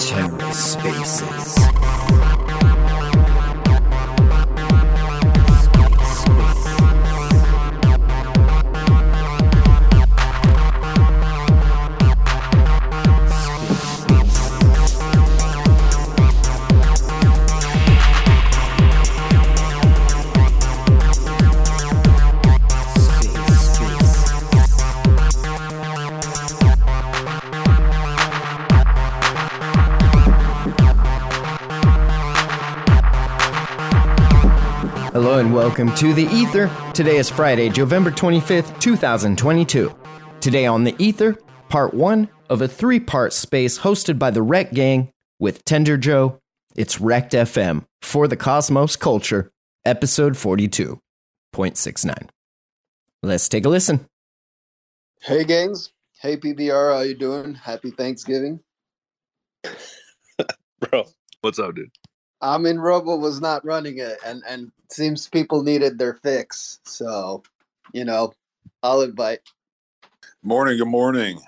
TerraSpaces. And welcome to The Ether. Today is Friday, November 25th, 2022. Today on The Ether, part one of a three part space hosted by the Rekt Gang with Tender Joe. It's Rekt FM for the Cosmos Culture, episode 42.69. Let's take a listen. Hey gangs. Hey PBR, how you doing? Happy Thanksgiving. Bro, what's up, dude? I mean Robo was not running it and and seems people needed their fix. So, you know, I'll invite. Morning, good morning.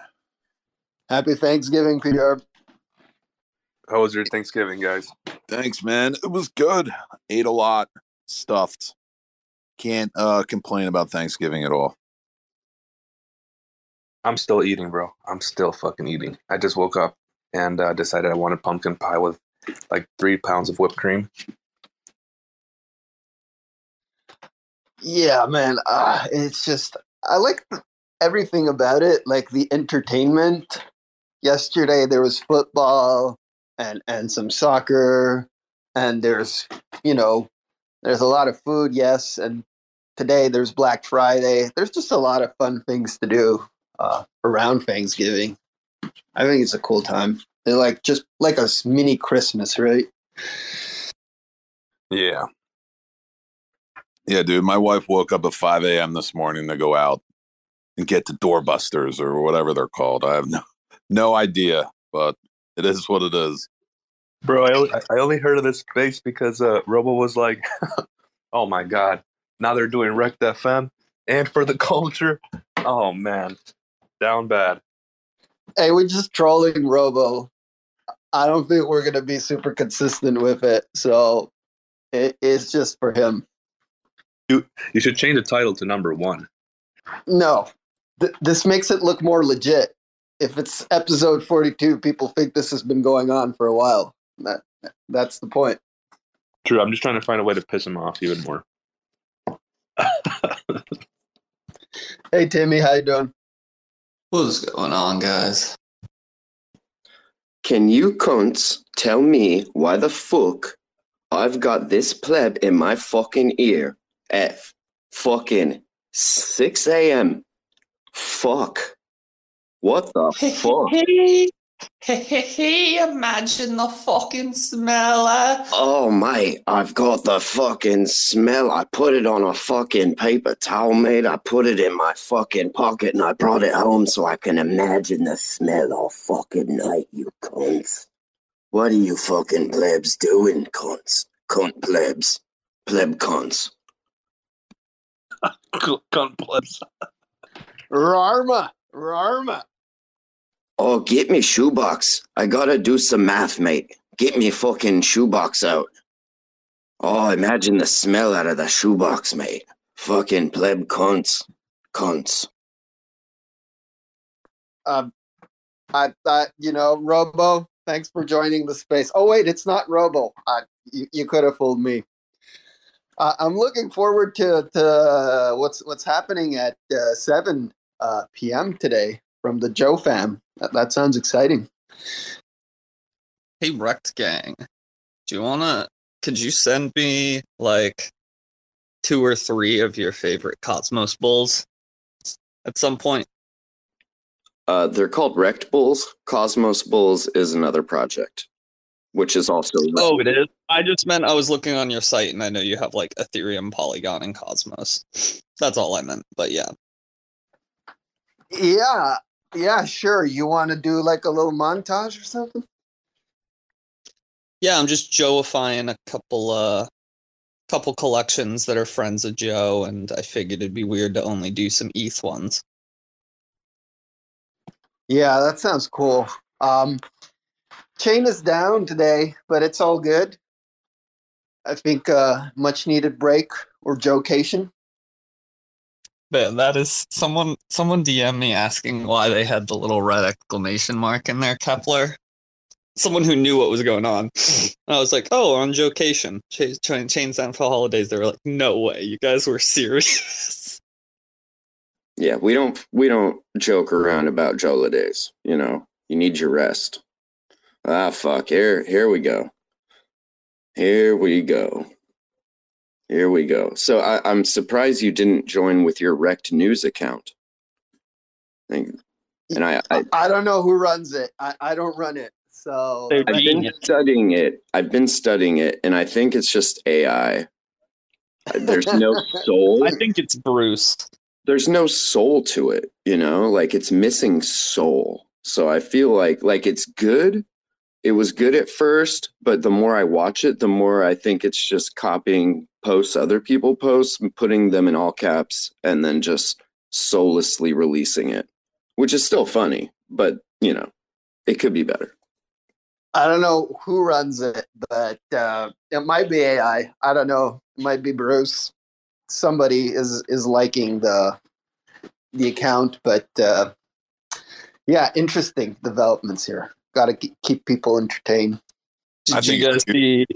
Happy Thanksgiving, Peter. How was your Thanksgiving, guys? Thanks, man. It was good. Ate a lot, stuffed. Can't uh complain about Thanksgiving at all. I'm still eating, bro. I'm still fucking eating. I just woke up and uh, decided I wanted pumpkin pie with like three pounds of whipped cream. Yeah, man. Uh, it's just I like everything about it, like the entertainment. Yesterday there was football and and some soccer and there's, you know, there's a lot of food, yes, and today there's Black Friday. There's just a lot of fun things to do uh, around Thanksgiving. I think it's a cool time. They're like just like a mini Christmas, right? Yeah. Yeah, dude. My wife woke up at 5 a.m. this morning to go out and get the doorbusters or whatever they're called. I have no no idea, but it is what it is. Bro, I only, I only heard of this space because uh, Robo was like, oh my God, now they're doing Rekt FM and for the culture. Oh man, down bad. Hey, we're just trolling Robo. I don't think we're gonna be super consistent with it, so it, it's just for him. You should change the title to number one. No, th- this makes it look more legit. If it's episode forty-two, people think this has been going on for a while. That that's the point. True, I'm just trying to find a way to piss him off even more. Hey, Timmy, how you doing? What's going on, guys? Can you cunts tell me why the fuck I've got this pleb in my fucking ear at fucking 6 a.m.? Fuck. What the fuck? Imagine the fucking smell. Uh. Oh, mate, I've got the fucking smell. I put it on a fucking paper towel, mate. I put it in my fucking pocket and I brought it home so I can imagine the smell all fucking night, you cunts. What are you fucking plebs doing, cunts? Cunt plebs. Pleb cunts. Cunt plebs. Rarma, Rarma. Oh, get me shoebox. I gotta do some math, mate. Get me fucking shoebox out. Oh, imagine the smell out of the shoebox, mate. Fucking pleb cunts. Cunts. Um, I thought you know, Robo. Thanks for joining the space. Oh wait, it's not Robo. Uh, you, you could have fooled me. Uh, I'm looking forward to, to what's what's happening at uh, seven uh, p.m. today from the Joe fam. That, that sounds exciting. Hey, Rekt Gang, do you wanna? Could you send me like two or three of your favorite Cosmos Bulls at some point? Uh, they're called Rekt Bulls. Cosmos Bulls is another project, which is also. Oh, it is. I just meant I was looking on your site, and I know you have like Ethereum, Polygon, and Cosmos. That's all I meant. But yeah, Yeah, yeah, sure. You want to do like a little montage or something? yeah. I'm just Joeifying a couple, uh, couple collections that are friends of Joe, and I figured it'd be weird to only do some ETH ones. Yeah, that sounds cool. Um, chain is down today, but it's all good. I think uh, much needed break or jocation. Man, that is someone. Someone DM me asking why they had the little red exclamation mark in their Keplr. Someone who knew what was going on. And I was like, "Oh, on Jocation, Ch- Ch- Chains Down for Holidays." They were like, "No way, you guys were serious." Yeah, we don't we don't joke around about Jola days. You know, you need your rest. Ah, fuck. Here, here we go. Here we go. Here we go. So I, I'm surprised you didn't join with your wrecked News account. Thank- And I, I, I don't know who runs it. I, I don't run it. So I've been studying it. I've been studying it, and I think it's just AI. There's no soul. I think it's Bruce. there's no soul to it you know like it's missing soul so i feel like like it's good it was good at first but the more i watch it the more i think it's just copying posts other people posts and putting them in all caps and then just soullessly releasing it which is still funny but you know it could be better I don't know who runs it, but uh, it might be AI. I don't know. It might be Bruce. Somebody is is liking the the account, but uh, yeah, interesting developments here. Got to keep people entertained. Did I you think guys see?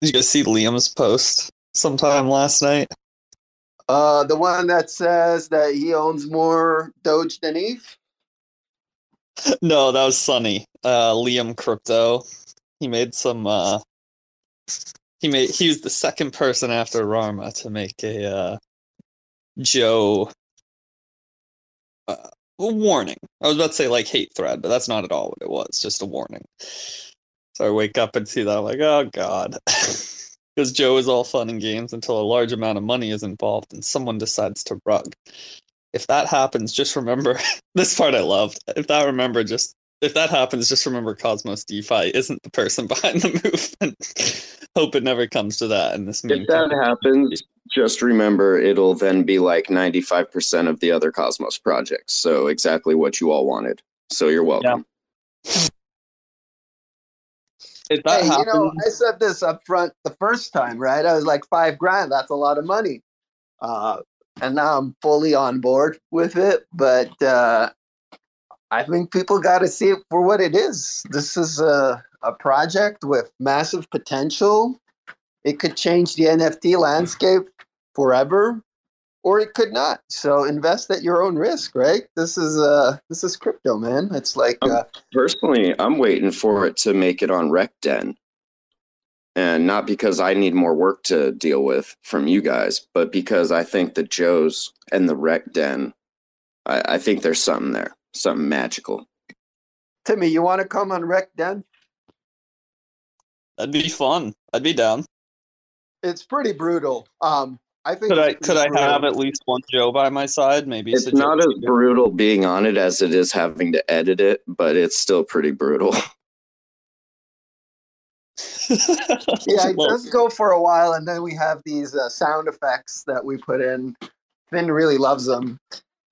Did you guys see Liam's post sometime last night? Uh, the one that says that he owns more Doge than Eve. No, that was Sunny. Uh, Liam Crypto. He made some. Uh, he made. He was the second person after Rama to make a uh, Joe. Uh, warning. I was about to say like hate thread, but that's not at all what it was. Just a warning. So I wake up and see that I'm like, oh god, because Joe is all fun and games until a large amount of money is involved and someone decides to rug. If that happens, just remember this part I loved. If that remember just if that happens, just remember Cosmos DeFi isn't the person behind the movement. Hope it never comes to that. And this if that happens just remember it'll then be like 95% of the other cosmos projects so exactly what you all wanted so you're welcome that hey, you know, I said this up front the first time, right? I was like, five grand, that's a lot of money. Uh, and now I'm fully on board with it. But uh, I think people got to see it for what it is. This is a, a project with massive potential. It could change the NFT landscape forever, or it could not. So invest at your own risk, right? This is uh, this is crypto, man. It's like uh, personally i'm waiting for it to make it on recden and not because i need more work to deal with from you guys but because i think the joes and the rec den I, I think there's something there something magical Timmy. You want to come on Rec Den? that'd be fun. I'd be down. It's pretty brutal. Um, I think. Could I it's could I pretty have at least one Joe by my side? Maybe it's not as you- brutal being on it as it is having to edit it but it's still pretty brutal Yeah, it does go for a while, and then we have these uh, sound effects that we put in. Finn really loves them,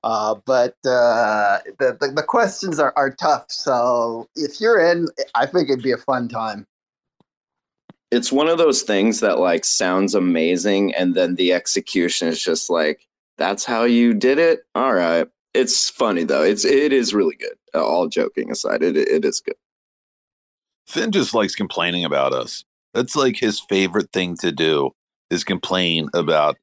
uh, but uh, the, the the questions are, are tough. So if you're in, I think it'd be a fun time. It's one of those things that like sounds amazing and then the execution is just like that's how you did it all right it's funny though it's it is really good all joking aside it, it is good Finn just likes complaining about us. That's like his favorite thing to do is complain about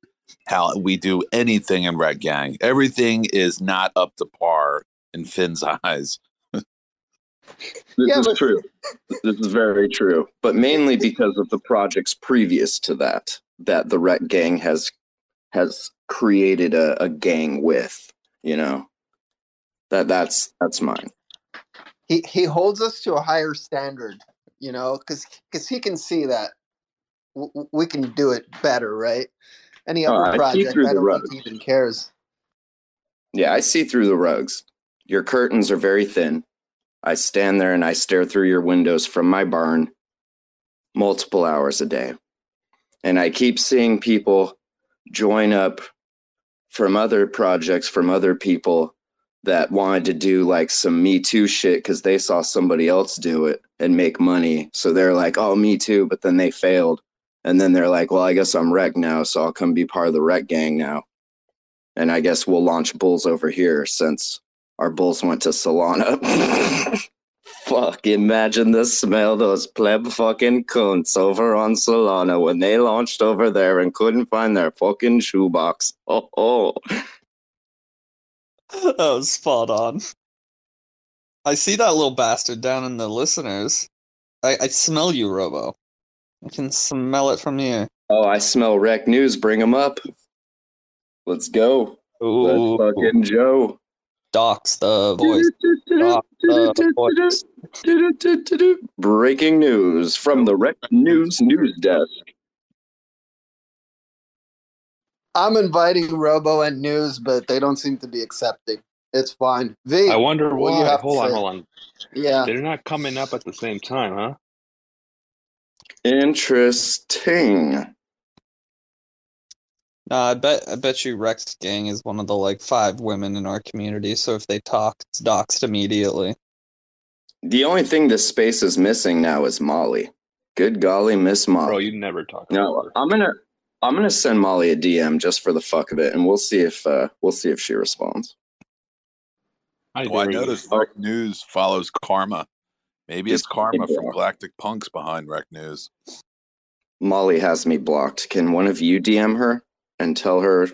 how we do anything in Red Gang. Everything is not up to par in Finn's eyes. This Yeah, is but- true this is very true but mainly because of the projects previous to that that the rekt gang has has created a, a gang with you know that that's that's mine He he holds us to a higher standard, you know, because because he can see that w- we can do it better, right? Any Oh, other I see project, through I don't think he even cares. Yeah, I see through the rugs. Your curtains are very thin. I stand there and I stare through your windows from my barn multiple hours a day. and I keep seeing people join up from other projects from other people that wanted to do like some Me Too shit because they saw somebody else do it and make money. So they're like, oh, me too. But then they failed. And then they're like, well, I guess I'm wrecked now. So I'll come be part of the rekt gang now. And I guess we'll launch bulls over here since our bulls went to Solana. Fuck, imagine the smell those pleb fucking cunts over on Solana when they launched over there and couldn't find their fucking shoebox. Oh, oh. that was spot on. I see that little bastard down in the listeners. I, I smell you, Robo. I can smell it from here. Oh, I smell wreck news. Bring them up. Let's go. Ooh, Let's fucking Joe. Docs the voice. Doc the voice. Breaking news from the Rec News news desk. I'm inviting Robo and News, but they don't seem to be accepting. It's fine. V, I wonder what do you why. have to Hold on, say? hold on. yeah. They're not coming up at the same time, huh? Interesting. Nah, I bet I bet you Rex Gang is one of the like five women in our community. So if they talk, it's doxed immediately. The only thing this space is missing now is Molly. Good golly, Miss Molly. Bro, you never talk. No, her. I'm gonna I'm gonna send Molly a DM just for the fuck of it, and we'll see if uh, we'll see if she responds. I Well, I dare noticed Rec News follows Karma. Maybe it's Karma from. Galactic Punks behind Rec News. Molly has me blocked. Can one of you DM her and tell her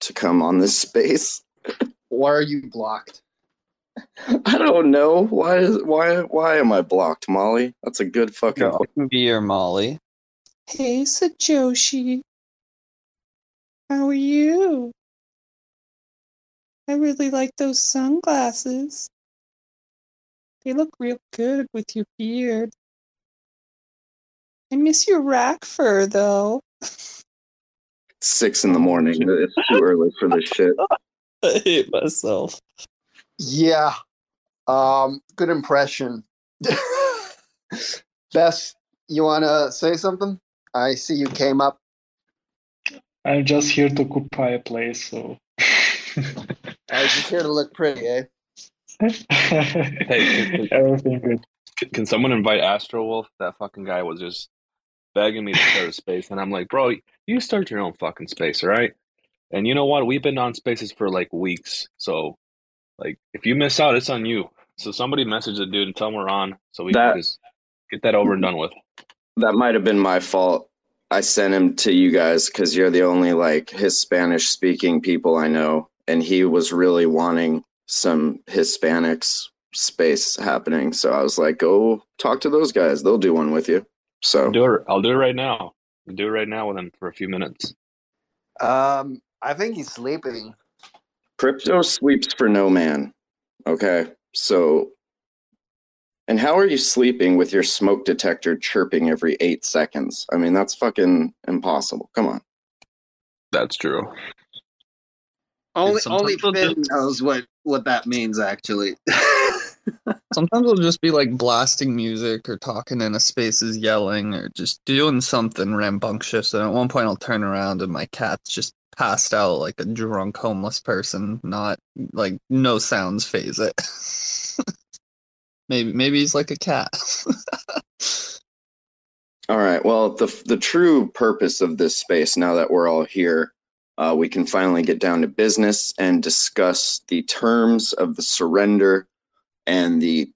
to come on this space? Why are you blocked? I don't know. Why is why why am I blocked, Molly? That's a good fucking I can be Molly. Hey, SaJOEshi. How are you? I really like those sunglasses. They look real good with your beard. I miss your rack fur, though. six in the morning. It's too early for this shit. I hate myself. Yeah. Um, good impression. Bess, you wanna say something? I see you came up. I'm just here to occupy a place, so. I was just here to look pretty, eh? can- Everything good. Can, can someone invite Astro Wolf? That fucking guy was just begging me to start a space, and I'm like, bro, you start your own fucking space, all right? And you know what? We've been on spaces for like weeks, so like if you miss out, it's on you. So somebody message the dude and tell him we're on, so we That- can just get that over and done with. That might have been my fault. I sent him to you guys because you're the only like Hispanish speaking people I know, and he was really wanting some Hispanics space happening. So I was like, go talk to those guys. They'll do one with you. So I'll do it. I'll do it right now. I'll do it right now with him for a few minutes. Um, I think he's sleeping. crypto sleeps for no man. Okay. So, and how are you sleeping with your smoke detector chirping every eight seconds? I mean, that's fucking impossible. Come on. That's true. Only only they'll Finn knows what what that means. Actually, Sometimes we'll just be like blasting music or talking in a spaces yelling or just doing something rambunctious. And at one point I'll turn around and my cat's just passed out like a drunk homeless person, not like no sounds phase it. maybe maybe he's like a cat. All right. Well, the the true purpose of this space, now that we're all here, uh, we can finally get down to business and discuss the terms of the surrender and the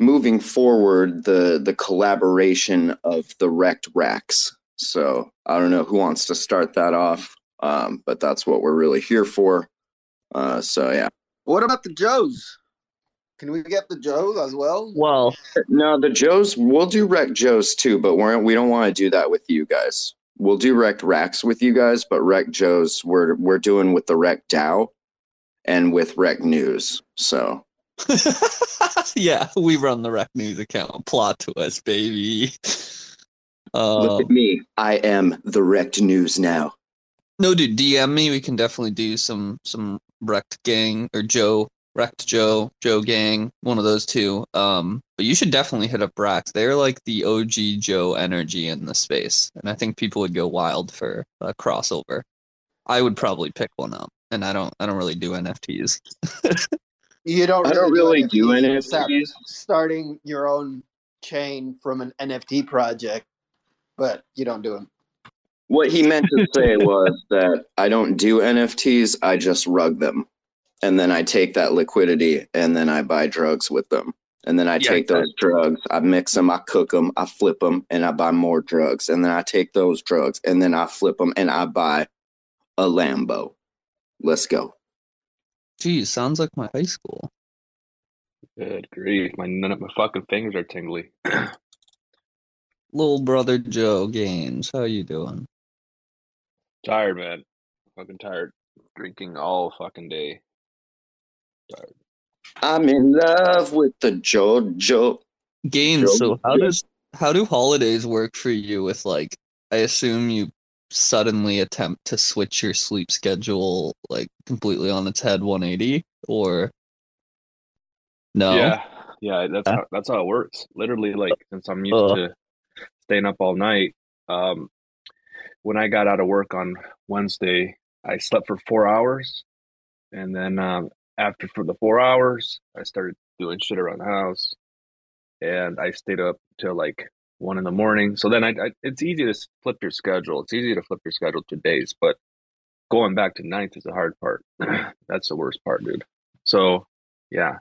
moving forward the the collaboration of the wrecked racks. So I don't know who wants to start that off, um, but that's what we're really here for. Uh, so yeah. what about the Joes? Can we get the Joes as well? well, No, the Joes, we'll do Wreck Joes too, but we're, we don't want to do that with you guys. We'll do Wrecked Racks with you guys, but Wreck Joes, we're, we're doing with the Wreck DAO and with Wreck News. So, yeah, we run the Rec News account. Plot twist, baby. look Um, at me. I am the Wrecked News now. No, dude, DM me. We can definitely do some some wrecked gang or Joe Wrecked Joe, Joe Gang, one of those two. Um, but you should definitely hit up Brax. They're like the OG Joe energy in the space, and I think people would go wild for a crossover. I would probably pick one up, and I don't. I don't really do NFTs. You don't. I don't really do except NFTs. Starting your own chain from an NFT project, but you don't do them. What he meant to say was that I don't do NFTs, I just rug them. And then I take that liquidity and then I buy drugs with them. And then I Yeah, take those drugs, I mix them, I cook them, I flip them, and I buy more drugs. And then I take those drugs and then I flip them and I buy a Lambo. Let's go. Geez, sounds like my high school. Good grief, my none of my fucking fingers are tingly. Little brother Joe Gaines, how you doing? tired, man. Fucking tired. Drinking all fucking day. Tired. I'm in love with the JoJo. Gaines, Joe so how Gaines. does how do holidays work for you with like I assume you suddenly attempt to switch your sleep schedule like completely on its head 180 or no? Yeah, yeah, that's how, that's how it works. Literally, like since I'm used Uh. to staying up all night, um, when I got out of work on Wednesday, I slept for four hours, and then um, after for the four hours, I started doing shit around the house, and I stayed up till like one in the morning. So then I, I it's easy to flip your schedule. It's easy to flip your schedule to days, but going back to ninth is the hard part. That's the worst part, dude. So yeah,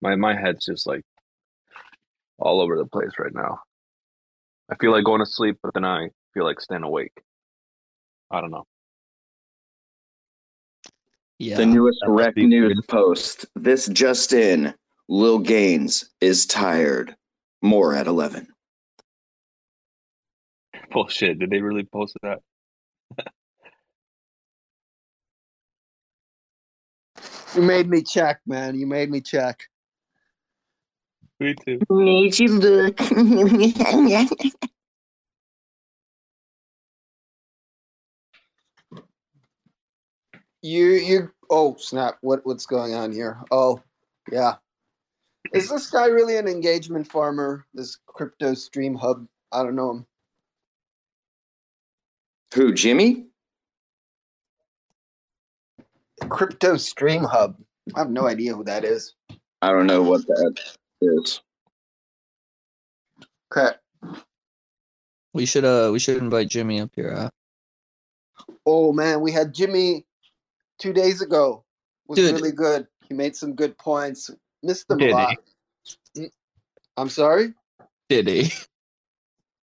my my head's just like all over the place right now. I feel like going to sleep, but then I feel like staying awake. I don't know. Yeah. the newest rec be news weird. post. This just in. Lil Gaines is tired. More at 11. Bullshit. Did they really post that? You made me check, man. You made me check. Me too. Made you look. You you oh snap! What what's going on here? Oh yeah, is this guy really an engagement farmer? This crypto stream hub? I don't know him. Who, Jimmy? Crypto stream hub. I have no idea who that is. I don't know what that is. Okay. We should uh we should invite Jimmy up here. Huh? Oh man, we had Jimmy two days ago. Was Dude. really good. He made some good points. Missed them Did a lot. Mm, I'm sorry. Did he?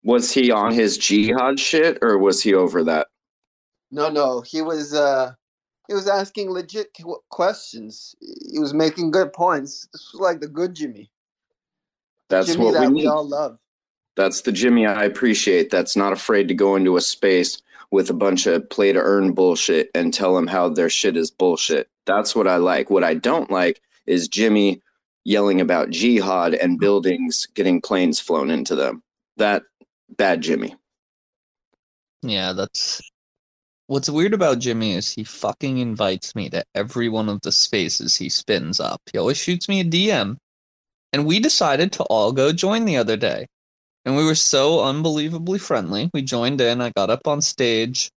Was he on his jihad shit or was he over that? No, no, he was uh he was asking legit questions. He was making good points. This was like the good Jimmy. That's Jimmy what that we we all love. That's the Jimmy I appreciate. That's not afraid to go into a space with a bunch of play to earn bullshit and tell them how their shit is bullshit. That's what I like. What I don't like is Jimmy yelling about jihad and buildings getting planes flown into them. That bad Jimmy. Yeah, that's what's weird about Jimmy is he fucking invites me to every one of the spaces he spins up. He always shoots me a DM. And we decided to all go join the other day. And we were so unbelievably friendly. We joined in, I got up on stage.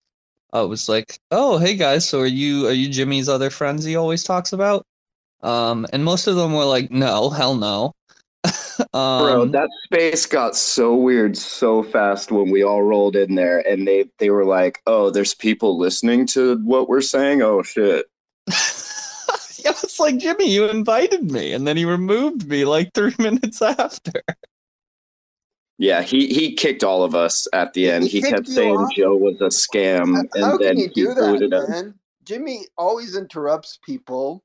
I was like, "Oh, hey guys, so are you are you Jimmy's other friends he always talks about?" Um, and most of them were like, "No, hell no." Um, Bro, that space got so weird so fast when we all rolled in there and they they were like, "Oh, there's people listening to what we're saying." Oh shit. yeah, it's like Jimmy, you invited me, and then he removed me like three minutes after. Yeah, he he kicked all of us at the end. He He kept saying off? Joe was a scam, How- and How then can you he do booted that, us. man? Jimmy always interrupts people,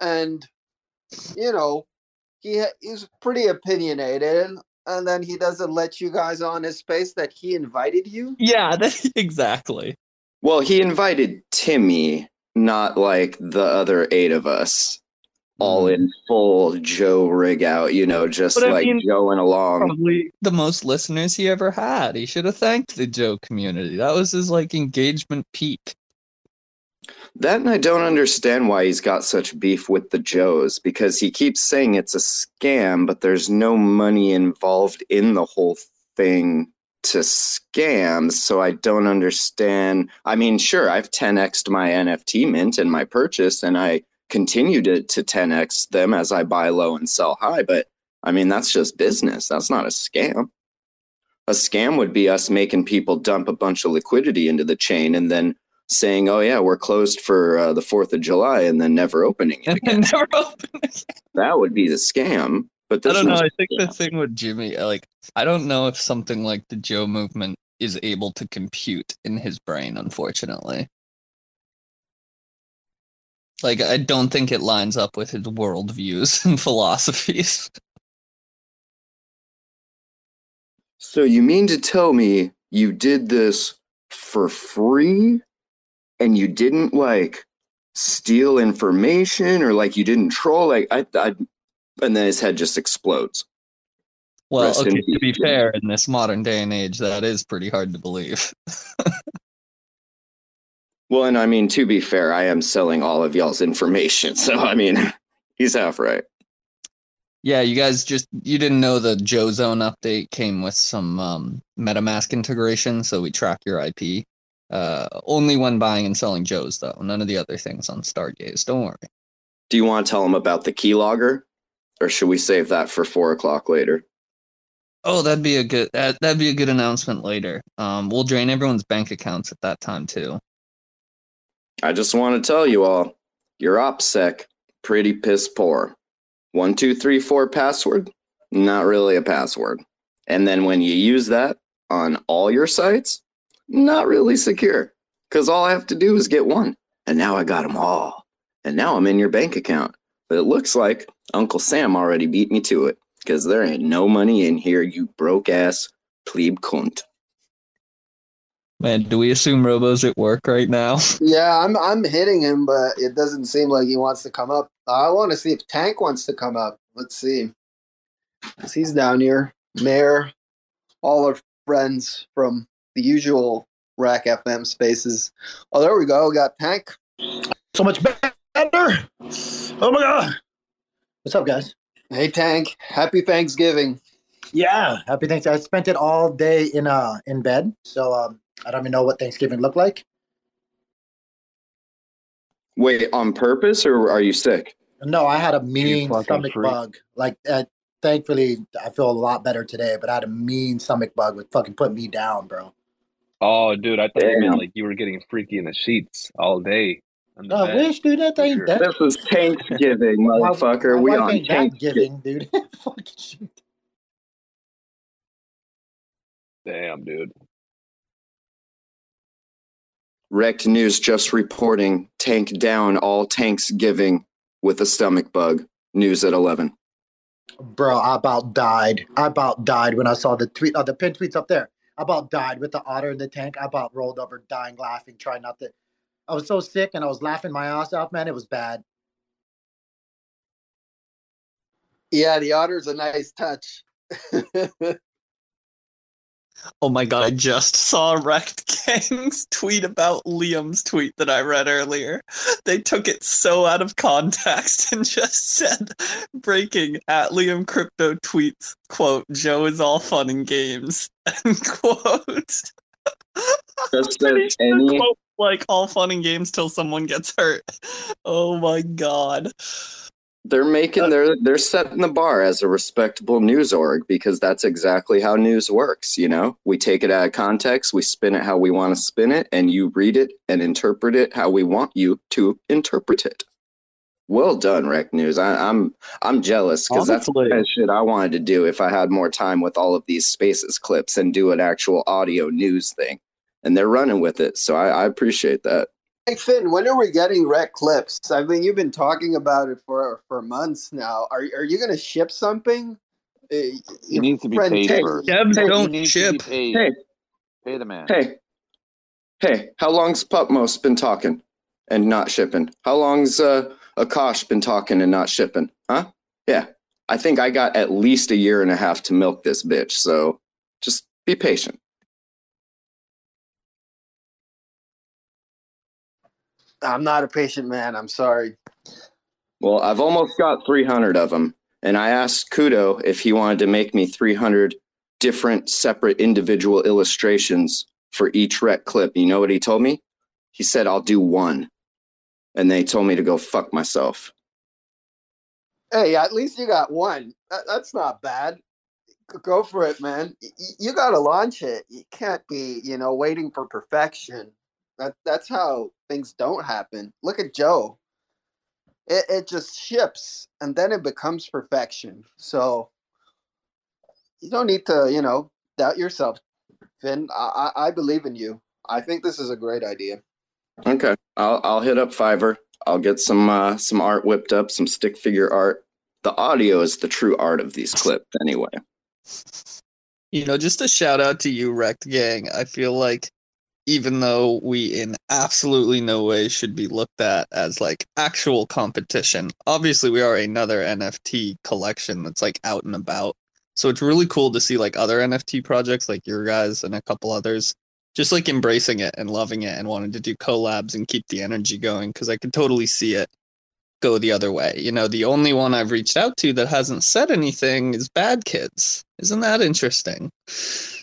and you know he ha- he's pretty opinionated, and then he doesn't let you guys on his space that he invited you. Yeah, that, exactly. Well, he invited Timmy, not like the other eight of us, all Mm. in full Joe rig out, you know, just But I like mean, going along. Probably the most listeners he ever had. He should have thanked the Joe community. That was his like engagement peak. That and I don't understand why he's got such beef with the Joes because he keeps saying it's a scam, but there's no money involved in the whole thing to scam. So I don't understand. I mean, sure, I've 10x'd my NFT mint and my purchase, and I continue to, to 10x them as I buy low and sell high. But I mean, that's just business. That's not a scam. A scam would be us making people dump a bunch of liquidity into the chain and then saying, "Oh yeah, we're closed for uh, the Fourth of July," and then never opening it again. Never open again. that would be the scam. But I don't no know. I think the thing with Jimmy, like, I don't know if something like the Joe movement is able to compute in his brain, unfortunately. Like, I don't think it lines up with his worldviews and philosophies. So you mean to tell me you did this for free, and you didn't like steal information, or like you didn't troll? Like I, I and then his head just explodes. Well, Rest okay, to be fair, in this modern day and age, that is pretty hard to believe. Well, and I mean, to be fair, I am selling all of y'all's information. So, I mean, he's half right. Yeah, you guys just you didn't know the Joe Zone update came with some um, MetaMask integration, so we track your IP. Uh, only when buying and selling Joes, though. None of the other things on Stargaze. Don't worry. Do you want to tell them about the keylogger? Or should we save that for four o'clock later? Oh, that'd be a good that, that'd be a good announcement later. Um, we'll drain everyone's bank accounts at that time too. I just want to tell you all, your OPSEC, pretty piss poor. One, two, three, four password, not really a password. And then when you use that on all your sites, not really secure. Because all I have to do is get one. And now I got them all. And now I'm in your bank account. But it looks like Uncle Sam already beat me to it. Because there ain't no money in here, you broke ass plebe cunt. Man, do we assume Robo's at work right now? Yeah, I'm I'm hitting him, but it doesn't seem like he wants to come up. I want to see if Tank wants to come up. Let's see. 'Cause He's down here. Mayor, all our friends from the usual Rekt FM spaces. Oh, there we go. We got Tank. so much better. Oh my god. What's up, guys? Hey, Tank. Happy Thanksgiving. Yeah, happy Thanksgiving. I spent it all day in uh in bed, so um I don't even know what Thanksgiving looked like. Wait, on purpose or are you sick? No, I had a mean stomach freak. bug. Like, uh, thankfully, I feel a lot better today. But I had a mean stomach bug, which fucking put me down, bro. Oh, dude, I thought you meant like you were getting freaky in the sheets all day. on the I bed. wish, dude. That ain't sure. that. This was Thanksgiving, motherfucker. my we on ain't that Thanksgiving. giving, dude. Fucking shit. Damn, dude. Wrecked News just reporting tank down all Thanksgiving with a stomach bug. News at 11. Bro, I about died. I about died when I saw the tweet. Oh, the pin tweets up there. I about died with the otter in the tank. I about rolled over, dying, laughing, trying not to. I was so sick and I was laughing my ass off, man. It was bad. Yeah, the otter's a nice touch. Oh my god, I just saw Rekt Gang's tweet about Liam's tweet that I read earlier. They took it so out of context and just said breaking at Liam Crypto tweets, quote, Joe is all fun and games. End quote. Just any- quote, like all fun and games till someone gets hurt. Oh my god. They're making uh, they're they're setting the bar as a respectable news org because that's exactly how news works, you know? We take it out of context, we spin it how we want to spin it, and you read it and interpret it how we want you to interpret it. Well done, Rec News. I, I'm I'm jealous because that's the kind of shit I wanted to do if I had more time with all of these spaces clips and do an actual audio news thing. And they're running with it, so I, I appreciate that. Hey Finn, when are we getting rec clips? I mean, you've been talking about it for for months now. Are are you going to ship something? It your needs to be paid Ted- first. Devs Hey, don't needs to be ship. paid. Hey, Pay the man. Hey, hey, how long's Pupmos been talking and not shipping? How long's uh, Akash been talking and not shipping? Huh? Yeah, I think I got at least a year and a half to milk this bitch. So just be patient. I'm not a patient man. I'm sorry. Well, I've almost got 300 of them, and I asked Kudo if he wanted to make me 300 different, separate, individual illustrations for each rec clip. You know what he told me? He said, "I'll do one," and they told me to go fuck myself. Hey, at least you got one. That's not bad. Go for it, man. You got to launch it. You can't be, you know, waiting for perfection. That that's how things don't happen. Look at Joe. It it just ships and then it becomes perfection. So you don't need to, you know, doubt yourself, Finn. I I, I believe in you. I think this is a great idea. Okay, I'll I'll hit up Fiverr. I'll get some uh, some art whipped up, some stick figure art. The audio is the true art of these clips, anyway. You know, just a shout out to you, Rekt Gang. I feel like even though we in absolutely no way should be looked at as like actual competition, obviously we are another NFT collection that's like out and about. So it's really cool to see like other NFT projects like your guys and a couple others just like embracing it and loving it and wanting to do collabs and keep the energy going because I could totally see it go the other way. You know, the only one I've reached out to that hasn't said anything is Bad Kids. Isn't that interesting?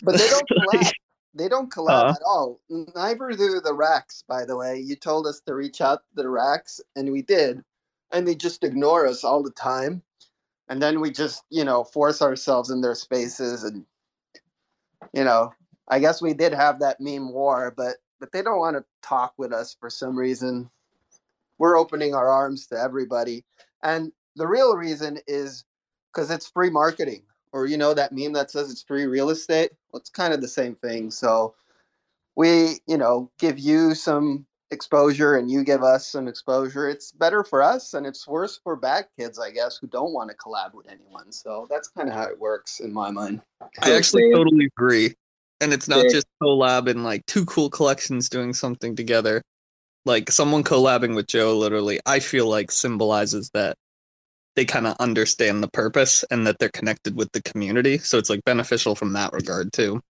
But they don't collab. They don't collab Uh. at all. Neither do the racks, by the way. You told us to reach out to the racks, and we did. And they just ignore us all the time. And then we just, you know, force ourselves in their spaces. And, you know, I guess we did have that meme war, but but they don't want to talk with us for some reason. We're opening our arms to everybody. And the real reason is because it's free marketing or you know that meme that says it's free real estate? Well, it's kind of the same thing. So we you know give you some exposure and you give us some exposure. It's better for us and it's worse for bad kids i guess who don't want to collab with anyone. So that's kind of how it works in my mind. I actually totally agree. And it's not Dave- just collab and like two cool collections doing something together. Like someone collabing with Joe literally, I feel like symbolizes that they kind of understand the purpose and that they're connected with the community. So it's like beneficial from that regard too.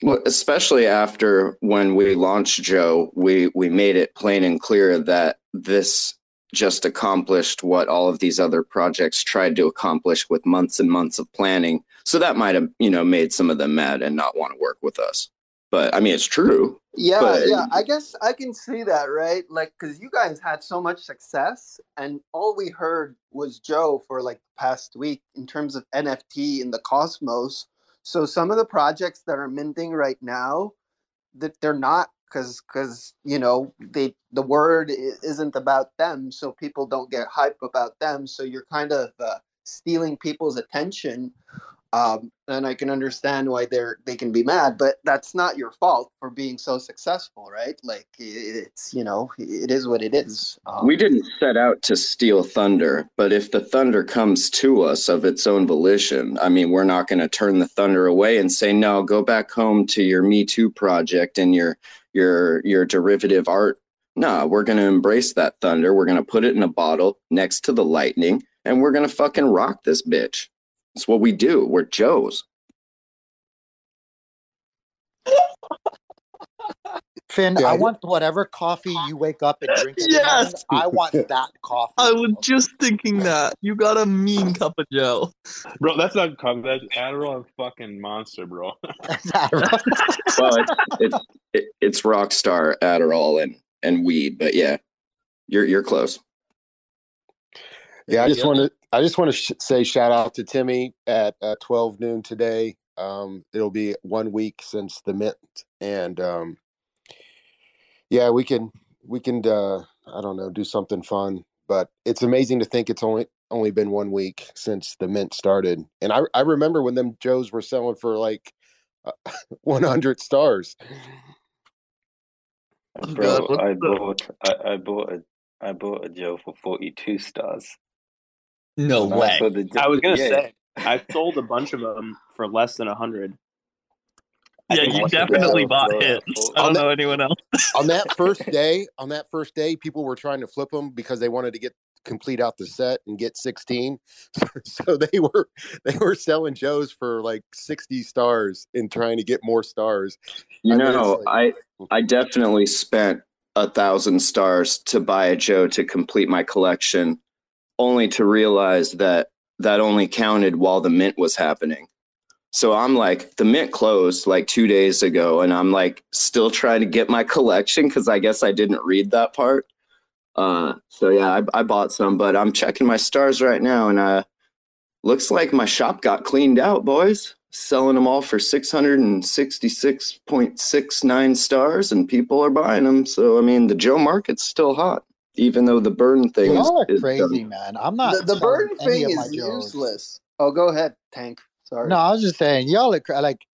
Well, especially after when we launched Joe, we we made it plain and clear that this just accomplished what all of these other projects tried to accomplish with months and months of planning. So that might have, you know, made some of them mad and not want to work with us. But I mean, it's true. yeah But- yeah i guess i can see that right? Like because you guys had so much success and all we heard was joe for like the past week in terms of nft in the cosmos. So some of the projects that are minting right now that they're not because because you know they the word isn't about them so people don't get hype about them. So you're kind of uh, stealing people's attention um, and i can understand why they're they can be mad but that's not your fault for being so successful right like it's you know it is what it is um, We didn't set out to steal thunder, but if the thunder comes to us of its own volition, I mean, we're not going to turn the thunder away and say, "No, go back home to your Me Too project and your your your derivative art." No, we're going to embrace that thunder. We're going to put it in a bottle next to the lightning, and we're going to fucking rock this bitch. It's what we do. We're Joes. Finn, Yeah, I I- want whatever coffee you wake up and drink. in the morning, Yes! I want that coffee. I was just thinking that. You got a mean cup of Joe. Bro, that's not coffee. That's Adderall and fucking Monster, bro. Well, it's it's it, it's Rockstar, Adderall, and and weed. But yeah, you're you're close. Yeah, I just Yeah. want to. I just want to sh- say shout out to Timmy at uh, twelve noon today. Um, it'll be one week since the mint, and um, yeah, we can we can. Uh, I don't know, do something fun. But it's amazing to think it's only only been one week since the mint started, and I I remember when them Joes were selling for like uh, one hundred stars. Oh, Bro, God, I the- bought I, I bought a I bought a Joe for forty two stars. No And I way. saw the- I was gonna yeah, say I sold a bunch of them for less than a hundred. Yeah, you most of them definitely bought lower. hits. I don't that- know anyone else. on that first day, on that first day, people were trying to flip them because they wanted to get complete out the set and get 16. So they were they were selling Joes for like 60 stars and trying to get more stars. You I mean, know, like- I I definitely spent a thousand stars to buy a Joe to complete my collection, only to realize that that only counted while the mint was happening. So I'm like, the mint closed like two days ago, and I'm like still trying to get my collection because I guess I didn't read that part. Uh, so yeah, I, I bought some, but I'm checking my stars right now, and uh, looks like my shop got cleaned out, boys. Selling them all for six hundred and sixty-six point six nine stars, and people are buying them. So I mean, the Joe market's still hot, even though the burn thing is, Y'all are is crazy, done. man. I'm not. The, the selling burn thing of my is Joes. useless. Oh, go ahead, Tank. Sorry. No, I was just saying, y'all are cra- like,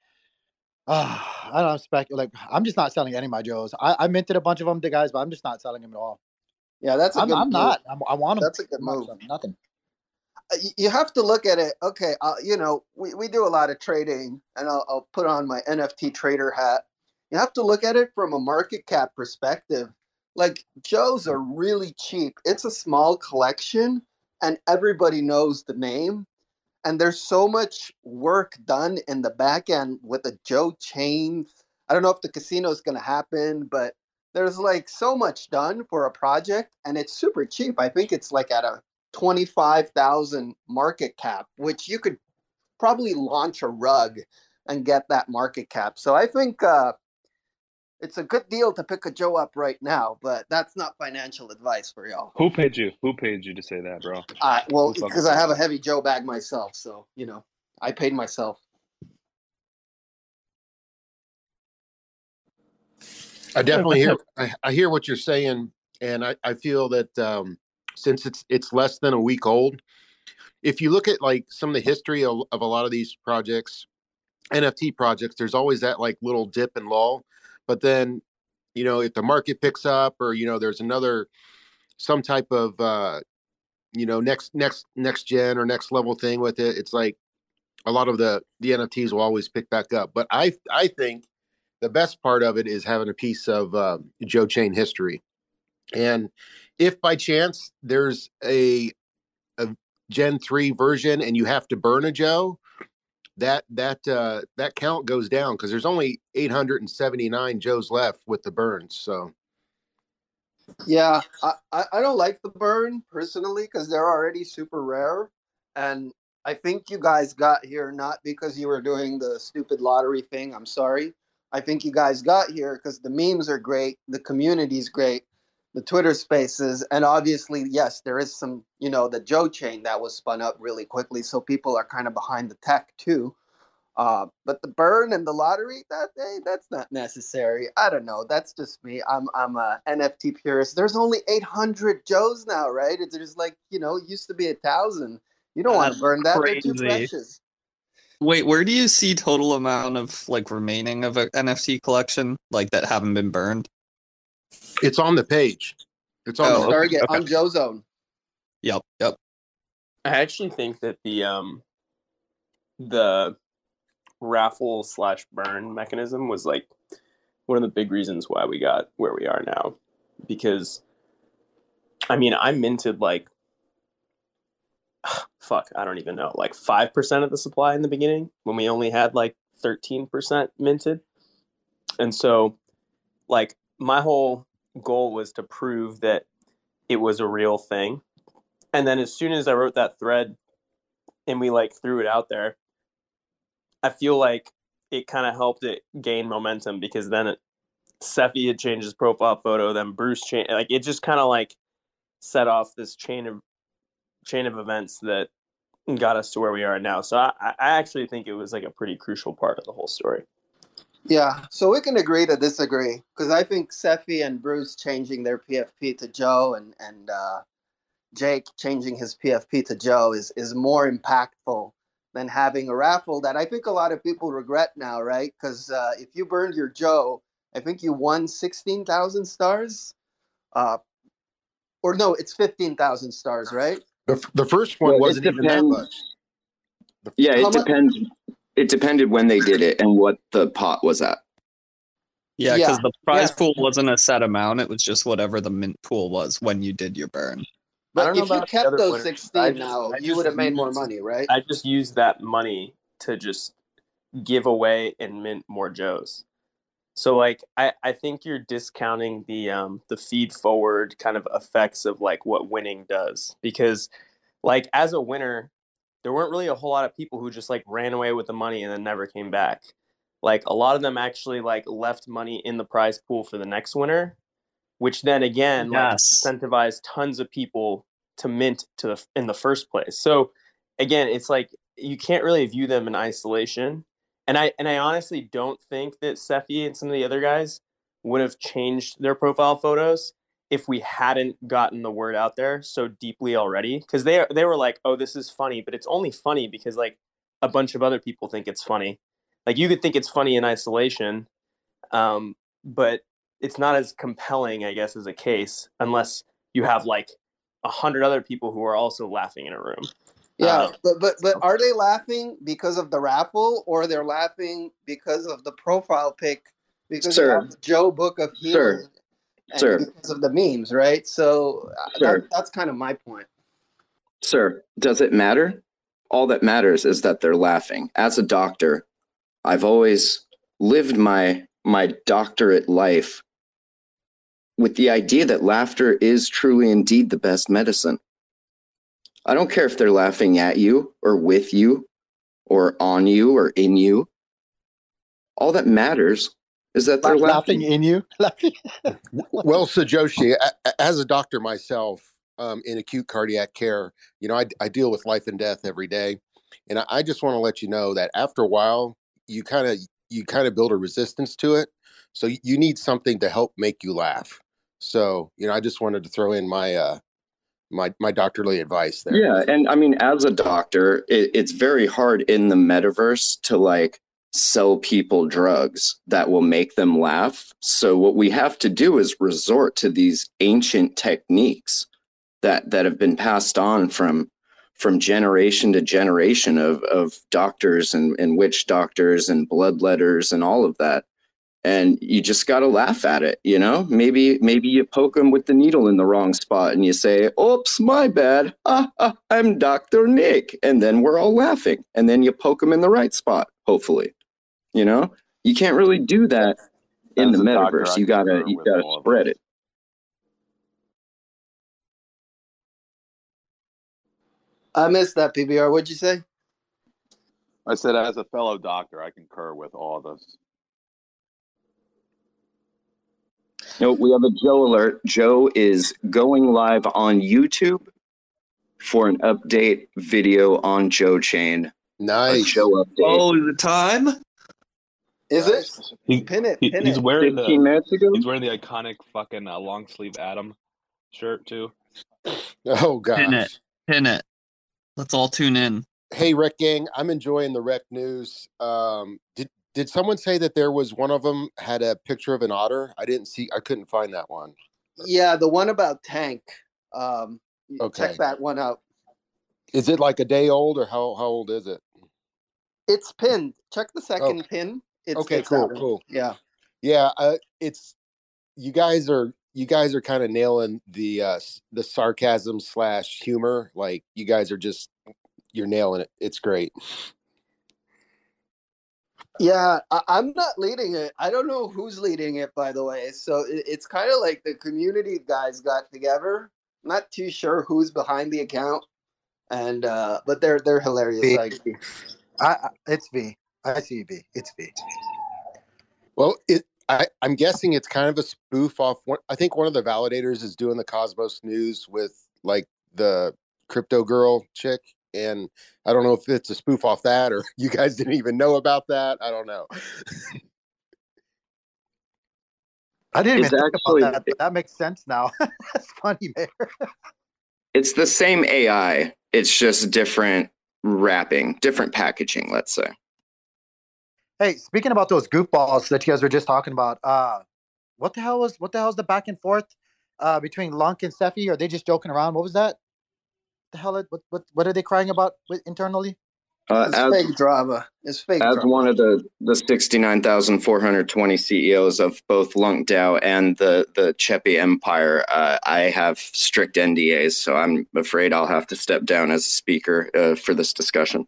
uh, I don't know, spec. Like, I'm just not selling any of my Joes. I, I minted a bunch of them to guys, but I'm just not selling them at all. Yeah, that's a I'm, good I'm not. I'm, I want them. That's a good move. Nothing. Uh, you have to look at it. Okay, uh, you know, we, we do a lot of trading, and I'll, I'll put on my NFT trader hat. You have to look at it from a market cap perspective. Like Joe's are really cheap. It's a small collection, and everybody knows the name. And there's so much work done in the back end with the Joe chain. I don't know if the casino is going to happen, but there's like so much done for a project, and it's super cheap. I think it's like at a 25,000 market cap, which you could probably launch a rug and get that market cap. So I think uh, it's a good deal to pick a Joe up right now, but that's not financial advice for y'all. Who paid you? Who paid you to say that, bro? I well, because I have a heavy Joe bag myself, so you know, I paid myself. I definitely hear I, I hear what you're saying, and I, I feel that um, since it's it's less than a week old, if you look at like some of the history of, of a lot of these projects, NFT projects, there's always that like little dip and lull, but then you know if the market picks up or you know there's another some type of uh, you know next next next gen or next level thing with it, it's like a lot of the the NFTs will always pick back up. But I I think the best part of it is having a piece of uh, Joe Chain history. And if by chance there's a, a Gen three version and you have to burn a Joe, that that uh, that count goes down because there's only 879 Joes left with the burns. So Yeah, I, I, don't like the burn personally because they're already super rare. And I think you guys got here not because you were doing the stupid lottery thing. I'm sorry. I think you guys got here because the memes are great, the community's great, the Twitter spaces, and obviously, yes, there is some, you know, the Joe chain that was spun up really quickly. So people are kind of behind the tech too. Uh, but the burn and the lottery, that hey, that's not necessary. I don't know. That's just me. I'm I'm a NFT purist. There's only 800 Joes now, right? It's just like you know, it used to be a thousand. You don't want to burn that. They're too precious. Wait, where do you see total amount of like remaining of an NFT collection like that haven't been burned? It's on the page. It's on Oh, the Target okay. on Joe Zone. Yep, yep. I actually think that the um the raffle slash burn mechanism was like one of the big reasons why we got where we are now. Because I mean I minted like fuck, I don't even know, like five percent of the supply in the beginning when we only had like thirteen percent minted. And so like my whole goal was to prove that it was a real thing. And then as soon as I wrote that thread and we like threw it out there, I feel like it kind of helped it gain momentum because then it, Sephi had changed his profile photo, then Bruce changed. Like it just kind of like set off this chain of chain of events that got us to where we are now. So I, I actually think it was like a pretty crucial part of the whole story. Yeah, so we can agree to disagree because I think Seffi and Bruce changing their PFP to Joe and and uh, Jake changing his PFP to Joe is is more impactful than having a raffle that I think a lot of people regret now, right? Because uh, if you burned your Joe, I think you won sixteen thousand stars, uh, or no, it's fifteen thousand stars, right? the, f- the first one Well, wasn't even that depends. much. Yeah, it mu- depends. It depended when they did it and what the pot was at. Yeah, Yeah, because the prize yeah. pool wasn't a set amount; it was just whatever the mint pool was when you did your burn. But if you kept those winners. Sixteen just- now, I you would have made more money, right? I just used that money to just give away and mint more Joes. So like I, I think you're discounting the um the feed forward kind of effects of like what winning does because like as a winner there weren't really a whole lot of people who just like ran away with the money and then never came back. Like a lot of them actually like left money in the prize pool for the next winner, which then again Yes. like incentivized tons of people to mint to the in the first place. So again, it's like you can't really view them in isolation. And I and I honestly don't think that Sefi and some of the other guys would have changed their profile photos if we hadn't gotten the word out there so deeply already. Because they they were like, oh, this is funny, but it's only funny because like a bunch of other people think it's funny. Like you could think it's funny in isolation, um, but it's not as compelling, I guess, as a case unless you have like a hundred other people who are also laughing in a room. Yeah, Uh, but but but are they laughing because of the raffle, or they're laughing because of the profile pic? Because Sir. you have Joe Book of Sir. Healing, and Sir. because of the memes, right? So uh, that, that's kind of my point. Sir, does it matter? All that matters is that they're laughing. As a doctor, I've always lived my my doctorate life with the idea that laughter is truly indeed the best medicine. I don't care if they're laughing at you or with you or on you or in you. All that matters is that they're laughing. laughing in you. Laughing. well, so Joshi, a- a- as a doctor myself um, in acute cardiac care, you know, I, I deal with life and death every day, and I, I just want to let you know that after a while, you kind of you kind of build a resistance to it. So you- you need something to help make you laugh. So you know, I just wanted to throw in my uh, my my doctorly advice there. Yeah, and I mean, as a doctor, it, it's very hard in the metaverse to like sell people drugs that will make them laugh. So what we have to do is resort to these ancient techniques that that have been passed on from from generation to generation of of doctors and, and witch doctors and bloodletters and all of that. And you just got to laugh at it you know? Maybe maybe you poke them with the needle in the wrong spot and you say oops my bad. Ah, ah, i'm dr nick. And then we're all laughing. And then you poke them in the right spot hopefully you know you can't really do that in As the metaverse you gotta you gotta spread it I missed that PBR. What'd you say? I said, as a fellow doctor, I concur with all of this. No, we have a Joe alert. Joe is going live on YouTube for an update video on Joe Chain. Nice. Joe update. Oh, the time? Is it? He, Pin it. he- Pin he's wearing the minutes ago? he's wearing the iconic fucking uh, long sleeve Atom shirt too. Oh god. Pin it. Pin it. Let's all tune in. Hey, Rekt Gang, I'm enjoying the Rekt news. Um, did did someone say that there was one of them had a picture of an otter? I didn't see. I couldn't find that one. Yeah, the one about Tank. Um, Okay. check that one out. Is it like a day old or how how old is it? It's pinned. Check the second pin. It's, okay, it's cool, cool. Yeah. Yeah, uh, it's you guys are you guys are kind of nailing the uh the sarcasm slash humor. Like you guys are just you're nailing it. It's great. Yeah, I, I'm not leading it. I don't know who's leading it, by the way. So it, it's kind of like the community guys got together. Not too sure who's behind the account, and uh, but they're they're hilarious. V. I agree. I, I, it's V. I see V. It's V. Well, it I I'm guessing it's kind of a spoof off. One, I think one of the validators is doing the Cosmos News with like the crypto girl chick, and I don't know if it's a spoof off that or you guys didn't even know about that. I don't know. I didn't It's even think actually- about that, but that makes sense now. That's funny, man. It's the same AI. It's just different wrapping, different packaging, let's say. Hey, speaking about those goofballs that you guys were just talking about, uh, what the hell was what the hell is the back and forth uh, between Lunk and Sefi? Are they just joking around? What was that? The hell? What what what are they crying about with, internally? Uh, It's as, fake drama. It's fake as drama. one of the, the 69,420 CEOs E of both Lunk DAO and the, the Chepi Empire, uh, I have strict NDAs, so I'm afraid I'll have to step down as a speaker uh, for this discussion.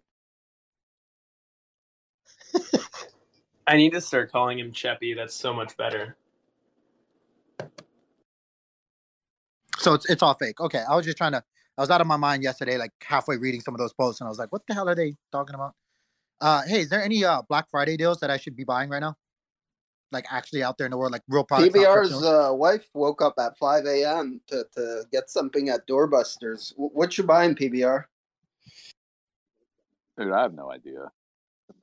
I need to start calling him Cheppy. That's so much better. So it's it's all fake. Okay, I was just trying to. I was out of my mind yesterday, like halfway reading some of those posts, and I was like, "What the hell are they talking about?" Uh, hey, is there any uh Black Friday deals that I should be buying right now? Like actually out there in the world, like real products. PBR's uh, wife woke up at 5 a.m. To, to get something at Doorbusters. Wh- What you buying, PBR? Dude, I have no idea.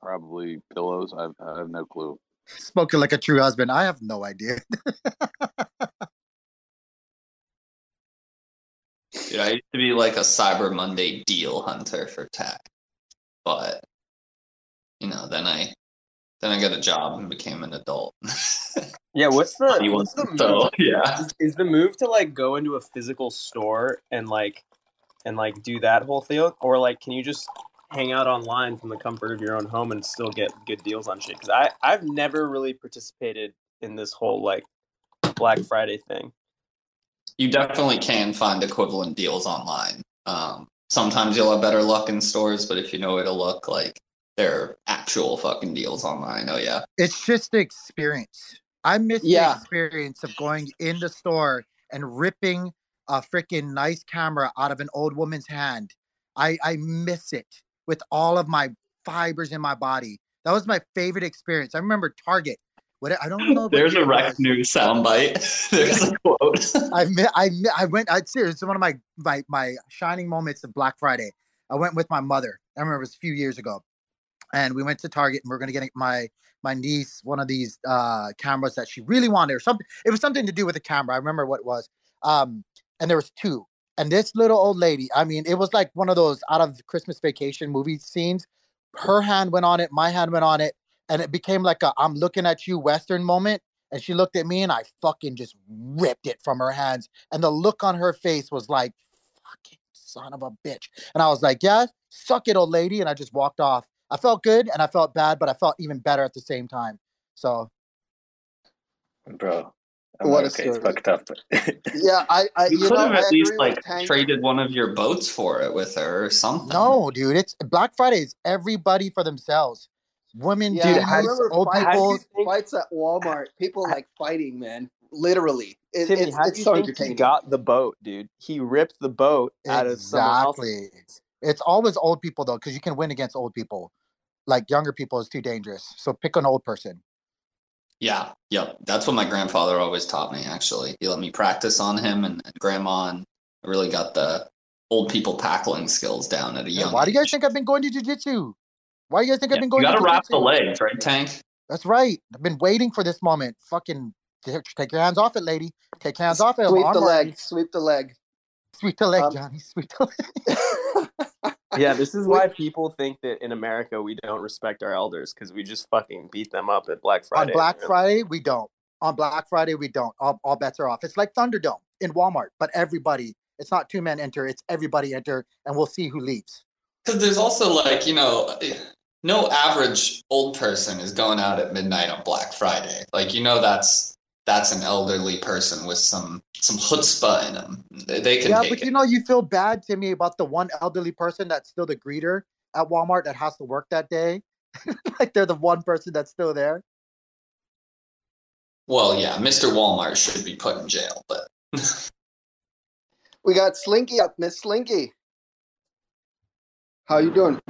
Probably pillows. I have, I have no clue. Spoken like a true husband. I have no idea. Dude, I used to be like a Cyber Monday deal hunter for tech, but you know, then I then I got a job and became an adult. Yeah, what's the You what's the want- so, move? yeah. Is, is the move to like go into a physical store and like and like do that whole thing, or like can you just hang out online from the comfort of your own home and still get good deals on shit? Because I I've never really participated in this whole like Black Friday thing. you definitely can find equivalent deals online. Um, sometimes you'll have better luck in stores, but if you know where to look, like there are actual fucking deals online. Oh yeah. it's just the experience. I miss Yeah. the experience of going in the store and ripping a freaking nice camera out of an old woman's hand. I I miss it with all of my fibers in my body. That was my favorite experience. I remember Target. What I don't know. There's a was. news soundbite. There's a quote. I I I went. I seriously, it's one of my my my shining moments of Black Friday. I went with my mother. I remember it was a few years ago, and we went to Target and we are gonna get my my niece one of these uh cameras that she really wanted or something. It was something to do with the camera. I remember what it was. Um, and there was two. And this little old lady, I mean, it was like one of those out of Christmas vacation movie scenes. Her hand went on it, my hand went on it, and it became like a I'm looking at you Western moment. And she looked at me and I fucking just ripped it from her hands. And the look on her face was like, fucking son of a bitch. And I was like, yeah, suck it, old lady. And I just walked off. I felt good and I felt bad, but I felt even better at the same time. So Bro, What a America story. fucked up. Yeah, I, I You you, could know, have I at least like Tank. traded one of your boats for it with her or something. no, dude, it's Black Friday is everybody for themselves. Women, Yeah, dudes, I remember old fights, people. fights at Walmart. People like fighting, man. Literally, it, Timmy, it's, how do you so think he got the boat, dude? He ripped the boat out of someone else's. Exactly. It's always old people though, because you can win against old people. Like younger people is too dangerous. So pick an old person. Yeah, yep. That's what my grandfather always taught me. Actually, he let me practice on him and, and grandma, and I really got the old people tackling skills down at a Hey, young. why do you guys age. think I've been going to jujitsu? Why do you guys think I've Yeah, been you going gotta to wrap the jujitsu? legs, right, Tank? That's right. I've been waiting for this moment. Fucking take your hands off it, lady. Take your hands off it. Sweep the leg. Sweep the leg. Sweep the leg, Um, Johnny. Sweep the leg. Yeah, this is why people think that in America we don't respect our elders because we just fucking beat them up at Black Friday. On Black man. Friday, we don't. On Black Friday, we don't. All, all bets are off. It's like Thunderdome in Walmart, but everybody. It's not two men enter. It's everybody enter, and we'll see who leaves. Because there's also like you know, no average old person is going out at midnight on Black Friday. Like you know, that's that's an elderly person with some some chutzpah in them. They, they can yeah, take but it. you know, you feel bad to me about the one elderly person that's still the greeter at Walmart that has to work that day. like they're the one person that's still there. Well, yeah, Mr. Walmart should be put in jail, but we got Slinky up, Miss Slinky. How you doing?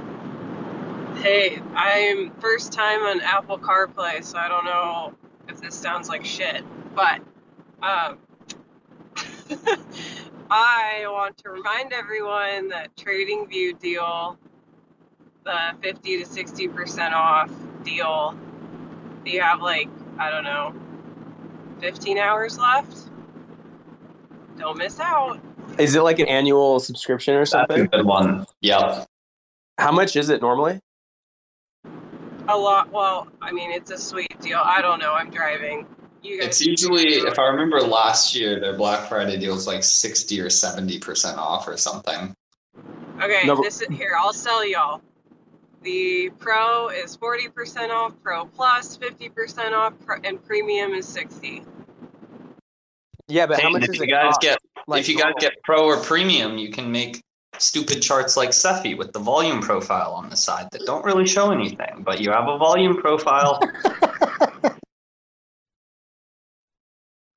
Hey, I'm first time on Apple CarPlay, so I don't know if this sounds like shit, but um, I want to remind everyone that TradingView deal, the 50 to 60% off deal, you have like, I don't know, 15 hours left. Don't miss out. Is it like an annual subscription or that's a something? good one. Yep. How much is it normally? A lot. Well, I mean, it's a sweet deal. I don't know. I'm driving. You guys. It's usually, if I remember last year, their Black Friday deal was like sixty or seventy percent off or something. Okay, No, this is here. I'll sell y'all. The Pro is 40% off, Pro Plus 50% off, and Premium is 60. Yeah, but how much if does you it guys cost? get Like if you guys get Pro or Premium, you can make stupid charts like Cephi with the volume profile on the side that don't really show anything, but you have a volume profile.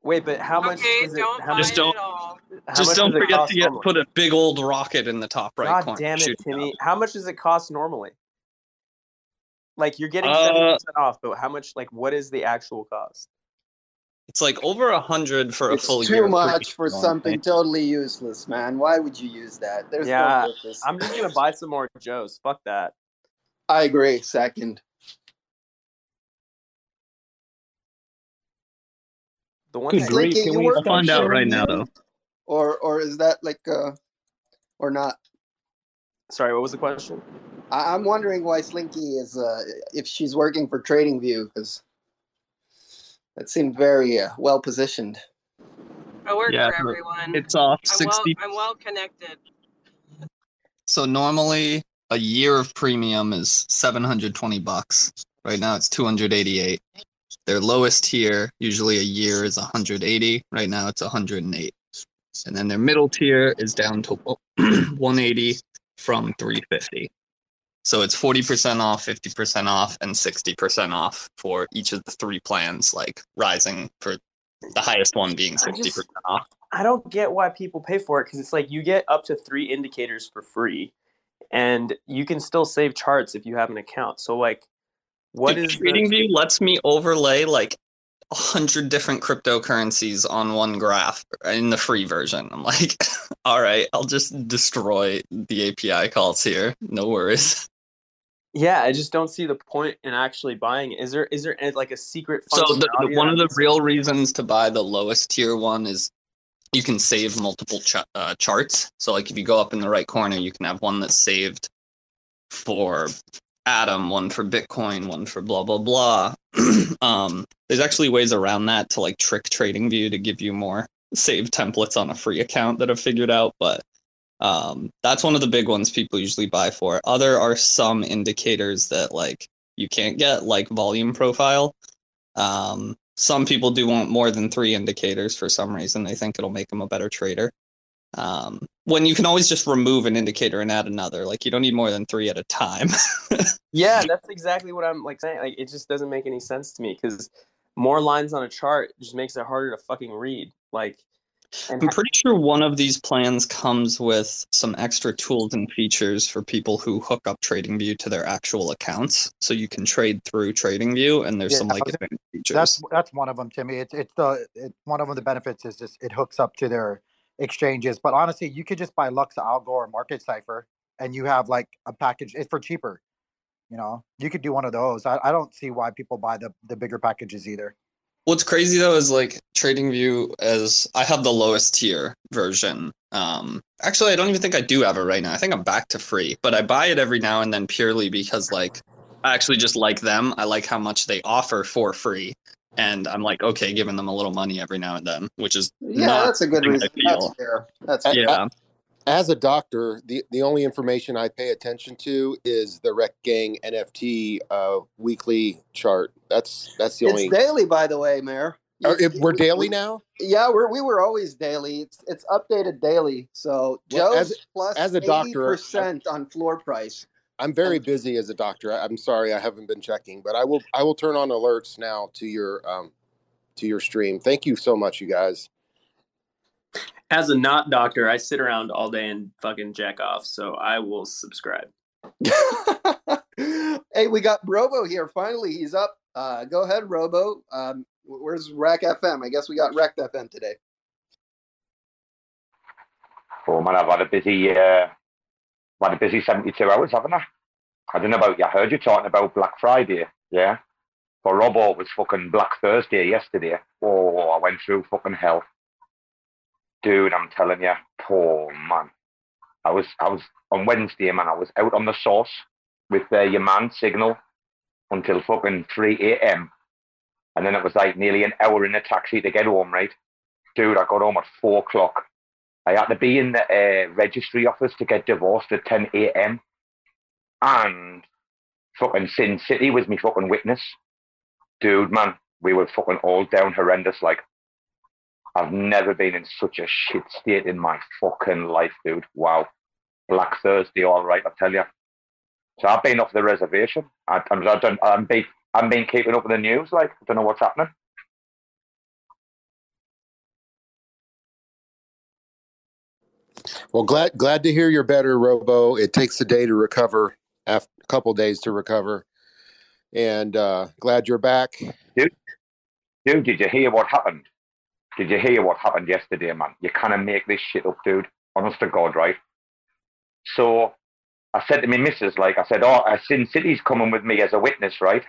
Wait, but how much? Okay, is it, don't how just don't. Just don't forget to get, put a big old rocket in the top right God corner. damn it, Timmy! Out. How much does it cost normally? Like you're getting uh, seventy uh, percent off, but how much? Like, what is the actual cost? It's like over a hundred for a It's full year. too much for premium, something totally useless, man. Why would you use that? There's Yeah, no purpose. I'm just gonna buy some more Joes. Fuck that. I agree. Second. The one Good that grief, can we work I'll find out right now, though. Or or is that like uh or not? Sorry, what was the question? I, I'm wondering why Slinky is uh if she's working for TradingView because that seemed very uh, well positioned. I work Yeah, for everyone. It's off I'm well, sixty. I'm well connected. So normally a year of premium is seven hundred twenty bucks. Right now it's two hundred eighty eight. Their lowest tier, usually a year, is 180. Right now it's 108. And then their middle tier is down to 180 from 350. So it's 40% off, 50% off, and 60% off for each of the three plans, like rising for the highest one being 60% just- off. I don't get why people pay for it because it's like you get up to three indicators for free, and you can still save charts if you have an account. So like, what Dude, is the- TradingView lets me overlay like a hundred different cryptocurrencies on one graph in the free version. I'm like, all right, I'll just destroy the API calls here. No worries. Yeah, I just don't see the point in actually buying it. Is there is there like a secret? So the, the, one of the real reasons to buy the lowest tier one is you can save multiple ch- uh, charts. So like if you go up in the right corner, you can have one that's saved for Atom, one for Bitcoin, one for blah blah blah. um, there's actually ways around that to like trick TradingView to give you more saved templates on a free account that I've figured out, but um, that's one of the big ones people usually buy for. Other are some indicators that like you can't get, like volume profile. Um, some people do want more than three indicators for some reason. They think it'll make them a better trader. Um, when you can always just remove an indicator and add another, like you don't need more than three at a time. Yeah, that's exactly what I'm like saying. Like, it just doesn't make any sense to me because more lines on a chart just makes it harder to fucking read. Like, I'm pretty sure one of these plans comes with some extra tools and features for people who hook up TradingView to their actual accounts, so you can trade through TradingView, and there's Yeah, some like advanced features. That's that's one of them, Timmy. It's it's the it, one of them. The benefits is just it hooks up to their exchanges. But honestly, you could just buy LuxAlgo or Market Cipher, and you have like a package. It's for cheaper. You know, you could do one of those. I, I don't see why people buy the the bigger packages either. What's crazy though is like TradingView as I have the lowest tier version. Um, actually, I don't even think I do have it right now. I think I'm back to free, but I buy it every now and then purely because like I actually just like them. I like how much they offer for free, and I'm like okay, giving them a little money every now and then, which is Yeah, that's a good reason. That's fair. That's fair. As a doctor, the, the only information I pay attention to is the Rekt Gang NFT uh, weekly chart. That's that's the It's only. daily, by the way, Mayor. Oh, it- we're daily now. Yeah, we're we were always daily. It's it's updated daily. So Well, Joe's as- plus as a doctor, percent on floor price. I'm very busy as a doctor. I'm sorry I haven't been checking, but I will I will turn on alerts now to your um to your stream. Thank you so much, you guys. As a not doctor, I sit around all day and fucking jack off. So I will subscribe. hey, we got Robo here. Finally, he's up. Uh, go ahead, Robo. Um, where's Rack FM? I guess we got Rekt FM today. Oh man, I've had a busy, uh, I've had a busy 72 hours, haven't I? I don't know about you. I heard you talking about Black Friday, yeah? For Robo, it was fucking Black Thursday yesterday. Oh, I went through fucking hell. Dude, I'm telling you, poor man. I was, I was on Wednesday, man, I was out on the source with uh, your man, Signal, until fucking 3 a.m. And then it was like nearly an hour in a taxi to get home, right? Dude, I got home at 4 o'clock. I had to be in the uh, registry office to get divorced at 10 a.m. And fucking Sin City was me fucking witness. Dude, man, we were fucking all down horrendous. Like, I've never been in such a shit state in my fucking life, dude. Wow. Black Thursday, all right, I tell you. So I've been off the reservation. I, I'm, I don't, I'm, be, I'm been keeping up with the news. Like, I don't know what's happening. Well, glad glad to hear you're better, Robo. It takes a day to recover, after a couple days to recover, and uh, glad you're back. Dude, dude, did you hear what happened? Did you hear what happened yesterday, man? You can't make this shit up, dude. Honest to God, right? So I said to my missus, like, I said, oh, uh, Sin City's coming with me as a witness, right?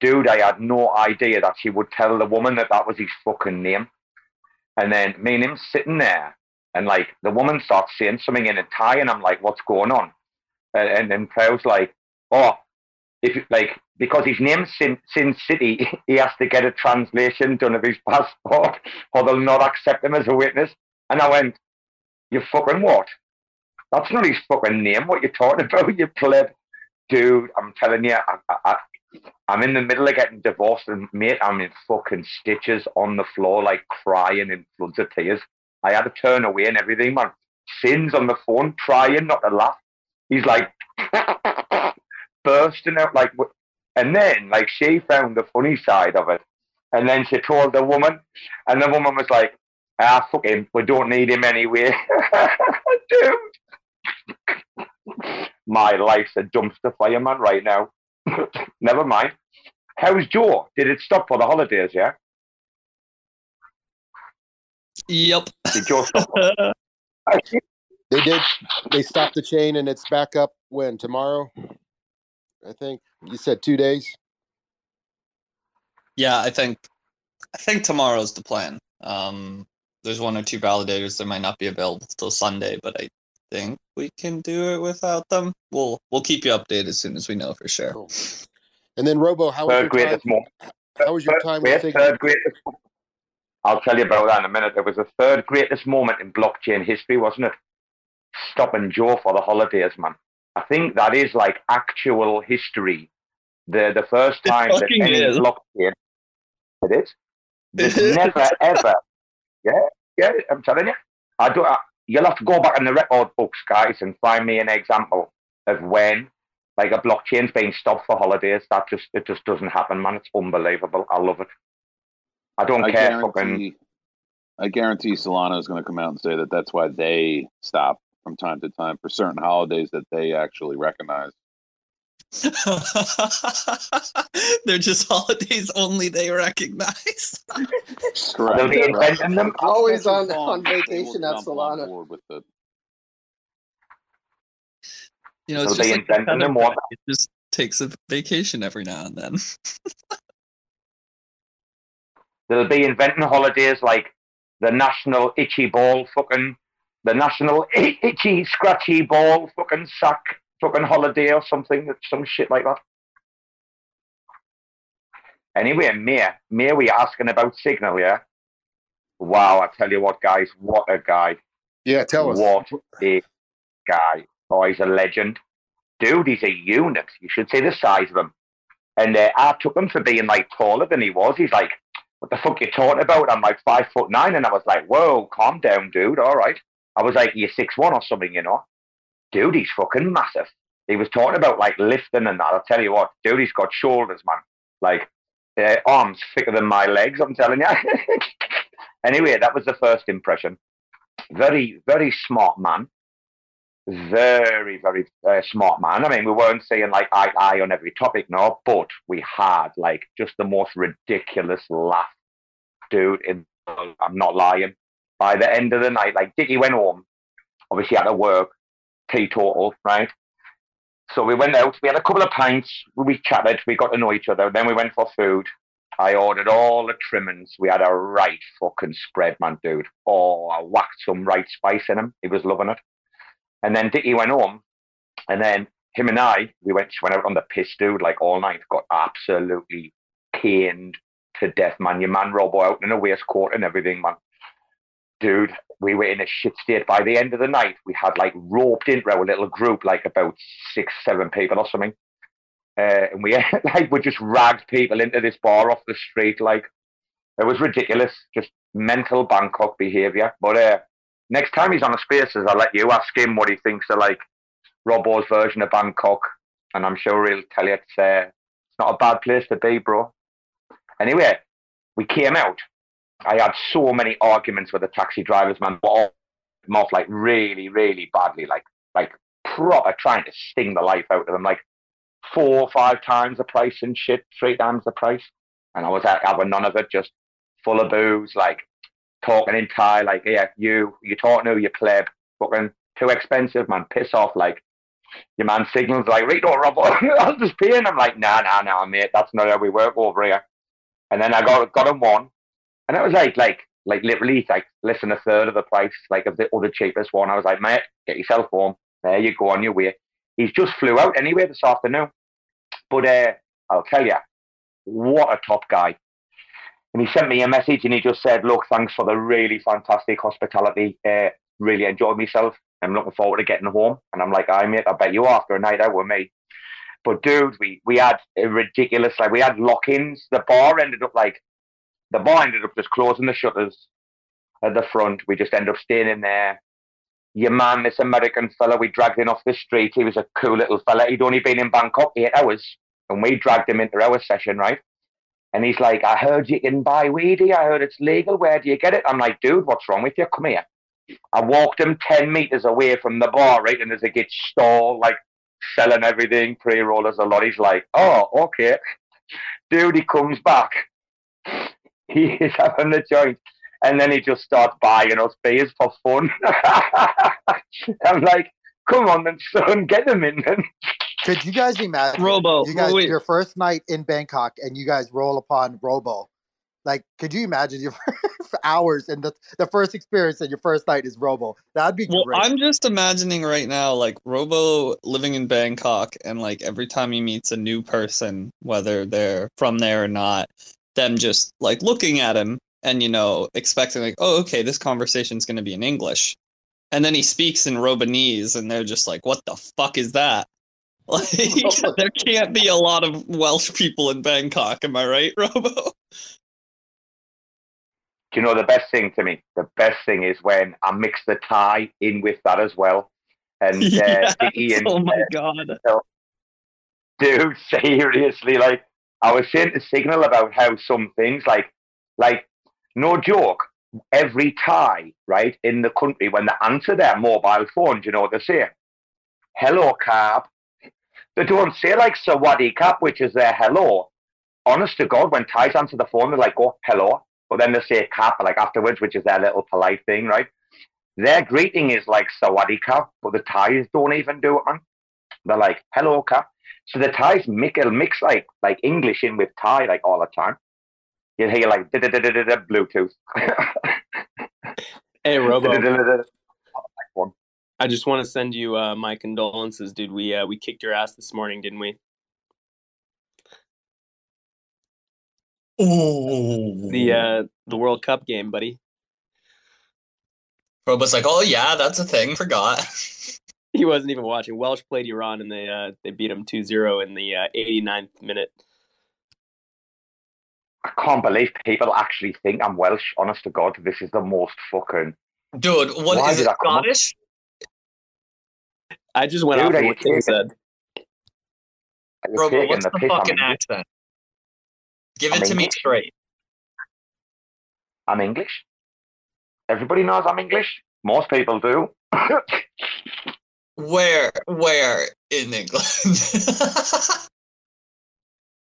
Dude, I had no idea that she would tell the woman that that was his fucking name. And then me and him sitting there, and like the woman starts saying something in a Thai, and I'm like, what's going on? And, and then Prow's like, oh, if like because his name's Sin, Sin City, he has to get a translation done of his passport, or they'll not accept him as a witness. And I went, you fucking what? That's not his fucking name. What you talking about, you pleb? Dude, I'm telling you, I, I, I'm in the middle of getting divorced, and mate, I'm in fucking stitches on the floor, like crying in floods of tears. I had to turn away and everything, man. Sin's on the phone, trying not to laugh. He's like bursting out, like, and then like she found the funny side of it, and then she told the woman, and the woman was like, "Ah, fuck him, we don't need him anyway." Dude, my life's a dumpster fire, man, right now. Never mind. How's Joe? Did it stop for the holidays? Yeah. Yep. Did Joe stop? They did. They stopped the chain, and it's back up when tomorrow. I think you said two days. Yeah, I think I think tomorrow's the plan. Um, there's one or two validators that might not be available till Sunday, but I think we can do it without them. We'll we'll keep you updated as soon as we know for sure. And then Robo, how was Third your time? greatest moment. How was your time Wait, with third greatest. I'll tell you about that in a minute. There was the third greatest moment in blockchain history, wasn't it? Stop and Joe for the holidays, man. I think that is like actual history. The the first time that fucking any is. blockchain. It is. There's never ever. Yeah, yeah. I'm telling you. I do. I, you'll have to go back in the record books, guys, and find me an example of when like a blockchain's stopped for holidays. That just it just doesn't happen, man. It's unbelievable. I love it. I don't I care. Fucking I guarantee Solana is going to come out and say that that's why they stop from time to time for certain holidays that they actually recognize. They're just holidays only they recognize. Correct. They'll be inventing them. Always on, on vacation at jump on Solana. with the You know, it's So just like the invented them feather. It just takes a vacation every now and then. They'll be inventing holidays like the national itchy ball fucking the national itchy scratchy ball fucking sack fucking holiday or something some shit like that. Anyway, Mir, Mir, we asking about Signal, yeah? Wow, I tell you what, guys, what a guy. Yeah, tell us. What a guy. Oh, he's a legend. Dude, he's a unit. You should see the size of him. And uh, I took him for being like taller than he was. He's like, what the fuck you talking about? I'm like five foot nine. And I was like, whoa, calm down, dude. All right. I was like, you're six one or something, you know? Dude, he's fucking massive. He was talking about like lifting and that. I'll tell you what, dude, he's got shoulders, man. Like uh, arms thicker than my legs, I'm telling you. anyway, that was the first impression. Very, very smart man. Very, very uh, smart man. I mean, we weren't saying like eye eye on every topic, no, but we had like just the most ridiculous laugh, dude. In, I'm not lying. By the end of the night, like Dickie went home, obviously had to work, teetotal, right? So we went out, we had a couple of pints, we chatted, we got to know each other. Then we went for food. I ordered all the trimmings. We had a right fucking spread, man, dude. Oh, I whacked some right spice in him. He was loving it. And then Dickie went home, and then him and I, we went went out on the piss, dude, like all night. Got absolutely caned to death, man. Your man Robo out in a waistcoat and everything, man. Dude, we were in a shit state. By the end of the night, we had like roped into our little group, like about six, seven people or something. Uh, and we like we just ragged people into this bar off the street. Like it was ridiculous, just mental Bangkok behavior. But uh, next time he's on a Spaces, I'll let you ask him what he thinks of like Robbo's version of Bangkok, and I'm sure he'll tell you it's uh, it's not a bad place to be, bro. Anyway, we came out. I had so many arguments with the taxi drivers, man. Them off like really, really badly, like like proper trying to sting the life out of them, like four or five times the price and shit, three times the price. And I was like, having none of it, just full of booze, like talking in Thai, like, yeah, you, you talking to you pleb, fucking too expensive, man, piss off, like, your man signals like, right, no, Rob, I'll just pay. And I'm like, nah, nah, nah, mate, that's not how we work over here. And then I got got him one, and it was like, like, like literally, like less than a third of the price, like of the other cheapest one. I was like, mate, get yourself home. There you go on your way. He's just flew out anyway this afternoon. But uh, I'll tell you, what a top guy. And he sent me a message and he just said, look, thanks for the really fantastic hospitality. Uh, really enjoyed myself. I'm looking forward to getting home. And I'm like, I mate, I bet you after a night out with me. But dude, we we had a ridiculous like we had lock-ins. The bar ended up like the bar ended up just closing the shutters at the front. We just ended up staying in there. Your man, this American fella, we dragged in off the street. He was a cool little fella. He'd only been in Bangkok eight hours, and we dragged him into our session, right? And he's like, I heard you can buy weedy. I heard it's legal. Where do you get it? I'm like, dude, what's wrong with you? Come here. I walked him 10 meters away from the bar, right? And there's a git stall, like selling everything, pre rollers, a lot. He's like, oh, okay. Dude, he comes back. He is having the joint. And then he just starts buying us beers for fun. I'm like, come on then, son, get them in then. Could you guys imagine Robo, You guys, wait. your first night in Bangkok, and you guys roll upon Robo. Like, could you imagine your for hours and the the first experience and your first night is Robo? That'd be Well, great. I'm just imagining right now, like Robo living in Bangkok, and like every time he meets a new person, whether they're from there or not, them just like looking at him and you know expecting like, oh, okay, this conversation's going to be in English, and then he speaks in Robanese, and they're just like, what the fuck is that? Like, there can't be a lot of Welsh people in Bangkok, am I right, Robo? Do you know the best thing to me? The best thing is when I mix the Thai in with that as well. And uh, Yes, Dickie and oh my uh, god. dude, seriously, like I was saying to Signal about how some things, like, like no joke, every Thai, right, in the country, when they answer their mobile phone, do you know what they say? Hello, cab. They don't say like Sawadee Cap, which is their hello. Honest to God, when Thais answer the phone, they're like, oh, hello. But then they say cap like afterwards, which is their little polite thing, right? Their greeting is like Sawadee Cap, but the Thais don't even do it, man. They're like, hello, cap. So the Thais mix, it'll mix like like English in with Thai like all the time. You'll hear like da da da da da da Bluetooth. Hey, Robo. I just want to send you uh, my condolences, dude. We uh, we kicked your ass this morning, didn't we? The uh, the World Cup game, buddy. Robo's like, oh yeah, that's a thing. Forgot. He wasn't even watching. Welsh played Iran and they uh, they beat him 2-0 in the uh, 89th minute. I can't believe people actually think I'm Welsh. Honest to God, this is the most fucking. Dude, what Why is it? I Scottish? I just went Dude, off of what Tim serious? said. You're what's the the piss. I'm fucking English. accent? Give I'm it to me straight. I'm English. Everybody knows I'm English. Most people do. Where, where in England?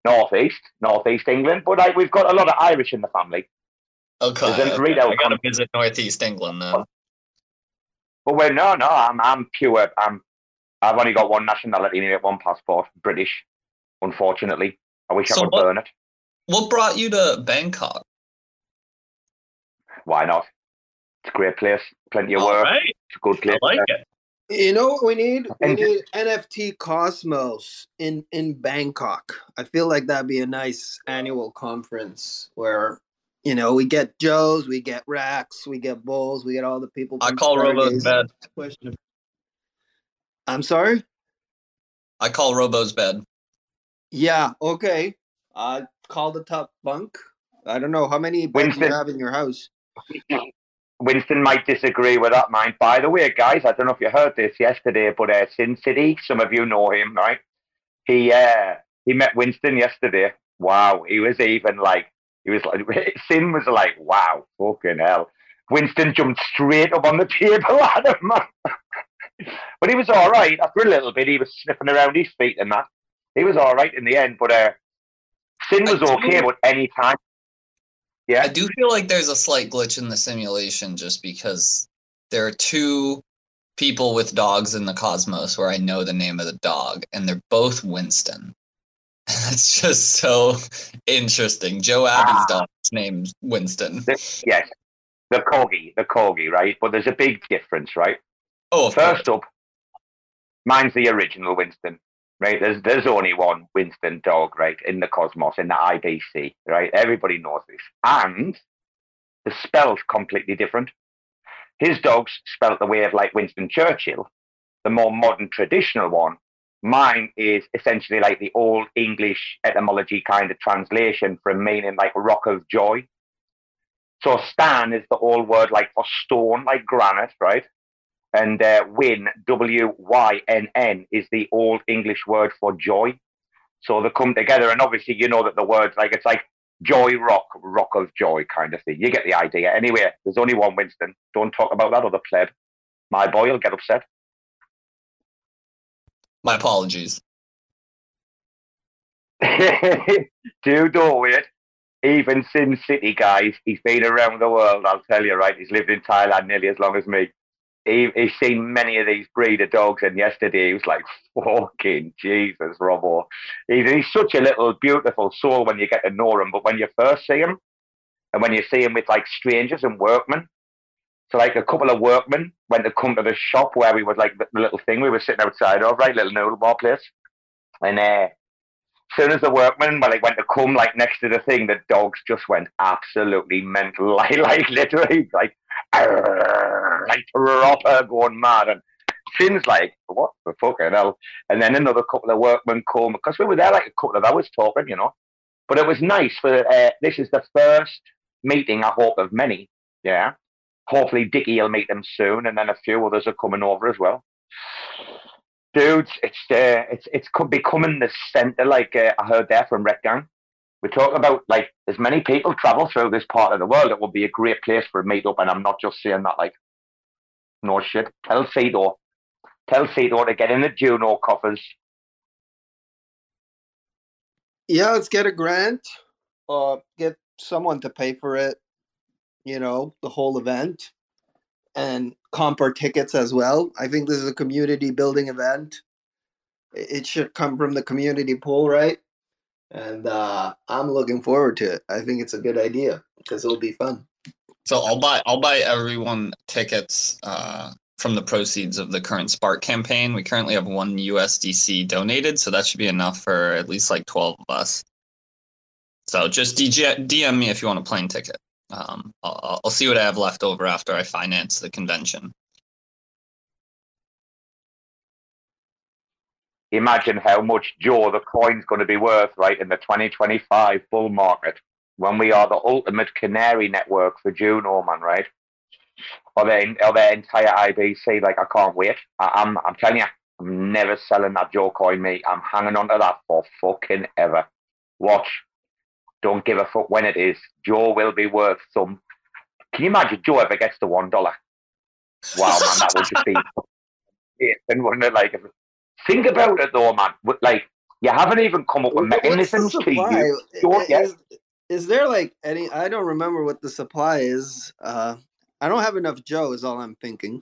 northeast, northeast England, but like we've got a lot of Irish in the family. okay, okay, I out gotta visit Northeast England then. But well, no, no, I'm I'm pure. I'm I've only got one nationality and one passport, British. Unfortunately, I wish I So could what- burn it. What brought you to Bangkok? Why not? It's a great place, plenty of All work. right, It's a good place. I like it. You know what we need? We need NFT Cosmos in in Bangkok. I feel like that'd be a nice annual conference where you know we get Joes, we get Racks, we get Bulls, we get all the people. I call Robo's bed. Question. I'm sorry. I call Robo's bed. Yeah. Okay. Uh, call the top bunk. I don't know how many beds you have in your house. Winston might disagree with that, mind. By the way, guys, I don't know if you heard this yesterday, but uh, Sin City, some of you know him, right? He uh, he met Winston yesterday. Wow, he was even like he was like Sin was like, wow, fucking hell. Winston jumped straight up on the table at him. Man. But he was all right after a little bit. He was sniffing around his feet and that. He was all right in the end. But uh, Sin was okay. But any time, yeah, I do feel like there's a slight glitch in the simulation just because there are two people with dogs in the cosmos where I know the name of the dog, and they're both Winston. That's just so interesting. Joe Abbey's Ah. dog's name's Winston. The- yes, the corgi, the corgi, right? But there's a big difference, right? Oh, first up, mine's the original Winston, right? There's there's only one Winston dog, right, in the cosmos, in the IBC, right? Everybody knows this, and the spell's completely different. His dog's spelled the way of like Winston Churchill, the more modern traditional one. Mine is essentially like the old English etymology kind of translation from meaning like rock of joy. So Stan is the old word like for stone, like granite, right? And uh, win, W Y N N, is the old English word for joy. So they come together, and obviously you know that the words like it's like joy rock, rock of joy kind of thing. You get the idea. Anyway, there's only one Winston. Don't talk about that other pleb. My boy will get upset. My apologies. Dude, don't wait. Even Sin City, guys, he's been around the world, I'll tell you, right? He's lived in Thailand nearly as long as me. He, he's seen many of these breeder dogs, and yesterday he was like, fucking Jesus, Robo. He's, he's such a little, beautiful soul when you get to know him, but when you first see him, and when you see him with like strangers and workmen, so like a couple of workmen went to come to the shop where we was like the little thing we were sitting outside of, right, little noodle bar place. And uh, soon as the workmen well, like went to come like next to the thing, the dogs just went absolutely mental, like like literally like like proper going mad and Finn's like, what the fucking hell? And then another couple of workmen come because we were there like a couple of hours talking, you know. But it was nice for uh, this is the first meeting I hope of many, yeah. Hopefully Dickie will meet them soon, and then a few others are coming over as well dudes, it's uh, it's it's co- becoming the center. Like uh, I heard there from Rekt Gang, we talk about like as many people travel through this part of the world. It would be a great place for a meetup, and I'm not just saying that like no shit. Tell Cito, tell Cito to get in the Juno coffers. Yeah, let's get a grant. Uh, get someone to pay for it. You know, the whole event, and comp our tickets as well. I think this is a community building event. It should come from the community pool, right? And uh, I'm looking forward to it. I think it's a good idea because it'll be fun. So I'll buy I'll buy everyone tickets uh, from the proceeds of the current Spark campaign. We currently have one USDC donated, so that should be enough for at least like twelve of us. So just DJ, DM me if you want a plane ticket. Um, I'll, I'll- I'll see what I have left over after I finance the convention. Imagine how much Joe the coin's going to be worth, right, in the 2025 bull market when we are the ultimate canary network for Juno, man, right? Or their, or their entire IBC. Like, I can't wait. I, I'm, I'm telling you, I'm never selling that Joe coin, mate. I'm hanging on to that for fucking ever. Watch. Don't give a fuck when it is. Joe will be worth some. Can you imagine Joe ever gets to one dollar? Wow, man, that would just be. Yeah, And wouldn't it? Like, think about it though, man. Like, you haven't even come up with What's mechanisms to supply? use. Joe, yeah. Is, is there like any? I don't remember what the supply is. Uh, I don't have enough Joe. Is all I'm thinking.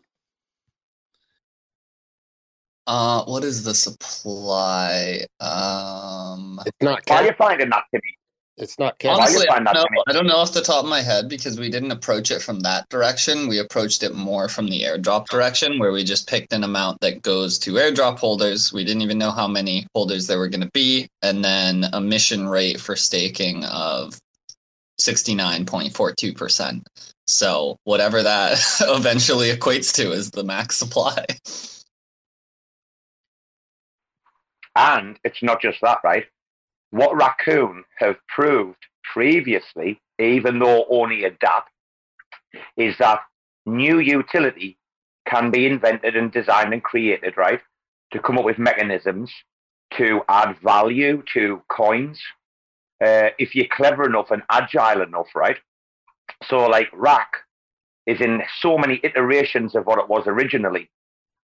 Uh, what is the supply? Um, it's not. Why are you finding that to me? It's not. Honestly, I find don't, know, to me? I don't know off the top of my head because we didn't approach it from that direction. We approached it more from the airdrop direction, where we just picked an amount that goes to airdrop holders. We didn't even know how many holders there were going to be, and then a mission rate for staking of sixty nine point four two percent. So whatever that eventually equates to is the max supply. And it's not just that, right? What Raccoon have proved previously, even though only a DApp, is that new utility can be invented and designed and created, right? To come up with mechanisms to add value to coins. Uh, if you're clever enough and agile enough, right? So, like Rack is in so many iterations of what it was originally.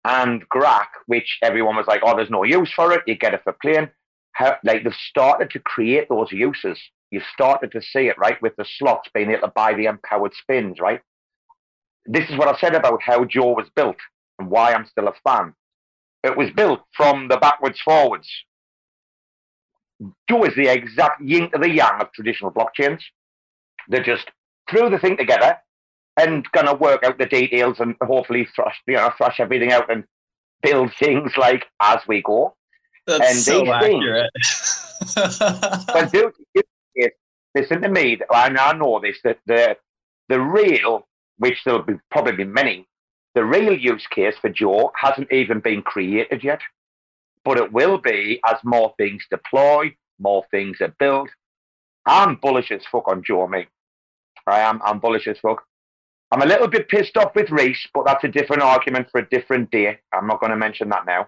And Grack, which everyone was like, oh, there's no use for it, you get it for playing. How, like they've started to create those uses. You've started to see it, right, with the slots being able to buy the empowered spins, right? This is what I said about how Joe was built and why I'm still a fan. It was built from the backwards forwards. Joe is the exact yin to the yang of traditional blockchains. They just threw the thing together and gonna work out the details and hopefully thrash, you know, thrash everything out and build things like as we go. That's and so accurate. but dude, it- it- listen to me. I now know this that the the real, which there'll be probably be many, the real use case for Joe hasn't even been created yet, but it will be as more things deploy, more things are built. I'm bullish as fuck on Joe, mate. I am. I'm bullish as fuck. I'm a little bit pissed off with Reese, but that's a different argument for a different day. I'm not going to mention that now.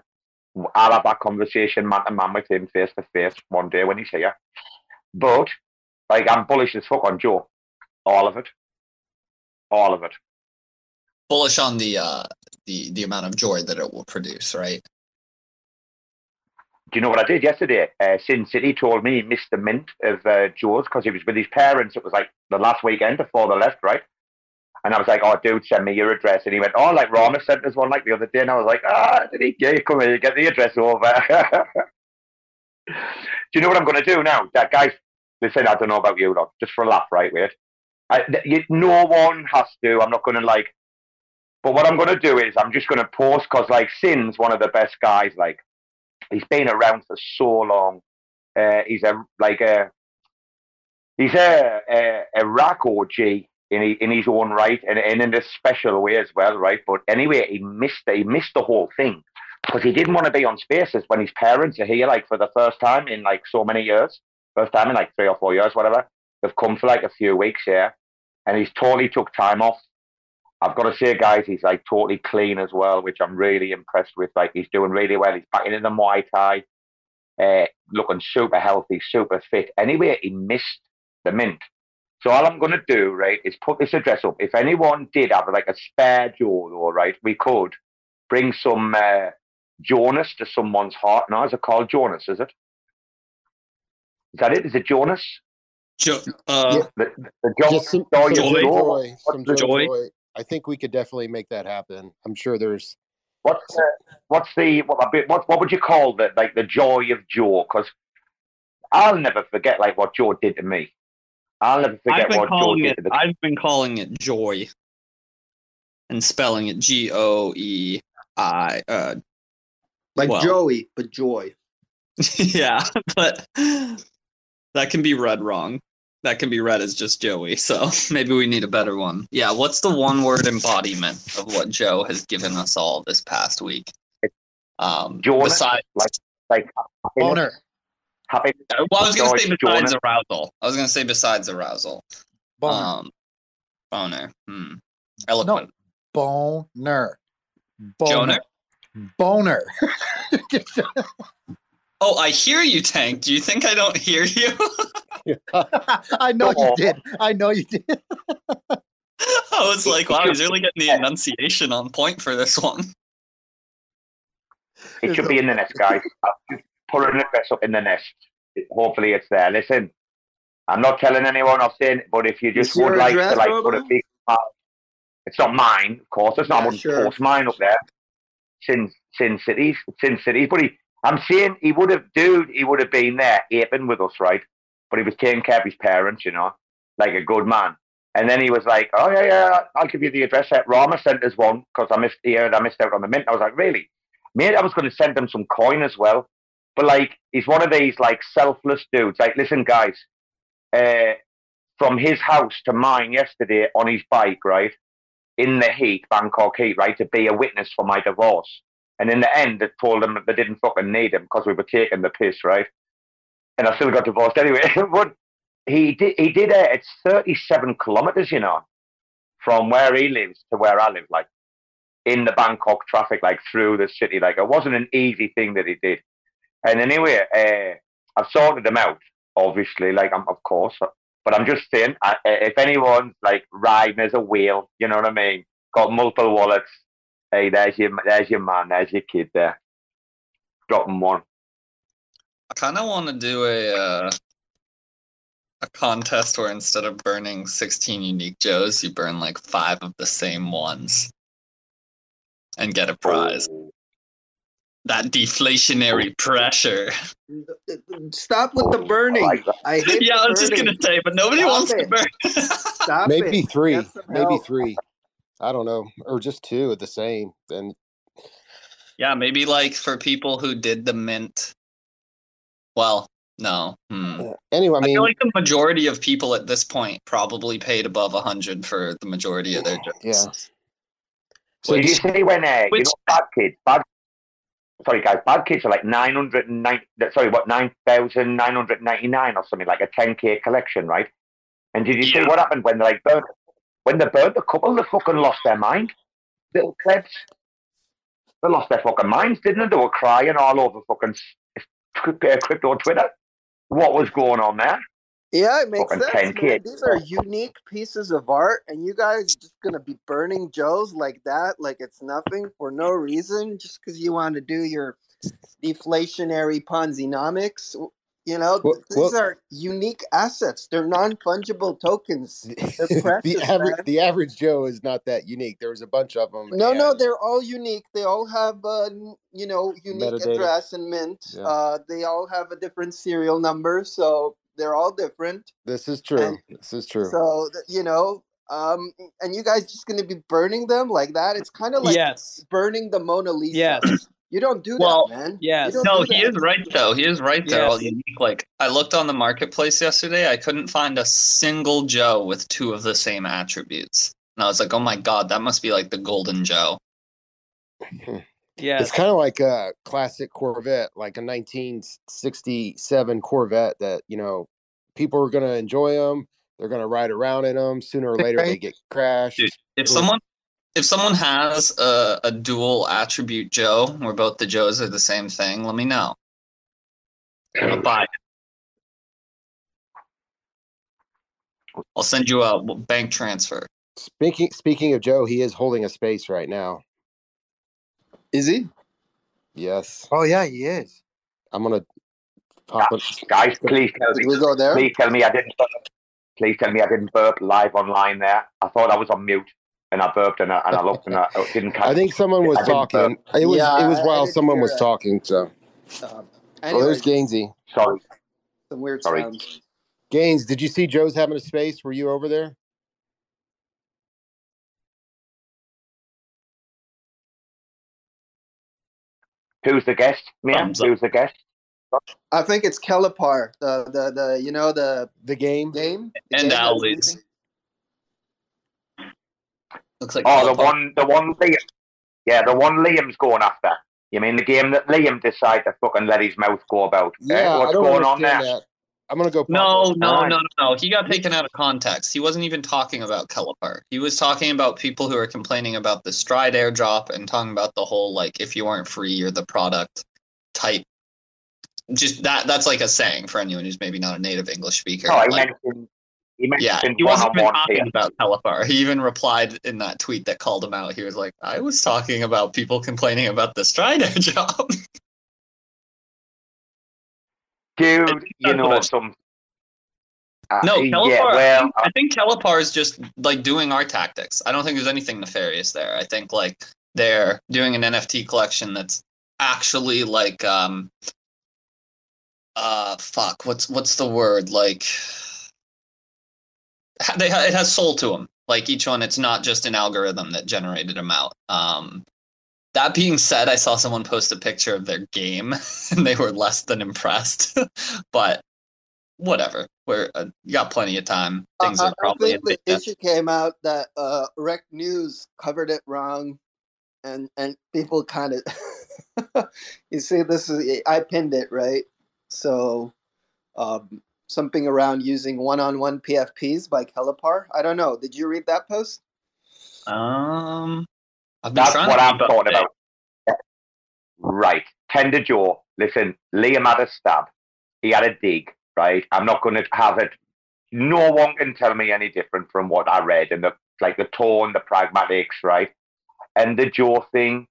I'll have that conversation man to man with him face to face one day when he's here. But like I'm bullish as fuck on Joe. All of it. All of it. Bullish on the uh the the amount of joy that it will produce, right? Do you know what I did yesterday? Uh, Sin City told me he missed the mint of uh, Joe's because he was with his parents. It was like the last weekend before they left, right? And I was like, "Oh, dude, send me your address." And he went, "Oh, like Rama sent us one like the other day." And I was like, "Ah, did he? Yeah, come here, get the address over." do you know what I'm going to do now? That guys, listen, I don't know about you, lot. Just for a laugh, right? weird. I, you, no one has to. I'm not going to like. But what I'm going to do is I'm just going to post because like Sin's one of the best guys. Like he's been around for so long. Uh, he's a like a he's a a, a rock OG in in his own right and, and in a special way as well, right? But anyway, he missed he missed the whole thing because he didn't want to be on Spaces when his parents are here, like for the first time in like so many years, first time in like three or four years, whatever. They've come for like a few weeks here, and he's totally took time off. I've got to say, guys, he's like totally clean as well, which I'm really impressed with. Like he's doing really well. He's back in the Muay Thai, uh, looking super healthy, super fit. Anyway, he missed the mint. So all I'm going to do, right, is put this address up. If anyone did have like a spare Joe, though, right, we could bring some uh, Jonas to someone's heart. Now, is it called Jonas? Is it? Is that it? Is it Jonas? Jo- uh, The, the Jonas Just some, joy some of joy, some What's the joy, I think we could definitely make that happen. I'm sure there's What's the, what's the what, what what would you call the like the joy of Joe? Because I'll never forget like what Joe did to me. I'll never I've forget been what calling did it. to the I've been calling it joy, and spelling it G O E I. Uh, Like well, Joey, but joy. yeah, but that can be read wrong. That can be read as just Joey. So maybe we need a better one. Yeah, what's the one word embodiment of what Joe has given us all this past week? Um, Jonas, besides, like like Boner. Happy. well, I was going to say besides Jonas. arousal. I was going to say besides arousal. Boner. Um, boner. Hmm. Eloquent. Boner. Joner? Boner. Oh, I hear you, Tank. Do you think I don't hear you? I know you did. I know you did. I was like, wow, he's really getting the enunciation on point for this one. It should be in the next, guys. Put an address up in the nest. Hopefully, it's there. Listen, I'm not telling anyone or saying, but if you just would like address, to like put a big, it's not mine, of course. It's not. Yeah, sure. post mine up there. Sin Sin Cities, Sin Cities. But he, I'm saying he would have, dude. He would have been there aping with us, right? But he was taking care of his parents, you know, like a good man. And then he was like, "Oh yeah, yeah, I'll give you the address." At Rama sent us one because I missed here and I missed out on the mint. I was like, "Really?" Mate, I was going to send him some coin as well. But like, he's one of these like selfless dudes. Like, listen, guys, uh, from his house to mine yesterday on his bike, right, in the heat, Bangkok heat, right, to be a witness for my divorce. And in the end, they told him that they didn't fucking need him because we were taking the piss, right? And I still got divorced anyway. but he did. He did. Uh, it's thirty-seven kilometers, you know, from where he lives to where I live. Like in the Bangkok traffic, like through the city. Like it wasn't an easy thing that he did. And anyway, uh, I've sorted them out, obviously, like I'm of course, but I'm just saying, I, if anyone's like riding as a whale, you know what I mean? Got multiple wallets. Hey, there's your there's your man, there's your kid there. Drop 'em one. I kind of want to do a uh, a contest where instead of burning 16 unique Joes, you burn like five of the same ones and get a prize. That deflationary pressure. Stop with the burning. I hate yeah, I was just gonna say, but nobody Stop wants to burn. Stop maybe it. three, maybe help. three. I don't know, or just two of the same. Then yeah, maybe like for people who did the mint. Well, no. Hmm. anyway, I I feel like the majority of people at this point probably paid above a hundred for the majority of their jokes. yeah. So did you see when uh, you know bad kids, bad sorry guys, bad kids are like nine hundred and ninety sorry, what nine thousand nine hundred ninety nine or something like a ten K collection, right? And did you see what happened when they like burnt when they burnt the couple they fucking lost their mind? Little plebs. They lost their fucking minds, didn't they? They were crying all over fucking crypto Twitter. What was going on there? Yeah, it makes sense, 10 man. kids. These are unique pieces of art, and you guys just gonna be burning Joes like that, like it's nothing for no reason, just because you want to do your deflationary Ponzi-nomics. You know, Well- these well- are unique assets. They're non-fungible tokens. They're the average the average Joe is not that unique. There was a bunch of them. No, no, they're all unique. They all have, uh, n- you know, unique Metadata. address and mint. Yeah. Uh, they all have a different serial number, so they're all different. This is true. And this is true. So you know, um, and you guys just gonna be burning them like that? It's kind of like yes. burning the Mona Lisa. Yes. You don't do Well, that, man. yes. You No, he is right though. He is right. They're Yes. unique. Like I looked on the marketplace yesterday, I couldn't find a single Joe with two of the same attributes. And I was like, oh my god, that must be like the golden Joe. Yes. It's kind of like a classic Corvette, like a 1967 Corvette that, you know, people are going to enjoy them. They're going to ride around in them. Sooner or later, they get crashed. Dude, if someone if someone has a, a dual attribute Joe, where both the Joes are the same thing, let me know. I'll buy it. I'll send you a bank transfer. Speaking speaking of Joe, he is holding a space right now. Is he? Yes. Oh yeah, he is. I'm gonna pop it. Guys, please tell me. Did we go there? Please tell me I didn't. Please tell me I didn't burp live online there. I thought I was on mute, and I burped, and I, and I looked, and I I didn't. Catch I think someone was I didn't talking. burp. It was Yeah, it was I- I while didn't someone hear was it. talking. So Um, oh, anyways, there's Gainsy. Sorry. some weird Sorry. sounds. Gaines, did you see Joe's having a space? Were you over there? Who's the guest, Mia? Thumbs up. Who's the guest? I think it's Kellepar, the the the you know the The game. game The And game Owlies. Looks like Oh, the one, the one Liam. Yeah, the one Liam's going after. You mean the game that Liam decided to fucking let his mouth go about? eh? Yeah, I What's don't going on there? that. I'm gonna go. No, no, Alright. no, no, no. He got taken out of context. He wasn't even talking about Kellepar. He was talking about people who are complaining about the Stride airdrop and talking about the whole like if you aren't free, you're the product type. Just that that's like a saying for anyone who's maybe not a native English speaker. Oh, he Like, mentioned. He yeah, mentioned he wasn't even talking here. about Kellepar. He even replied in that tweet that called him out. He was like, I was talking about people complaining about the Stride airdrop. Dude, you know what I- some. Uh, No, yeah, well, I, think, I think Kellepar is just like doing our tactics. I don't think there's anything nefarious there. I think like they're doing an NFT collection that's actually like um uh fuck what's what's the word like they ha- it has soul to them. Like each one, it's not just an algorithm that generated them out. Um, that being said, I saw someone post a picture of their game, and they were less than impressed. but whatever, we're uh, you got plenty of time. Things I, are I probably think the issue came out that uh, Rekt news covered it wrong, and and people kind of, you see, this is I pinned it right, so um, something around using one-on-one PFPs by Kellepar. I don't know. Did you read that post? Um, That's what I'm talking about. Right. Tender Joe. Listen, Liam had a stab. He had a dig, right? I'm not going to have it no one can tell me any different from what I read and the like the tone, the pragmatics, right? And the Joe thing,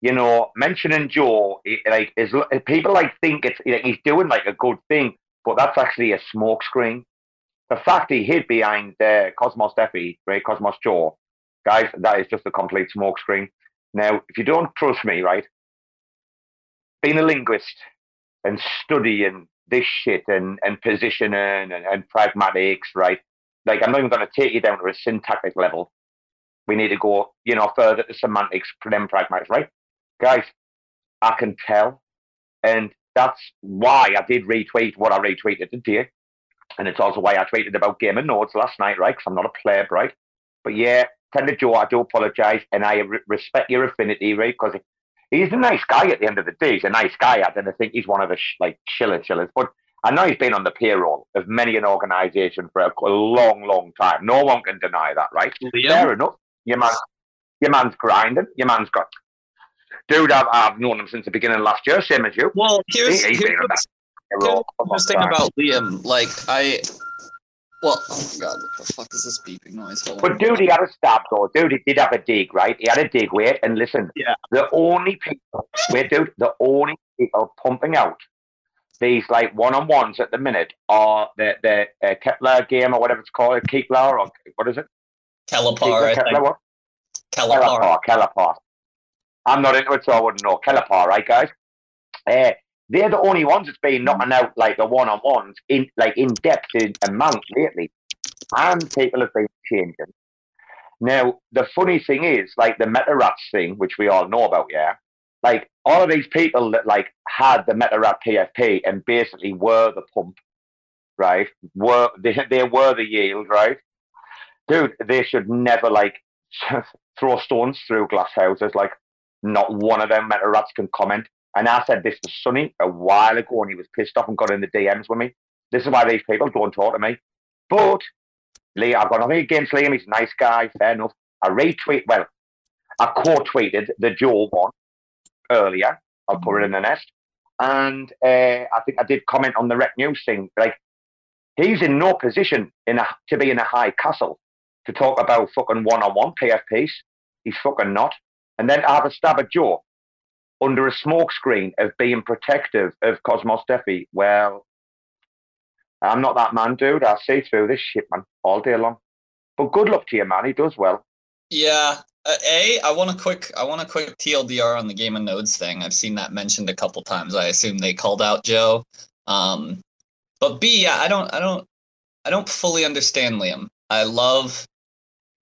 you know, mentioning Joe, it, like is people like think it's like he's doing like a good thing, but that's actually a smokescreen. The fact he hid behind uh, Cosmos Steffi, right, Cosmos Joe, guys, that is just a complete smokescreen. Now, if you don't trust me, right, being a linguist and studying this shit and, and positioning and, and pragmatics, right? Like, I'm not even going to take you down to a syntactic level. We need to go, you know, further to semantics, then pragmatics, right? Guys, I can tell. And that's why I did retweet what I retweeted today. And it's also why I tweeted about Game of Nodes last night, right? Because I'm not a player, right? But yeah, Tender Joe, I do apologise. And I re- respect your affinity, right? Because he's a nice guy at the end of the day. He's a nice guy. I don't think he's one of the sh- like chiller chillers. But I know he's been on the payroll of many an organisation for a, a, long, long time. No one can deny that, right? Liam? Fair enough. Your man, your man's grinding. Your man's got. Dude, I've, I've known him since the beginning of last year, same as you. Well, here's, he, here's, here's the thing about Liam. Like, I well, oh my god, what the fuck is this beeping noise? Hold but on. dude, he had a stab though. Dude, he did have a dig, right? He had a dig, wait, and listen. Yeah. The only people, wait, dude, the only people pumping out these like one on ones at the minute are the the uh, Kepler game or whatever it's called, Kepler or what is it? Kellepar, Kepler, what? Kellepar. Kellepar. I'm not into it, so I wouldn't know. Kellepar, right, guys? Uh, they're the only ones that's been knocking mm. out like the one on ones in like in depth in amount lately. And people have been changing. Now, the funny thing is, like the meta rats thing, which we all know about, yeah. Like all of these people that like had the meta rat PFP and basically were the pump, right? Were they, they were the yield, right? Dude, they should never like throw stones through glass houses. Like, not one of them meta rats can comment. And I said this to Sonny a while ago, and he was pissed off and got in the DMs with me. This is why these people don't talk to me. But Lee, I've got nothing against Liam. He's a nice guy, fair enough. I retweet, well, I quote tweeted the Joe one earlier. I'll put it in the nest. And uh, I think I did comment on the Rekt news thing. Like, he's in no position in a, to be in a high castle to talk about fucking one on one PFPs. He's fucking not. And then I have a stab at Joe under a smokescreen of being protective of Cosmos Steffi. Well, I'm not that man, dude. I see through this shit, man, all day long. But good luck to you, man. He does well. Yeah. Uh, a, I want a quick, I want a quick TLDR on the Game of Nodes thing. I've seen that mentioned a couple times. I assume they called out Joe. Um, but B, yeah, I don't, I don't, I don't fully understand Liam. I love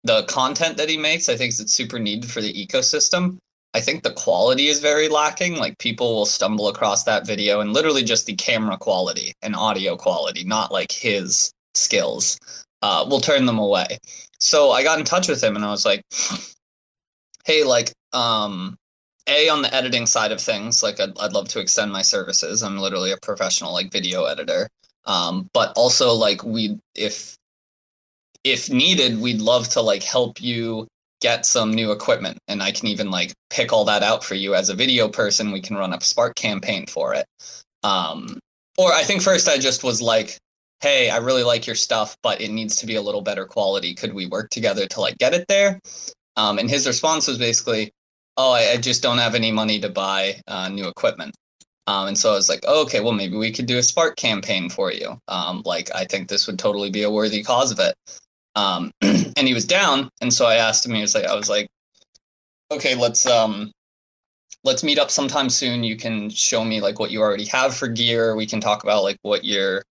the content that he makes. I think it's super needed for the ecosystem. I think the quality is very lacking. Like people will stumble across that video and literally just the camera quality and audio quality, not like his skills, uh, will turn them away. So I got in touch with him and I was like, hey, like, um, a on the editing side of things, like I'd, I'd love to extend my services. I'm literally a professional like video editor. Um, but also like we if if needed, we'd love to like help you get some new equipment and I can even like pick all that out for you as a video person. We can run a Spark campaign for it. Um, or I think first I just was like, hey, I really like your stuff, but it needs to be a little better quality. Could we work together to like get it there? Um, and his response was basically, oh, I, I just don't have any money to buy uh, new equipment. Um, and so I was like, oh, okay, well, maybe we could do a Spark campaign for you. Um, like, I think this would totally be a worthy cause of it. Um, and he was down, and so I asked him. He was like, I was like, okay, let's um, let's meet up sometime soon. You can show me like what you already have for gear. We can talk about like what your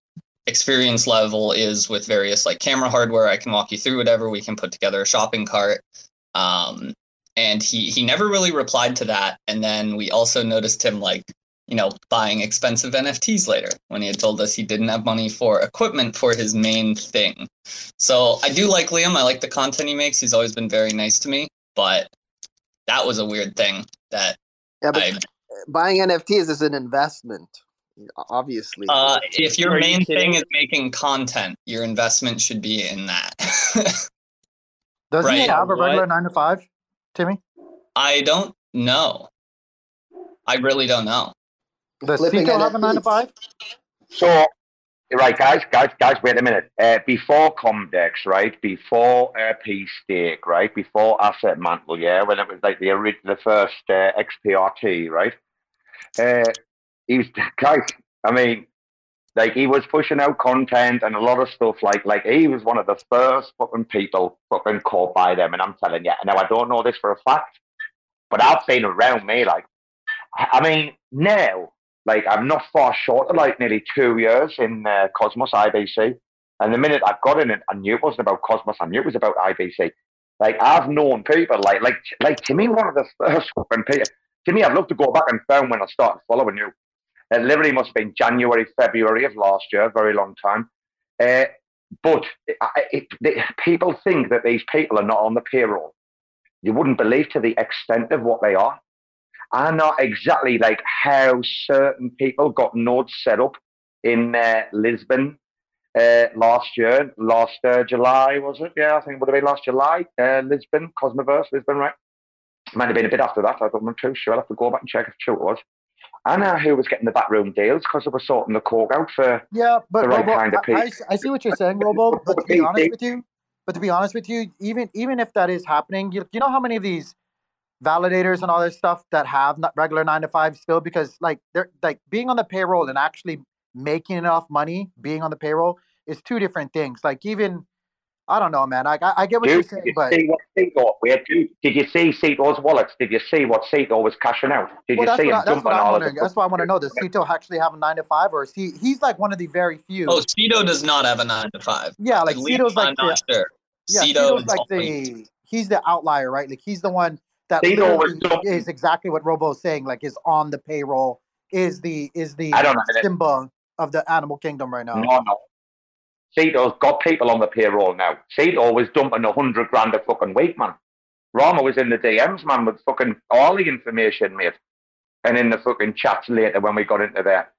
experience level is with various like camera hardware. I can walk you through whatever. We can put together a shopping cart. Um, and he he never really replied to that. And then we also noticed him like you know, buying expensive NFTs later when he had told us he didn't have money for equipment for his main thing. So I do like Liam. I like the content he makes. He's always been very nice to me, but that was a weird thing that yeah, but I, buying NFTs is an investment, obviously. uh, if your main thing is making content, your investment should be in that. Does he Right. have a What? regular nine to five, Timmy? I don't know. I really don't know. Does Cito have a nine to five? So right, guys, guys, guys, wait a minute. Uh, before Comdex, right? Before uh, P Stake, right? Before AssetMantle, yeah, when it was like the ori- the first uh, XPRT, right? Uh, he was, guys. I mean, like he was pushing out content and a lot of stuff. Like, like he was one of the first fucking people fucking caught by them. And I'm telling you, and now I don't know this for a fact, but I've seen around me. Like, I mean, now like I'm not far short of like nearly two years in uh, Cosmos IBC. And the minute I got in it, I knew it wasn't about Cosmos. I knew it was about IBC. Like I've known people like like like to me one of the first fucking people. To me, I'd love to go back and find when I started following you. It literally must have been January, February of last year, very long time. Uh, but it, it, it, people think that these people are not on the payroll. You wouldn't believe to the extent of what they are. I know exactly like how certain people got nodes set up in uh, Lisbon uh, last year, last uh, July, was it? Yeah, I think it would have been last July. Uh, Lisbon, Cosmoverse, Lisbon, right? Might have been a bit after that. I don't know too sure. I'll have to go back and check if true it was. I know who was getting the backroom deals because they were sorting the cork out for Yeah, but the right Robo, kind of I, people. I, I see what you're saying, Robo. But to be honest with you, but to be honest with you, even even if that is happening, you, you know how many of these validators and all this stuff that have not regular nine to five still because like they're like being on the payroll and actually making enough money being on the payroll is two different things. Like even I don't know, man. Like I, I get what you're saying, did you but see what Cito? We had. Did you see Cito's wallets? Did you see what Cito was cashing out? Did well, you see what, him I, that's dumping what I'm all of wondering. the? That's why I want to know. Does Cito actually have a nine to five, or is he? He's like one of the very few. Oh, Cito does not have a nine to five. Yeah, like At least Cito's like I'm not the, sure. yeah, Cito Cito's like the he's the outlier, right? Like he's the one that literally is exactly what Robo is saying. Like is on the payroll, is the is the I don't know. Simba of the animal kingdom right now. No, no. Cito's got people on the payroll now. Cito was dumping a hundred grand a fucking week, man. Rama was in the DMs, man, with fucking all the information, mate. And in the fucking chats later when we got into there.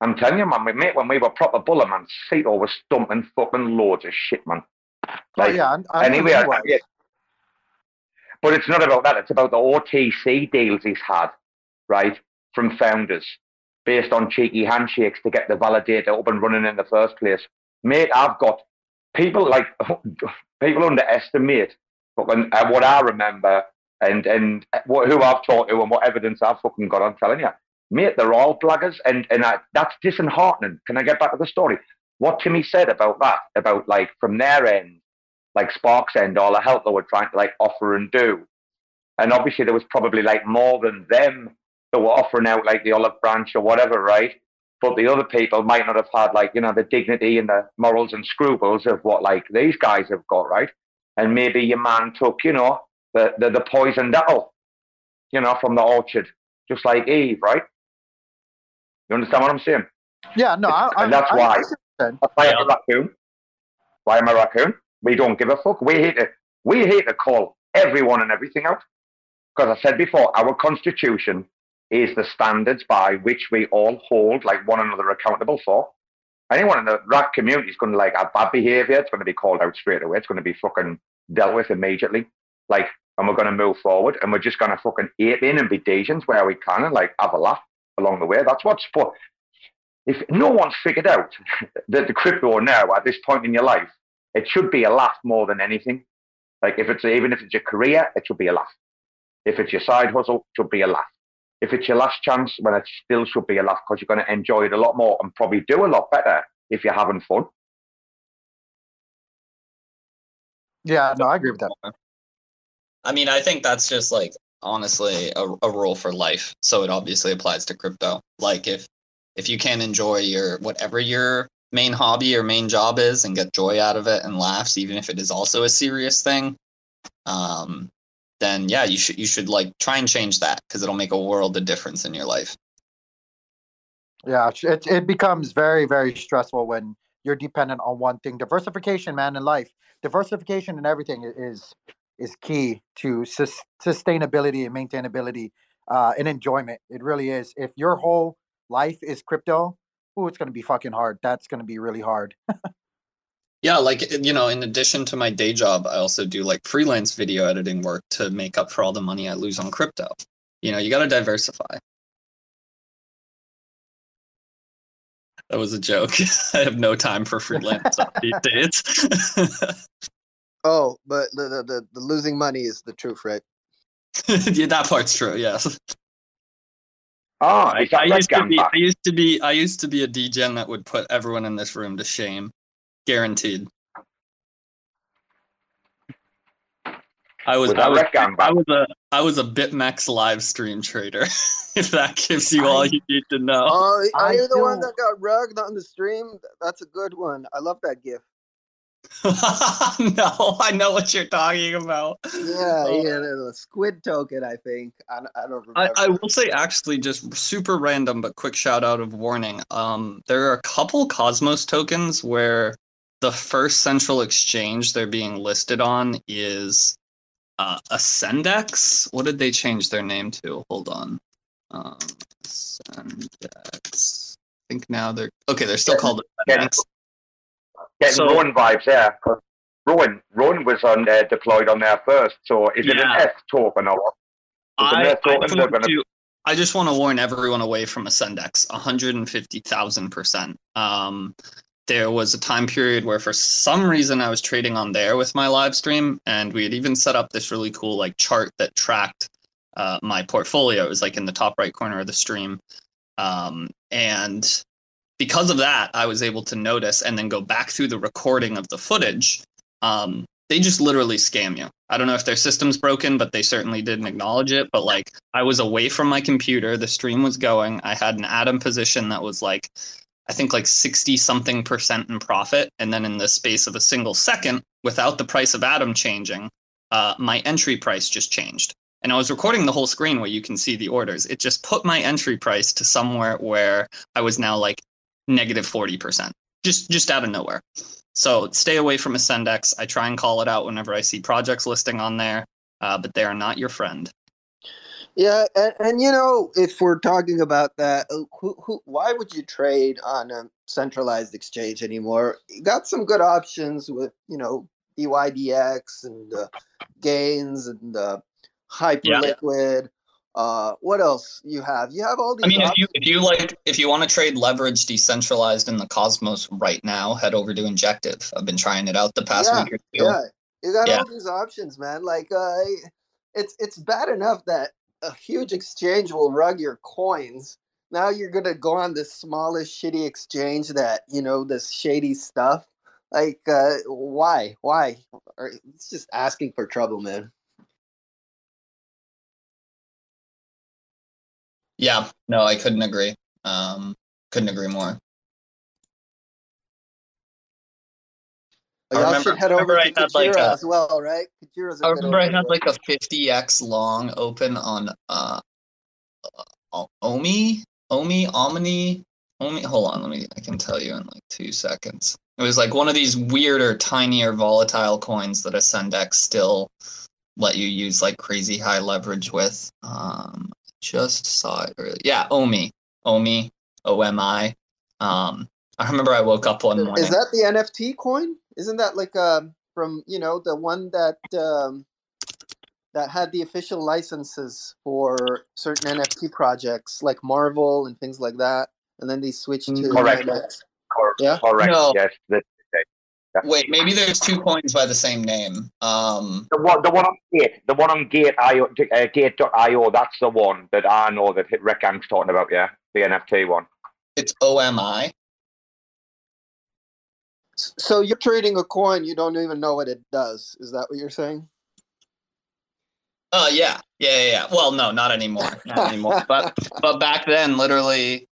I'm telling you, man, we- mate, when we were proper buller, man, Cito was dumping fucking loads of shit, man. Oh yeah, I, I anyway, I- yeah. But it's not about that. It's about the OTC deals he's had, right, from founders, based on cheeky handshakes to get the validator up and running in the first place. Mate, I've got people like people underestimate fucking uh, what I remember and and what, who I've talked to and what evidence I've fucking got. I'm telling you, mate, they're all blaggers, and and I, that's disheartening. Can I get back to the story? What Timmy said about that, about like from their end, like Sparks end, all the help they were trying to like offer and do, and obviously there was probably like more than them that were offering out like the olive branch or whatever, right? But the other people might not have had like you know the dignity and the morals and scruples of what like these guys have got, right? And maybe your man took you know the the, the poisoned apple, you know, from the orchard, just like Eve, right? You understand what I'm saying? Yeah, no, I, I, and that's I, why. I see what you're saying. That's why I'm a raccoon. Why am I a raccoon? We don't give a fuck. We hate to, we hate to call everyone and everything out. Because I said before, our constitution is the standards by which we all hold like one another accountable for. Anyone in the rat community is going to like have bad behavior. It's going to be called out straight away. It's going to be fucking dealt with immediately. Like, and we're going to move forward and we're just going to fucking ape in and be degens where we can and like have a laugh along the way. That's what's for. If no one's figured out that the crypto now at this point in your life, it should be a laugh more than anything. Like if it's even if it's your career, it should be a laugh. If it's your side hustle, it should be a laugh. If it's your last chance, well, it still should be a laugh because you're going to enjoy it a lot more and probably do a lot better if you're having fun. Yeah, no, I agree with that. I mean, I think that's just like honestly a, a rule for life. So it obviously applies to crypto. Like if if you can't enjoy your whatever your main hobby or main job is and get joy out of it and laughs, even if it is also a serious thing, um, then yeah, you should you should like try and change that because it'll make a world of difference in your life. Yeah, it it becomes very very stressful when you're dependent on one thing. Diversification, man, in life, diversification and everything is is key to sus- sustainability and maintainability uh, and enjoyment. It really is. If your whole life is crypto, ooh, it's gonna be fucking hard. That's gonna be really hard. Yeah, like you know, in addition to my day job, I also do like freelance video editing work to make up for all the money I lose on crypto. You know, you got to diversify. That was a joke. I have no time for freelance stuff these days. Oh, but the, the the the losing money is the truth, right? yeah, that part's true. Yes. Oh, I, I used to be. back? I used to be. I used to be a degen that would put everyone in this room to shame, guaranteed. I was, was I, was. Red I was a. I was a BitMEX live stream trader. if that gives you all you need to know. Oh, are I you the one that got rugged on the stream? That's a good one. I love that gif. no, I know what you're talking about. Yeah, Oh. yeah, the squid token. I think. I, don't- I don't remember. I, I will say actually just super random but quick shout out of warning. Um there are a couple Cosmos tokens where the first central exchange they're being listed on is uh Ascendex. What did they change their name to? Hold on. Um Ascendex. I think now they're okay, they're still called Ascendex. Getting So- Rowan vibes there. 'cause Rowan, Rowan was on uh, deployed on there first. So is it Yeah. an S token or what? Is it an I, S I, token? just They're want gonna to, I just want to warn everyone away from Ascendex. 150,000%. Um, there was a time period where, for some reason, I was trading on there with my live stream, and we had even set up this really cool like chart that tracked uh, my portfolio. It was like in the top right corner of the stream. Um, and because of that, I was able to notice and then go back through the recording of the footage. Um, they just literally scam you. I don't know if their system's broken, but they certainly didn't acknowledge it. But like, I was away from my computer, the stream was going. I had an atom position that was like, I think like 60 something percent in profit. And then in the space of a single second, without the price of atom changing, uh, my entry price just changed. And I was recording the whole screen where you can see the orders. It just put my entry price to somewhere where I was now like negative 40%, just just out of nowhere. So stay away from Ascendex. I try and call it out whenever I see projects listing on there, uh, but they are not your friend. Yeah, and, and you know, if we're talking about that, uh, who, who, why would you trade on a centralized exchange anymore? You got some good options with, you know, dYdX and uh, Gains and uh, Hyperliquid. Uh, what else you have? You have all these. I mean, if you if you like if you want to trade leverage decentralized in the Cosmos right now, head over to Injective. I've been trying it out the past yeah, week or two. yeah, you got Yeah. all these options, man. Like, uh, it's it's bad enough that a huge exchange will rug your coins. Now you're gonna go on this smallest shitty exchange that you know this shady stuff. Like, uh, why? Why? It's just asking for trouble, man. Yeah, no, I couldn't agree. Um, couldn't agree more. I Y'all remember- should head over remember to I had, like, a- as well, right? Kujira's a I good remember I had book. like a 50x long open on uh, uh Omi, Omi, Omni, Omi. Hold on, let me. I can tell you in like two seconds. It was like one of these weirder, tinier, volatile coins that Ascendex still let you use like crazy high leverage with. Um, just saw it earlier. Yeah, Omi, Omi, O M I. Um, I remember I woke up one morning. Is that the NFT coin? Isn't that like um from you know the one that um, that had the official licenses for certain NFT projects like Marvel and things like that, and then they switched to Correct. IMX. Cor- Yeah? Correct. No. Yes. The, Wait, maybe there's two coins by the same name. Um, the one, the one on Gate, the one on Gate IO, uh, Gate.io. That's the one that I know that Rekt Gang's talking about. Yeah, the NFT one. it's OMI. So you're trading a coin you don't even know what it does. Is that what you're saying? Oh yeah, yeah, yeah. yeah. Well, no, not anymore, not anymore. but but back then, literally,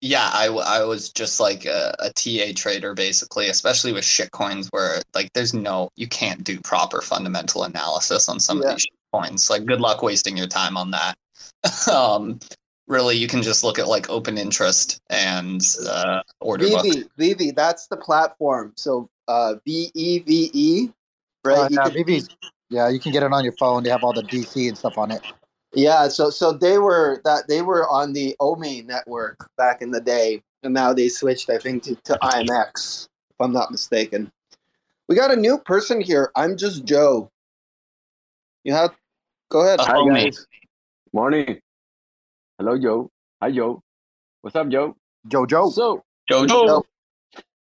yeah, I, I was just like a, a TA trader basically, especially with shit coins where like there's no you can't do proper fundamental analysis on some Yeah. of these shit coins. Like, good luck wasting your time on that. um, really, you can just look at like open interest and uh, order book. VeVe, VeVe, that's the platform. So uh, V E V E, right? Uh, You yeah, can- VeVe's. Yeah, you can get it on your phone. They have all the DC and stuff on it. Yeah, so so they were that they were on the OMI network back in the day, and now they switched, I think, to, to IMX, if I'm not mistaken. We got a new person here. I'm just Joe. You have go ahead. Hi guys. Morning. Hello Joe. Hi Joe. What's up Joe? Joe Joe. So Jojo.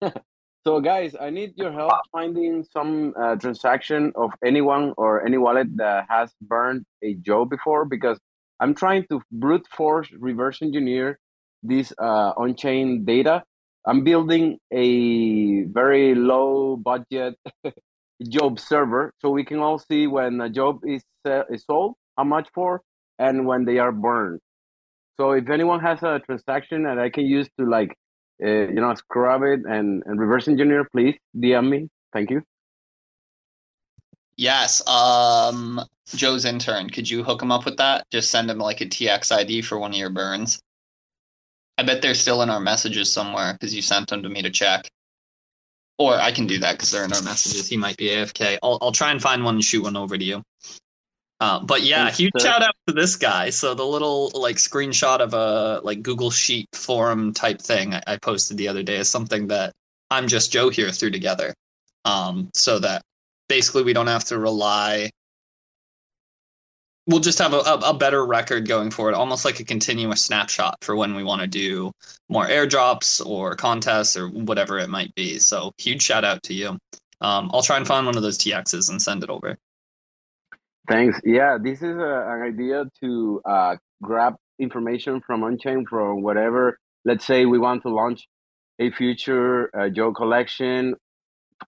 so guys, I need your help finding some uh, transaction of anyone or any wallet that has burned a Joe before because I'm trying to brute force reverse engineer this uh, on-chain data. I'm building a very low budget job server so we can all see when a job is uh, is sold, how much for, and when they are burned. So if anyone has a transaction that I can use to like, uh, you know, scrub it and, and reverse engineer, please DM me. Thank you. Yes. Um, Joe's intern. Could you hook him up with that? Just send him like a TX ID for one of your burns. I bet they're still in our messages somewhere because you sent them to me to check. Or I can do that because they're in our messages. He might be AFK. I'll I'll try and find one and shoot one over to you. Uh, but yeah, huge shout out to this guy. So the little like screenshot of a like Google Sheet forum type thing I, I posted the other day is something that I'm just Joe here threw together. Um, so that basically we don't have to rely. We'll just have a, a, a better record going forward, almost like a continuous snapshot for when we want to do more airdrops or contests or whatever it might be. So huge shout out to you. Um, I'll try and find one of those TXs and send it over. Thanks. Yeah, this is a, an idea to uh, grab information from on-chain from whatever. Let's say we want to launch a future uh, Joe collection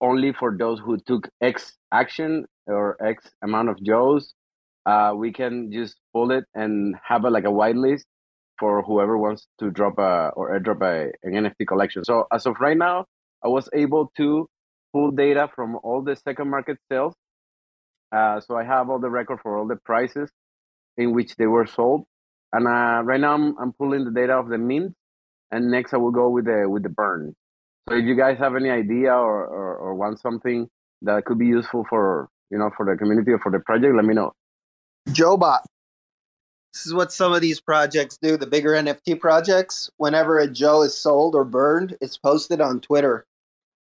only for those who took X action or X amount of Joes. Uh, we can just pull it and have a, like a whitelist for whoever wants to drop a or airdrop a, an NFT collection. So as of right now, I was able to pull data from all the second market sales uh, so I have all the record for all the prices in which they were sold. And uh, right now I'm, I'm pulling the data of the mint, and next I will go with the with the burn. So if you guys have any idea or, or, or want something that could be useful for you know for the community or for the project, let me know. Jobot. This is what some of these projects do. The bigger NFT projects, whenever a Joe is sold or burned, it's posted on Twitter,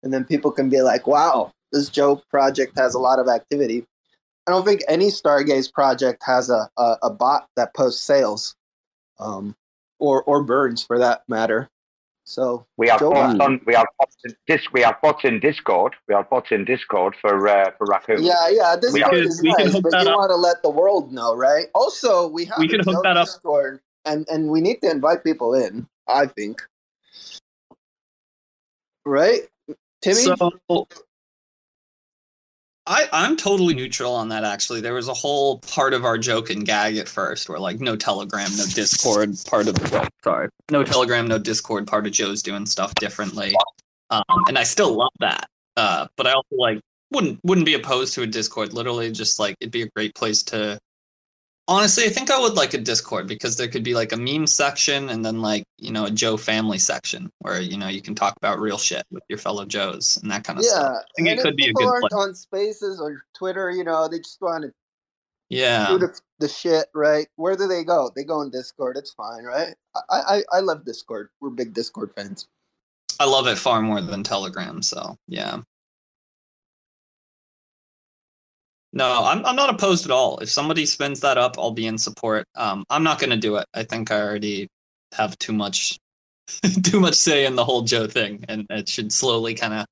and then people can be like, "Wow, this Joe project has a lot of activity." I don't think any Stargaze project has a, a, a bot that posts sales, um, or or burns for that matter. So We have bots on. We have bots in dis, We have bots in Discord. We have bots in Discord for uh, for Raccoon. Yeah, yeah. We Discord can- is we nice, hook but that you up. want to let the world know, right? Also, we have We can hook Joe that up. Discord, and and we need to invite people in. I think, right, Timmy? So I, I'm totally neutral on that actually. There was a whole part of our joke and gag at first where like no telegram, no Discord part of the sorry. No telegram, no Discord part of Joe's doing stuff differently. Um, and I still love that. Uh, but I also like wouldn't wouldn't be opposed to a Discord. Literally just like it'd be a great place to honestly I think I would like a Discord because there could be like a meme section and then like, you know, a Joe family section where, you know, you can talk about real shit with your fellow Joes and that kind of yeah, stuff. I think and it if could be a people good aren't on Spaces or Twitter, you know, they just want to Yeah. do the, the shit, right? Where do they go? They go in Discord. It's fine, right? I, I I love Discord. We're big Discord fans. I love it far more than Telegram, so yeah. No, I'm I'm not opposed at all. If somebody spins that up, I'll be in support. Um, I'm not gonna do it. I think I already have too much too much say in the whole Joe thing, and it should slowly kind of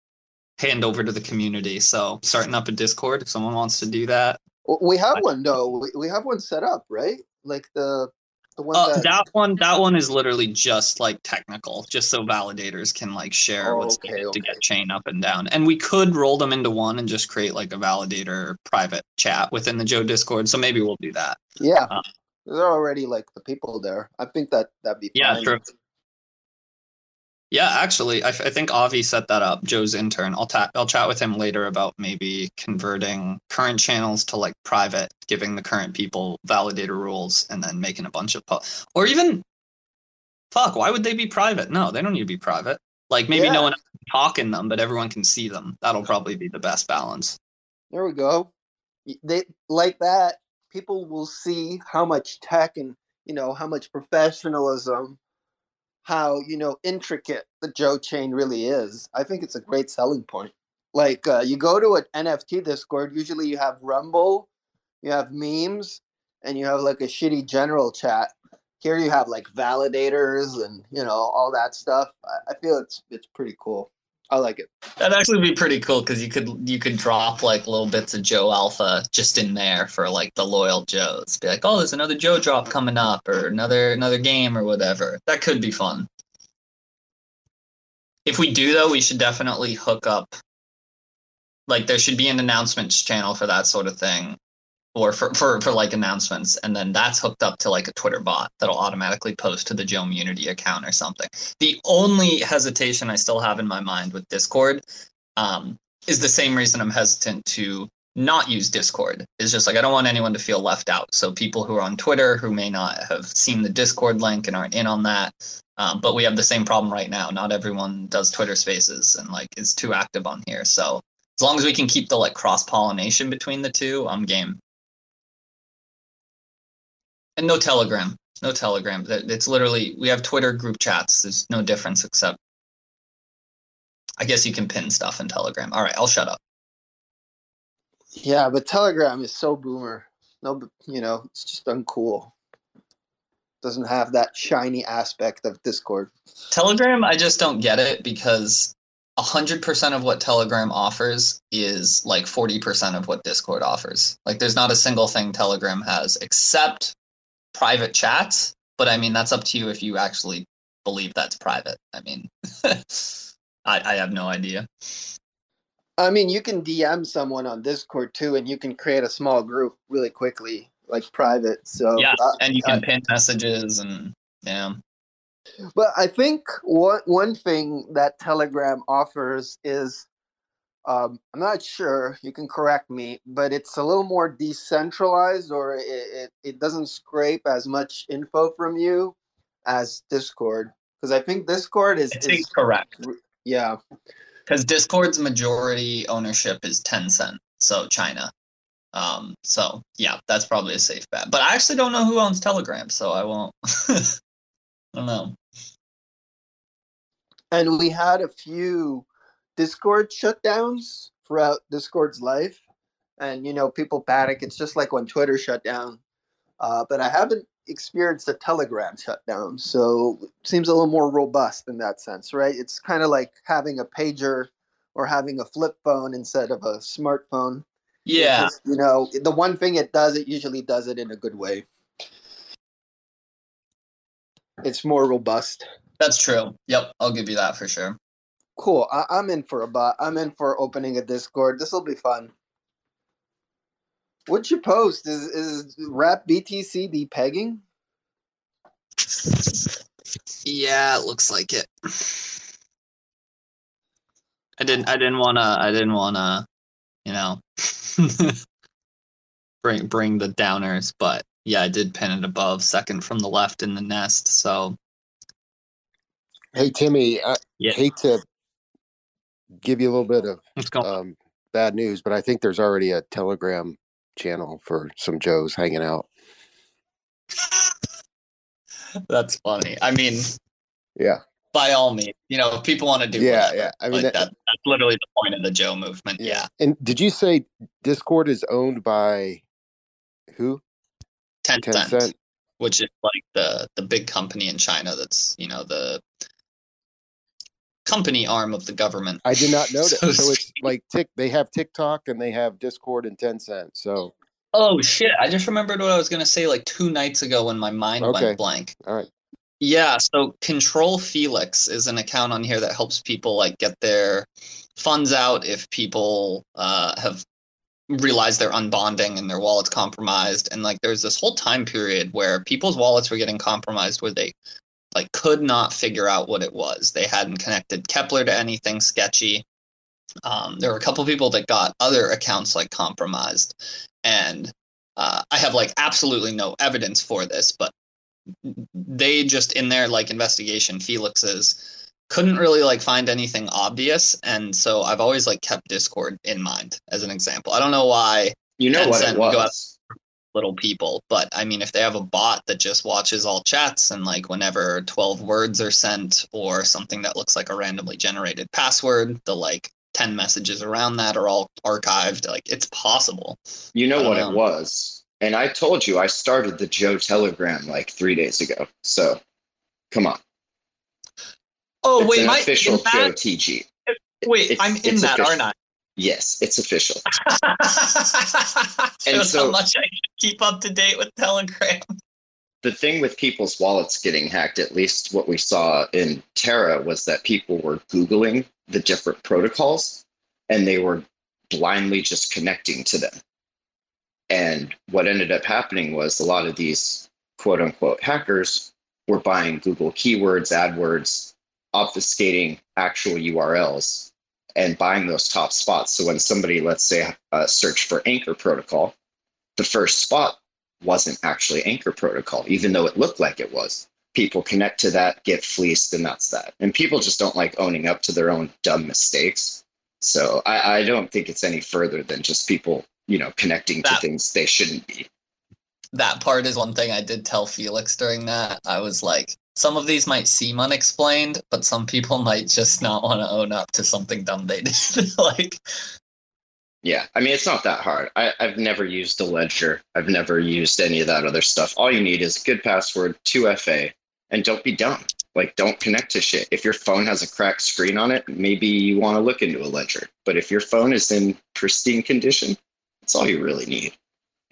hand over to the community. So starting up a Discord, if someone wants to do that, We have one though. We, we have one set up, right? Like the the one uh, that. that one that one is literally just like technical, just so validators can like share Oh, what's okay, needed to get chain up and down. And we could roll them into one and just create like a validator private chat within the Joe Discord. So maybe we'll do that. Yeah, Uh, there are already like the people there. I think that that'd be Yeah, true. Yeah, actually, I, f- I think Avi set that up. Joe's intern. I'll ta- I'll chat with him later about maybe converting current channels to like private, giving the current people validator rules, and then making a bunch of or even fuck. Why would they be private? No, they don't need to be private. Like maybe Yeah. no one can talk in them, but everyone can see them. That'll probably be the best balance. There we go. They like that. People will see how much tech and you know how much professionalism, how you know intricate the Joe chain really is. I think it's a great selling point. Like uh, you go to an NFT Discord, usually you have Rumble, you have memes, and you have like a shitty general chat. Here you have like validators and you know all that stuff. I, I feel it's it's pretty cool. I like it. That'd actually be pretty cool because you could you could drop like little bits of Joe Alpha just in there for like the loyal Joes. Be like, oh, there's another Joe drop coming up, or another another game, or whatever. That could be fun. If we do though, we should definitely hook up. Like there should be an announcements channel for that sort of thing, or for for for like announcements, and then that's hooked up to like a Twitter bot that'll automatically post to the Joe Unity account or something. The only hesitation I still have in my mind with Discord um, is the same reason I'm hesitant to not use Discord. Is just like I don't want anyone to feel left out. So people who are on Twitter who may not have seen the Discord link and aren't in on that. Um, but we have the same problem right now. Not everyone does Twitter Spaces and like is too active on here. So as long as we can keep the like cross pollination between the two, I'm game. And no Telegram. No Telegram. It's literally we have Twitter group chats. There's no difference except I guess you can pin stuff in Telegram. All right, I'll shut up. Yeah, but Telegram is so boomer. No, you know, it's just uncool. Doesn't have that shiny aspect of Discord. Telegram, I just don't get it because 100% of what Telegram offers is like 40% of what Discord offers. Like, there's not a single thing Telegram has except private chats. But I mean, that's up to you if you actually believe that's private. I mean, I, I have no idea. I mean, you can DM someone on Discord too, and you can create a small group really quickly, like private. So Yeah, uh, and you uh, can pin messages and yeah. But I think one one thing that Telegram offers is um, I'm not sure. You can correct me, but it's a little more decentralized, or it, it, it doesn't scrape as much info from you as Discord. Because I think Discord is, It's is incorrect. yeah. Because Discord's majority ownership is Tencent, so China. Um, so yeah, that's probably a safe bet. But I actually don't know who owns Telegram, so I won't. I don't know. And we had a few Discord shutdowns throughout Discord's life. And, you know, people panic. It's just like when Twitter shut down. Uh, but I haven't experienced a Telegram shutdown. So it seems a little more robust in that sense, right? It's kind of like having a pager or having a flip phone instead of a smartphone. Yeah. just, you know, the one thing it does, it usually does it in a good way. It's more robust. That's true. Yep, I'll give you that for sure. Cool. I- I'm in for a bot. I'm in for opening a Discord. This will be fun. What'd you post? Is is rap BTC depegging? Yeah, it looks like it. I didn't I didn't wanna I didn't wanna, you know bring bring the downers, but yeah, I did pin it above, second from the left in the nest, so Hey Timmy, I Yeah. hate to give you a little bit of What's going um, bad news, but I think there's already a Telegram channel for some Joes hanging out. that's funny. I mean, Yeah, by all means, you know, if people want to do yeah, whatever, yeah. I mean, like that, that, that's literally the point of the Joe movement. Yeah. and did you say Discord is owned by who? Tencent, Tencent. which is like the the big company in China that's, you know, the company arm of the government. I did not know that. So it's like Tik. They have TikTok and they have Discord and Tencent. So Oh shit! I just remembered what I was gonna say like two nights ago when my mind Okay. went blank. all right. Yeah, so Control Felix is an account on here that helps people like get their funds out if people uh, have realized they're unbonding and their wallet's compromised. And like there's this whole time period where people's wallets were getting compromised where they like could not figure out what it was. They hadn't connected Keplr to anything sketchy. Um, there were a couple people that got other accounts like compromised, and uh, I have like absolutely no evidence for this, but they just in their like investigation, Felix's couldn't really like find anything obvious, and so I've always like kept Discord in mind as an example. I don't know why You know what Tencent it was. Little people, but I mean, if they have a bot that just watches all chats and like whenever twelve words are sent or something that looks like a randomly generated password, the like ten messages around that are all archived. Like it's possible. You know what know. it um, was. And I told you I started the Joe Telegram like three days ago. So come on. Oh It's wait, my official that- Joe TG. Wait, It's- I'm in that, official. aren't I? Yes, it's official. Shows so- how much I keep up to date with Telegram. the thing with people's wallets getting hacked, at least what we saw in Terra, was that people were Googling the different protocols and they were blindly just connecting to them. And what ended up happening was a lot of these quote unquote hackers were buying Google keywords, AdWords, obfuscating actual URLs and buying those top spots. So when somebody, let's say, uh, searched for Anchor Protocol, the first spot wasn't actually Anchor Protocol, even though it looked like it was. People connect to that, get fleeced, and that's that. And people just don't like owning up to their own dumb mistakes. So I, I don't think it's any further than just people, you know, connecting to things they shouldn't be. that part is one thing I did tell Felix during that. I was like, some of these might seem unexplained, but some people might just not want to own up to something dumb they did. like, Yeah, I mean, it's not that hard. I, I've never used a ledger. I've never used any of that other stuff. All you need is a good password, 2FA, and don't be dumb. Like, don't connect to shit. If your phone has a cracked screen on it, maybe you want to look into a ledger. But if your phone is in pristine condition, that's all you really need.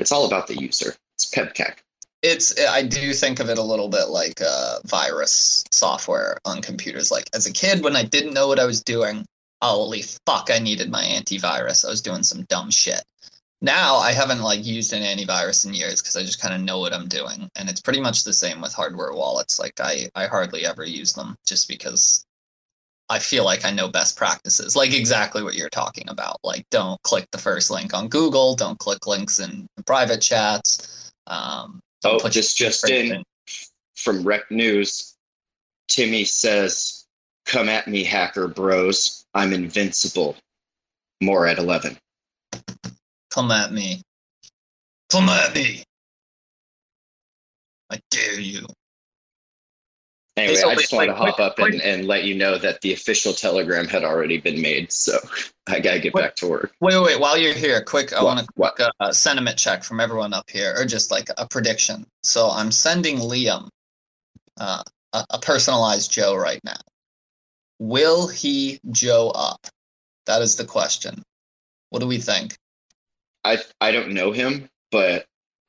It's all about the user. It's PEBCAK. it's I do think of it a little bit like uh, virus software on computers. Like as a kid, when I didn't know what I was doing, holy fuck, I needed my antivirus. I was doing some dumb shit. Now I haven't like used an antivirus in years because I just kind of know what I'm doing, and it's pretty much the same with hardware wallets. Like I I hardly ever use them just because I feel like I know best practices, like exactly what you're talking about. Like, don't click the first link on Google. Don't click links in private chats. Um, Oh, just just in from Rekt News, Timmy says, "Come at me, hacker bros. I'm invincible." More at eleven. Come at me. Come at me. I dare you. Anyway, so I just wanted like, to hop quick- up and, and let you know that the official telegram had already been made, so I gotta get back to work. Wait, wait, wait. While you're here, quick, I What? want a quick uh, sentiment check from everyone up here, or just like a prediction. So I'm sending Liam uh, a, a personalized Joe right now. Will he Joe up? That is the question. What do we think? I I don't know him, but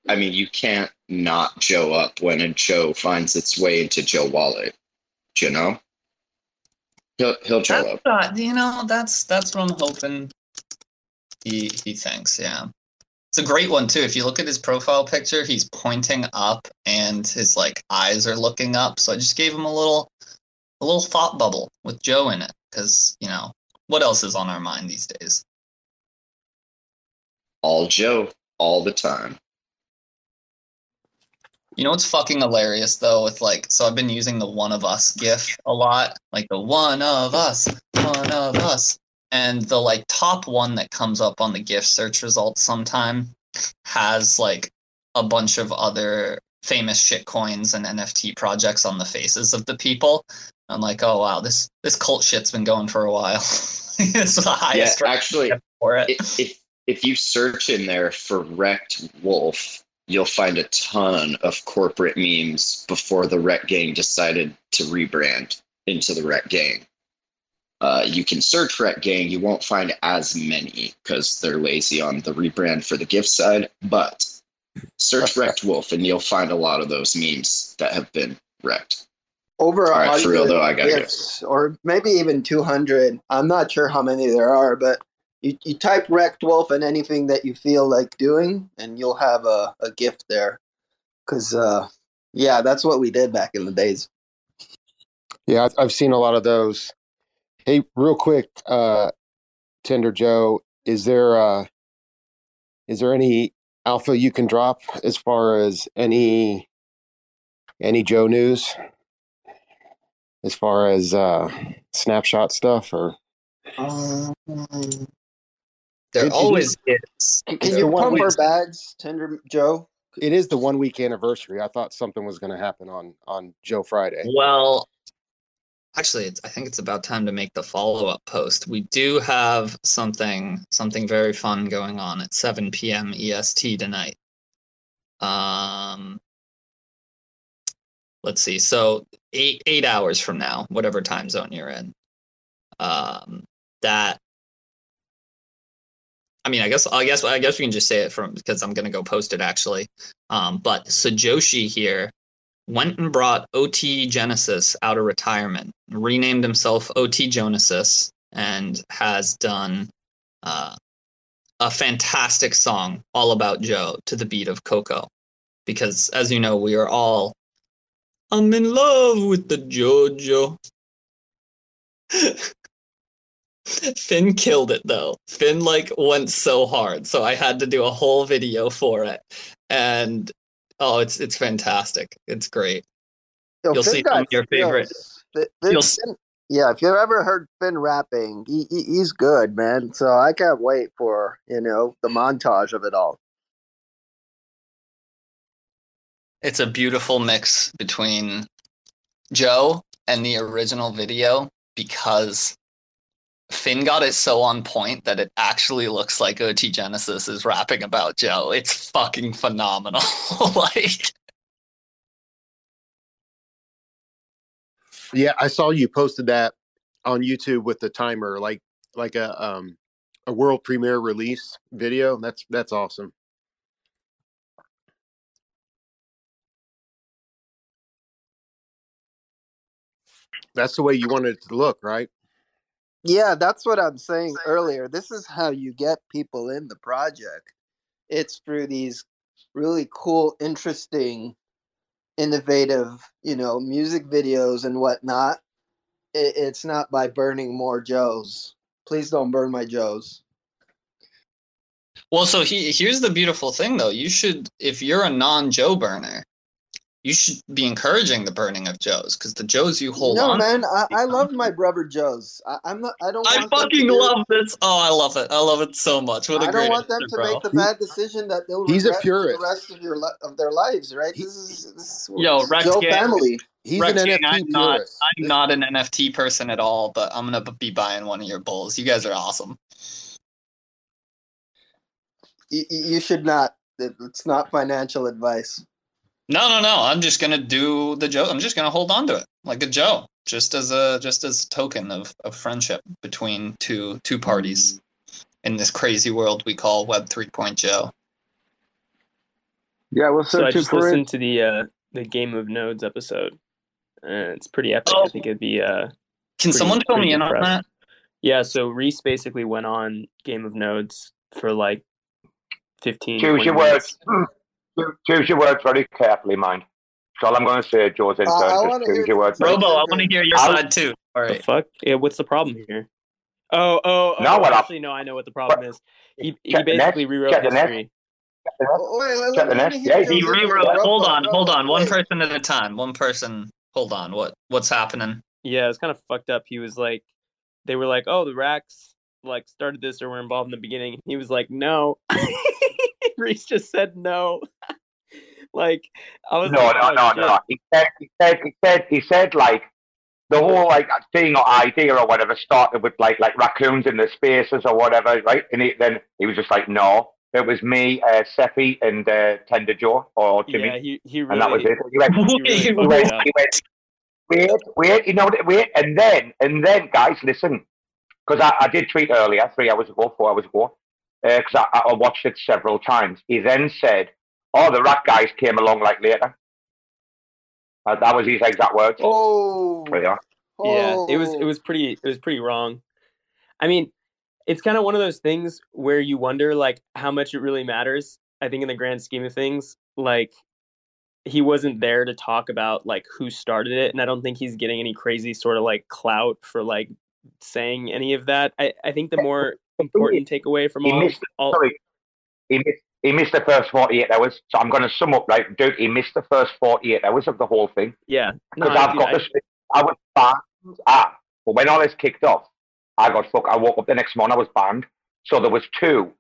I mean, you can't not Joe up when a Joe finds its way into Joe Wallet. Do you know? He'll he'll Joe up. Uh, you know, that's that's what I'm hoping he he thinks, yeah. It's a great one too. If you look at his profile picture, he's pointing up and his like eyes are looking up. So I just gave him a little a little thought bubble with Joe in it cuz, you know, what else is on our mind these days? All Joe, all the time. You know what's fucking hilarious though with like so I've been using the one of us gif a lot, like the one of us, one of us. And the like top one that comes up on the gif search results sometime has like a bunch of other famous shit coins and NFT projects on the faces of the people. I'm like, oh wow, this this cult shit's been going for a while. it's the Yeah, highest rank actually, for it. if, if if you search in there for Rekt Wolf, you'll find a ton of corporate memes before the Rekt Gang decided to rebrand into the Rekt Gang. Uh, you can search Rekt Gang, you won't find as many because they're lazy on the rebrand for the gift side, but search Rekt Wolf and you'll find a lot of those memes that have been wrecked. Over All a right, for real hundred though, I gotta go. gifts, or maybe even two hundred. I'm not sure how many there are, but you, you type Rekt Wolf and anything that you feel like doing, and you'll have a, a gift there. Cause uh, yeah, that's what we did back in the days. Yeah, I've- I've seen a lot of those. Hey, real quick, uh, Tender Joe, is there uh, is there any alpha you can drop as far as any any Joe news, as far as uh, snapshot stuff, or There It- it always is- is. Can, can you one pump week- our bags, Tender Joe? It is the one week anniversary. I thought something was going to happen on on Joe Friday. Well, actually, it's, I think it's about time to make the follow up post. We do have something something very fun going on at 7 p.m. EST tonight. Um, let's see. So eight eight hours from now, whatever time zone you're in. Um, that. I mean, I guess I guess I guess we can just say it from because I'm gonna go post it actually. Um, but SaJOEshi here went and brought OT Genesis out of retirement, renamed himself OT Genesis, and has done uh, a fantastic song all about Joe to the beat of Coco. Because as you know, we are all I'm in love with the JoJo. Finn killed it though. Finn like went so hard, so I had to do a whole video for it. And oh, it's it's fantastic. It's great. Yo, You'll Finn see some of your favorite. Finn- Finn- You'll Finn- yeah, if you've ever heard Finn rapping, he, he, he's good, man. So I can't wait for you know the montage of it all. It's a beautiful mix between Joe and the original video because Finn got it so on point that it actually looks like OT Genesis is rapping about Joe. It's fucking phenomenal. like Yeah, I saw you posted that on YouTube with the timer, like like a um a world premiere release video. That's that's awesome. That's the way you wanted it to look, right? Yeah, that's what I'm saying earlier. This is how you get people in the project. It's through these really cool, interesting, innovative, you know, music videos and whatnot. It, it's not by burning more Joes. Please don't burn my Joes. Well, so he, here's the beautiful thing, though. You should, if you're a non-Joe burner, you should be encouraging the burning of Joes because the Joes you hold no, on. man, I, I love my brother Joes. I, I'm not. I don't. I want them to fucking do- love this. Oh, I love it. I love it so much. What a I great I don't want them to bro. make the bad decision that they'll He's a regret for purist. the rest of your of their lives, right? This is this is Yo, Rex Joe Gang- family. He's Rex an Gang, NFT I'm not, purist. I'm not an NFT person at all, but I'm gonna be buying one of your bulls. You guys are awesome. You, you should not. It's not financial advice. No, no, no. I'm just gonna do the Joe. I'm just gonna hold on to it like a Joe, just as a just as a token of, of friendship between two two parties in this crazy world we call Web 3.0. Yeah, we'll So I just for listened to the uh, the Game of Nodes episode, and it's pretty epic. Oh. I think it'd be. Uh, Can pretty- someone fill me in on that? Yeah, so Reese basically went on Game of Nodes for like 15 Choose your words. Choo- Choose your words very carefully, mind. That's all I'm going to say, Joe's in Uh, I turn. wanna Just choose hear your words. Robo, I want to hear your I'll- side too. All right. The fuck? Yeah, what's the problem here? Oh, oh, oh No, what up? actually, no, I know what the problem is. He, he Check the net, basically rewrote check the net. history. Oh, wait, let, Check the let net. me hear Yeah, He he rewrote. Hold on, hold on. One person at a time. One person. Hold on. What what's happening? Yeah, it's kind of fucked up. He was like, they were like, oh, the racks like started this or were involved in the beginning. He was like, no. Reese just said no. like, I was No, like, no, oh, no, no. He said, he said, he said, he said, like the whole like thing or idea or whatever started with like like raccoons in the spaces or whatever, right? And he, then he was just like, no, it was me, uh, Seppi, and uh, Tender Joe or Jimmy, Yeah, he he really. and that was it. He went, He really he fucked went, he went, wait, wait, you know, wait, and then, and then, guys, listen, because I, I did tweet earlier, three hours ago, four hours ago, because I, I watched it several times. He then said, "Oh, the rat guys came along like later." Uh, that was his exact words. Oh, There you are. Yeah, it was it oh. was pretty it was pretty wrong. I mean, it's kind of one of those things where you wonder like how much it really matters. I think in the grand scheme of things, like he wasn't there to talk about like who started it, and I don't think he's getting any crazy sort of like clout for like saying any of that. I, I think the more important takeaway from all, missed. all Sorry, he missed. He missed the first forty-eight hours. So I'm going to sum up. Right, dude, he missed the first forty-eight hours of the whole thing. yeah, because I- I've dude, got I- this. I was banned. Ah, but when all this kicked off, I got fuck. I woke up the next morning. I was banned. So there was two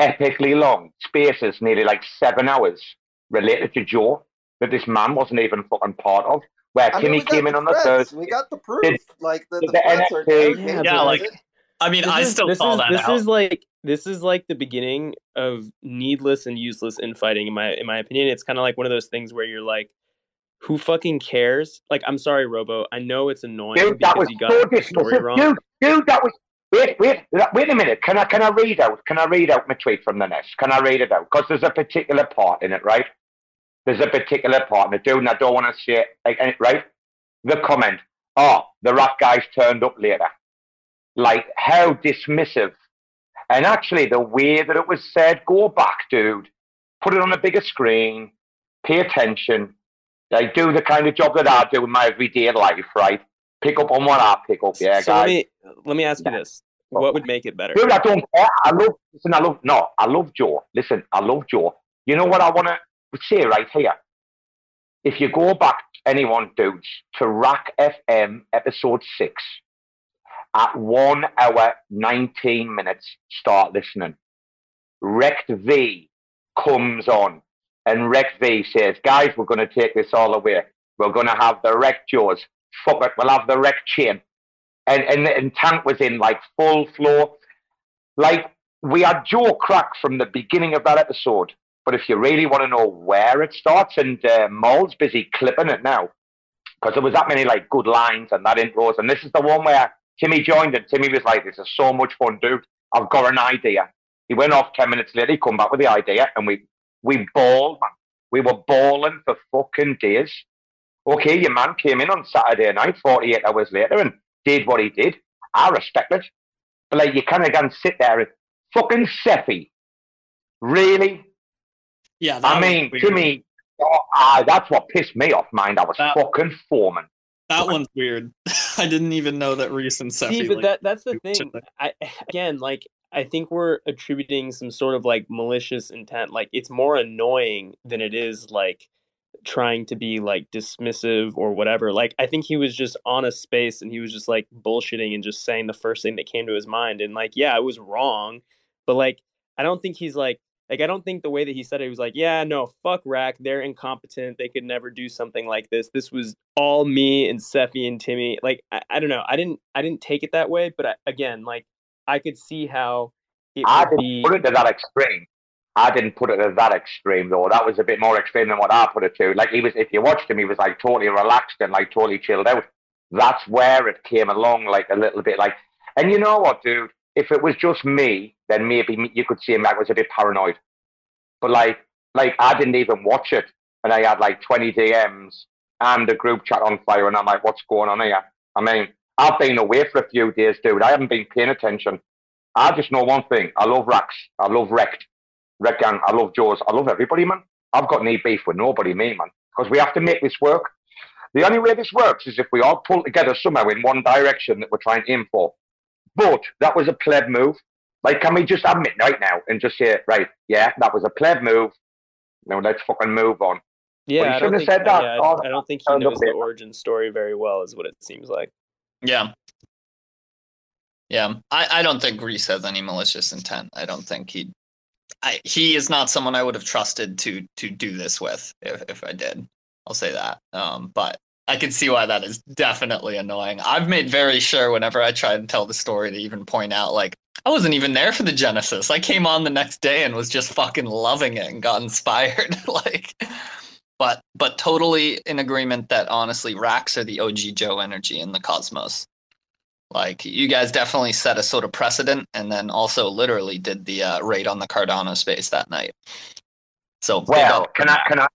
epically long spaces, nearly like seven hours, related to Joe that this man wasn't even fucking part of. Where I mean, Timmy we got came the in on the threads. Thursday. We got the proof. Did- like the, did the the threads are NXT there. Yeah, Yeah, like. I mean, This I is- still this call is, that this out. is like this is like the beginning of needless and useless infighting in my in my opinion. It's kind of like one of those things where you're like, who fucking cares? Like, I'm sorry, Robo. I know it's annoying Dude, that because was you got so the story dismissive. wrong. Dude, dude, that was. Wait, wait, wait a minute. Can I can I read out? Can I read out my tweet from the nest? Can I read it out? Because there's a particular part in it, right? There's a particular part in it, dude, and I don't want to say it, like, right? The comment, oh, the rat guys turned up later. Like, how dismissive. And actually, the way that it was said, go back, dude. Put it on a bigger screen. Pay attention. Like, do the kind of job that I do in my everyday life, right? Pick up on what I pick up, yeah, so guys. let me let me ask you this: What would make it better? Dude, I don't care. I love, listen, I love, no, I love Joe. Listen, I love Joe. You know what I want to say right here? If you go back, anyone, dudes, to Rekt FM episode six, at one hour, 19 minutes, start listening. Rekt Vee comes on, and Rekt Vee says, Guys, we're going to take this all away. We're going to have the Rekt Joes. Fuck it, we'll have the Rekt Chain and, and and Tank was in like full flow. Like we had Joe Crack from the beginning of that episode, but if you really want to know where it starts, and uh, Mole's busy clipping it now because there was that many like good lines and that intros, and this is the one where Timmy joined and Timmy was like, "This is so much fun, dude. I've got an idea." He went off ten minutes later. He come back with the idea, and we we balled, man. We were balling for fucking days. Okay, your man came in on Saturday night, 48 hours later, and did what he did. I respect it. But like, you kind of can sit there and fucking Seffy. Really? Yeah, I mean, weird. to me, oh, ah, that's what pissed me off, mind. I was That- fucking foreman. That one's weird. I didn't even know that Reese and Seffi. See, but like, that that's the thing. like- I again, like, I think we're attributing some sort of like malicious intent. Like, it's more annoying than it is like trying to be like dismissive or whatever. Like, I think he was just on a space and he was just like bullshitting and just saying the first thing that came to his mind. And like, yeah, it was wrong, but like, I don't think he's like. Like I don't think the way that he said it he was like, yeah, no, fuck Rack, they're incompetent. They could never do something like this. This was all me and Seffi and Timmy. Like I, I don't know. I didn't I didn't take it that way, but I, again, like I could see how it I didn't be. put it to that extreme. I didn't put it to that extreme though. That was a bit more extreme than what I put it to. Like he was, if you watched him, he was like totally relaxed and like totally chilled out. That's where it came along, like a little bit like. And you know what, dude? If it was just me, then maybe you could see him. I was a bit paranoid. But like, like I didn't even watch it, and I had like twenty DMs and the group chat on fire, and I'm like, what's going on here? I mean, I've been away for a few days, dude. I haven't been paying attention. I just know one thing. I love Rax. I love Rekt. Rekt Gang. I love Jaws. I love everybody, man. I've got no beef with nobody, me, man. Because we have to make this work. The only way this works is if we all pull together somehow in one direction that we're trying to aim for. But that was a pleb move. Like, can we just admit right now and just say, right, yeah, that was a pleb move. Now let's fucking move on. Yeah, But he I don't shouldn't think. have said that. Yeah, Oh, I, I don't think he knows the later. origin story very well, is what it seems like. Yeah. Yeah. I, I don't think Reese has any malicious intent. I don't think he I he is not someone I would have trusted to to do this with if, if I did. I'll say that. Um, but I can see why that is definitely annoying. I've made very sure whenever I try and tell the story to even point out like I wasn't even there for the Genesis. I came on the next day and was just fucking loving it and got inspired. like but but totally in agreement that honestly racks are the OG Joe energy in the cosmos. Like you guys definitely set a sort of precedent, and then also literally did the uh, raid on the Cardano space that night. So Well, can I, can I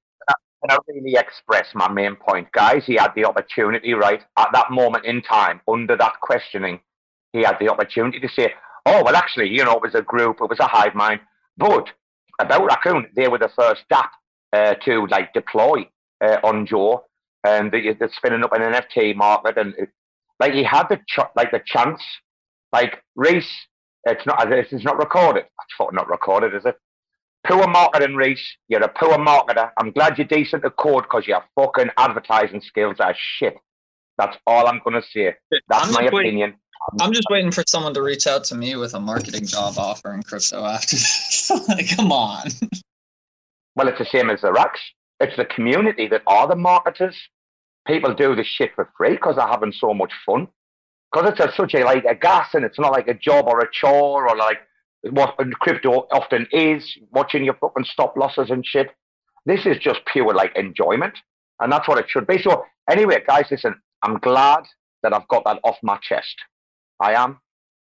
I really express my main point, guys? He had the opportunity, right, at that moment in time, under that questioning, he had the opportunity to say, "Oh, well, actually, you know, it was a group, it was a hive mind." But about Raccoon, they were the first DAP uh, to like deploy uh, on Joe, and they, they're spinning up an NFT market, and it, like he had the ch- like the chance, like Reese. It's not. This is not recorded. It's not recorded, is it? Poor marketing, Reese. You're a poor marketer. I'm glad you're decent at code because your fucking advertising skills are shit. That's all I'm gonna say. That's I'm my waiting- opinion. I'm just waiting for someone to reach out to me with a marketing job offer in crypto after this. like, come on. Well, it's the same as the racks. It's the community that are the marketers. People do this shit for free because they're having so much fun. because it's a, such a like a gas and it's not like a job or a chore or like what crypto often is watching your fucking stop losses and shit. This is just pure like enjoyment, and that's what it should be. So anyway, guys, listen, I'm glad that I've got that off my chest. I am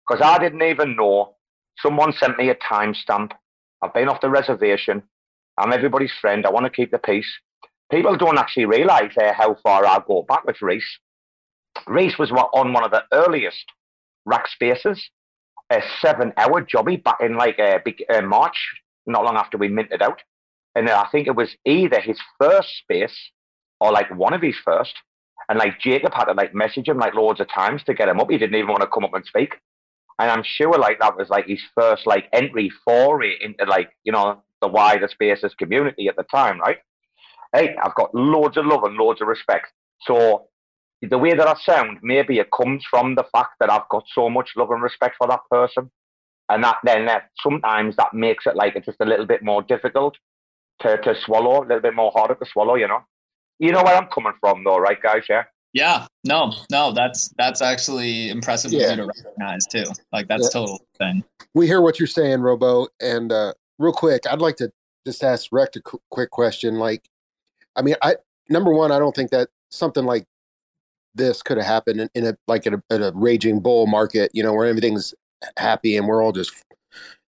because I didn't even know. Someone sent me a timestamp. I've been off the reservation. I'm everybody's friend. I want to keep the peace. People don't actually realise uh, how far I go back with Reese. Reese was on one of the earliest Rekt spaces, a seven-hour jobby back in like uh, big, uh, March, not long after we minted out. And I think it was either his first space or like one of his first. And like Jacob had to like message him like loads of times to get him up. He didn't even want to come up and speak. And I'm sure like that was like his first like entry foray into like, you know, the wider spaces community at the time, right? Hey, I've got loads of love and loads of respect. So the way that I sound, maybe it comes from the fact that I've got so much love and respect for that person. And that then that sometimes that makes it like it's just a little bit more difficult to, to swallow, a little bit more harder to swallow, you know. You know where I'm coming from though, right guys? Yeah. Yeah, no, no, that's that's actually impressive Yeah. for you to recognize too. Like that's Yeah. total thing. we hear what you're saying, Robo. And uh, real quick, I'd like to just ask Rekt a qu- quick question. Like, I mean, I number one, I don't think that something like this could have happened in, in a like in a, in a raging bull market, you know, where everything's happy and we're all just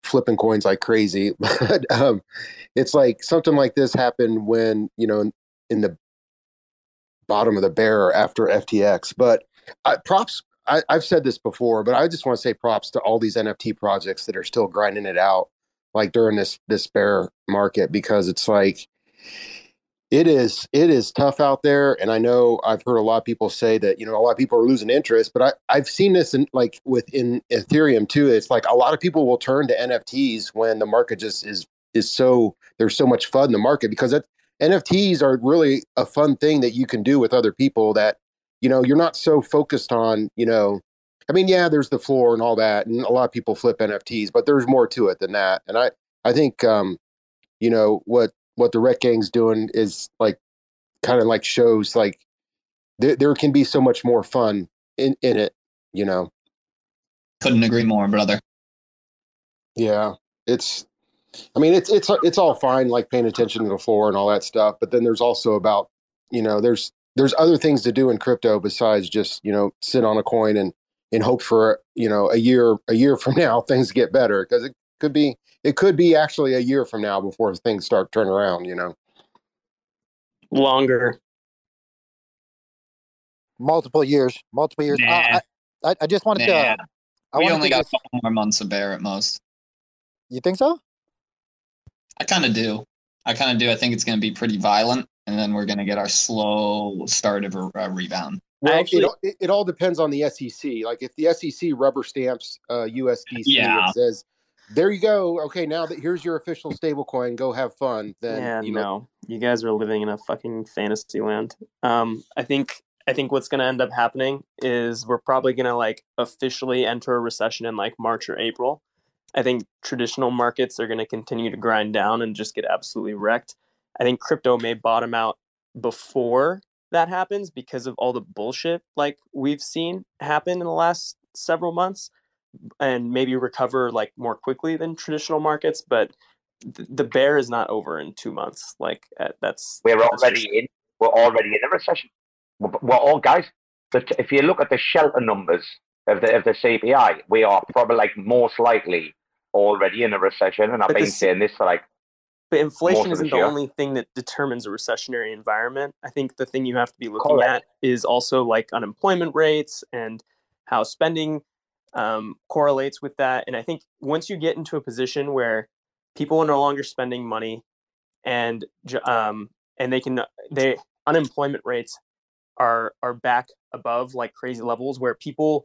flipping coins like crazy. But um, it's like something like this happened when you know in, in the bottom of the bear after FTX. But I, props. I, I've said this before, but I just want to say props to all these NFT projects that are still grinding it out, like during this this bear market, because it's like it is it is tough out there. And I know I've heard a lot of people say that you know a lot of people are losing interest, but I I've seen this in like within Ethereum too. It's like a lot of people will turn to NFTs when the market just is is so there's so much fun in the market because NFTs are really a fun thing that you can do with other people that you know you're not so focused on you know i mean yeah there's the floor and all that and a lot of people flip nfts but there's more to it than that and i i think um you know what what the Rekt Gang's doing is like kind of like shows like there, there can be so much more fun in in it you know Couldn't agree more, brother. yeah it's i mean it's it's it's all fine like paying attention to the floor and all that stuff but then there's also about you know there's there's other things to do in crypto besides just you know sit on a coin and and hope for you know a year a year from now things get better because it could be it could be actually a year from now before things start turning around you know Longer. multiple years, multiple years. Uh, Nah. I, I, I just wanted Nah. to. I we only to got a just- couple more months of bear at most. You think so? I kind of do. I kind of do. I think it's going to be pretty violent, and then we're going to get our slow start of a, a rebound. well actually- it, all- it, it all depends on the sec like if the sec rubber stamps uh usdc Yeah. and says there you go okay now that here's your official stable coin go have fun then yeah, you know no, you guys are living in a fucking fantasy land. Um, I think I think what's gonna end up happening is we're probably gonna like officially enter a recession in like March or April. I think traditional markets are gonna continue to grind down and just get absolutely wrecked. I think crypto may bottom out before that happens because of all the bullshit like we've seen happen in the last several months and maybe recover like more quickly than traditional markets but th- the bear is not over in two months like uh, that's We're that's already just- in. We're already in a recession. We're, we're all guys. But if you look at the shelter numbers of the of the CPI, we are probably like most likely already in a recession. And I've But been this- saying this for like but inflation isn't the year. only thing that determines a recessionary environment i think the thing you have to be looking Correct. at is also like unemployment rates and how spending um, correlates with that and i think once you get into a position where people are no longer spending money and um, and they can they unemployment rates are are back above like crazy levels where people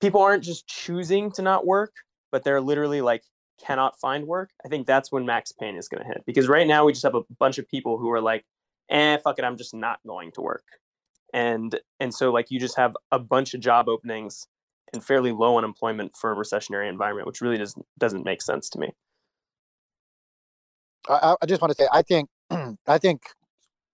people aren't just choosing to not work but they're literally like cannot find work i think that's when max pain is going to hit because right now we just have a bunch of people who are like eh fuck it i'm just not going to work. And and so like you just have a bunch of job openings and fairly low unemployment for a recessionary environment which really doesn't doesn't make sense to me I, I- just want to say I think I think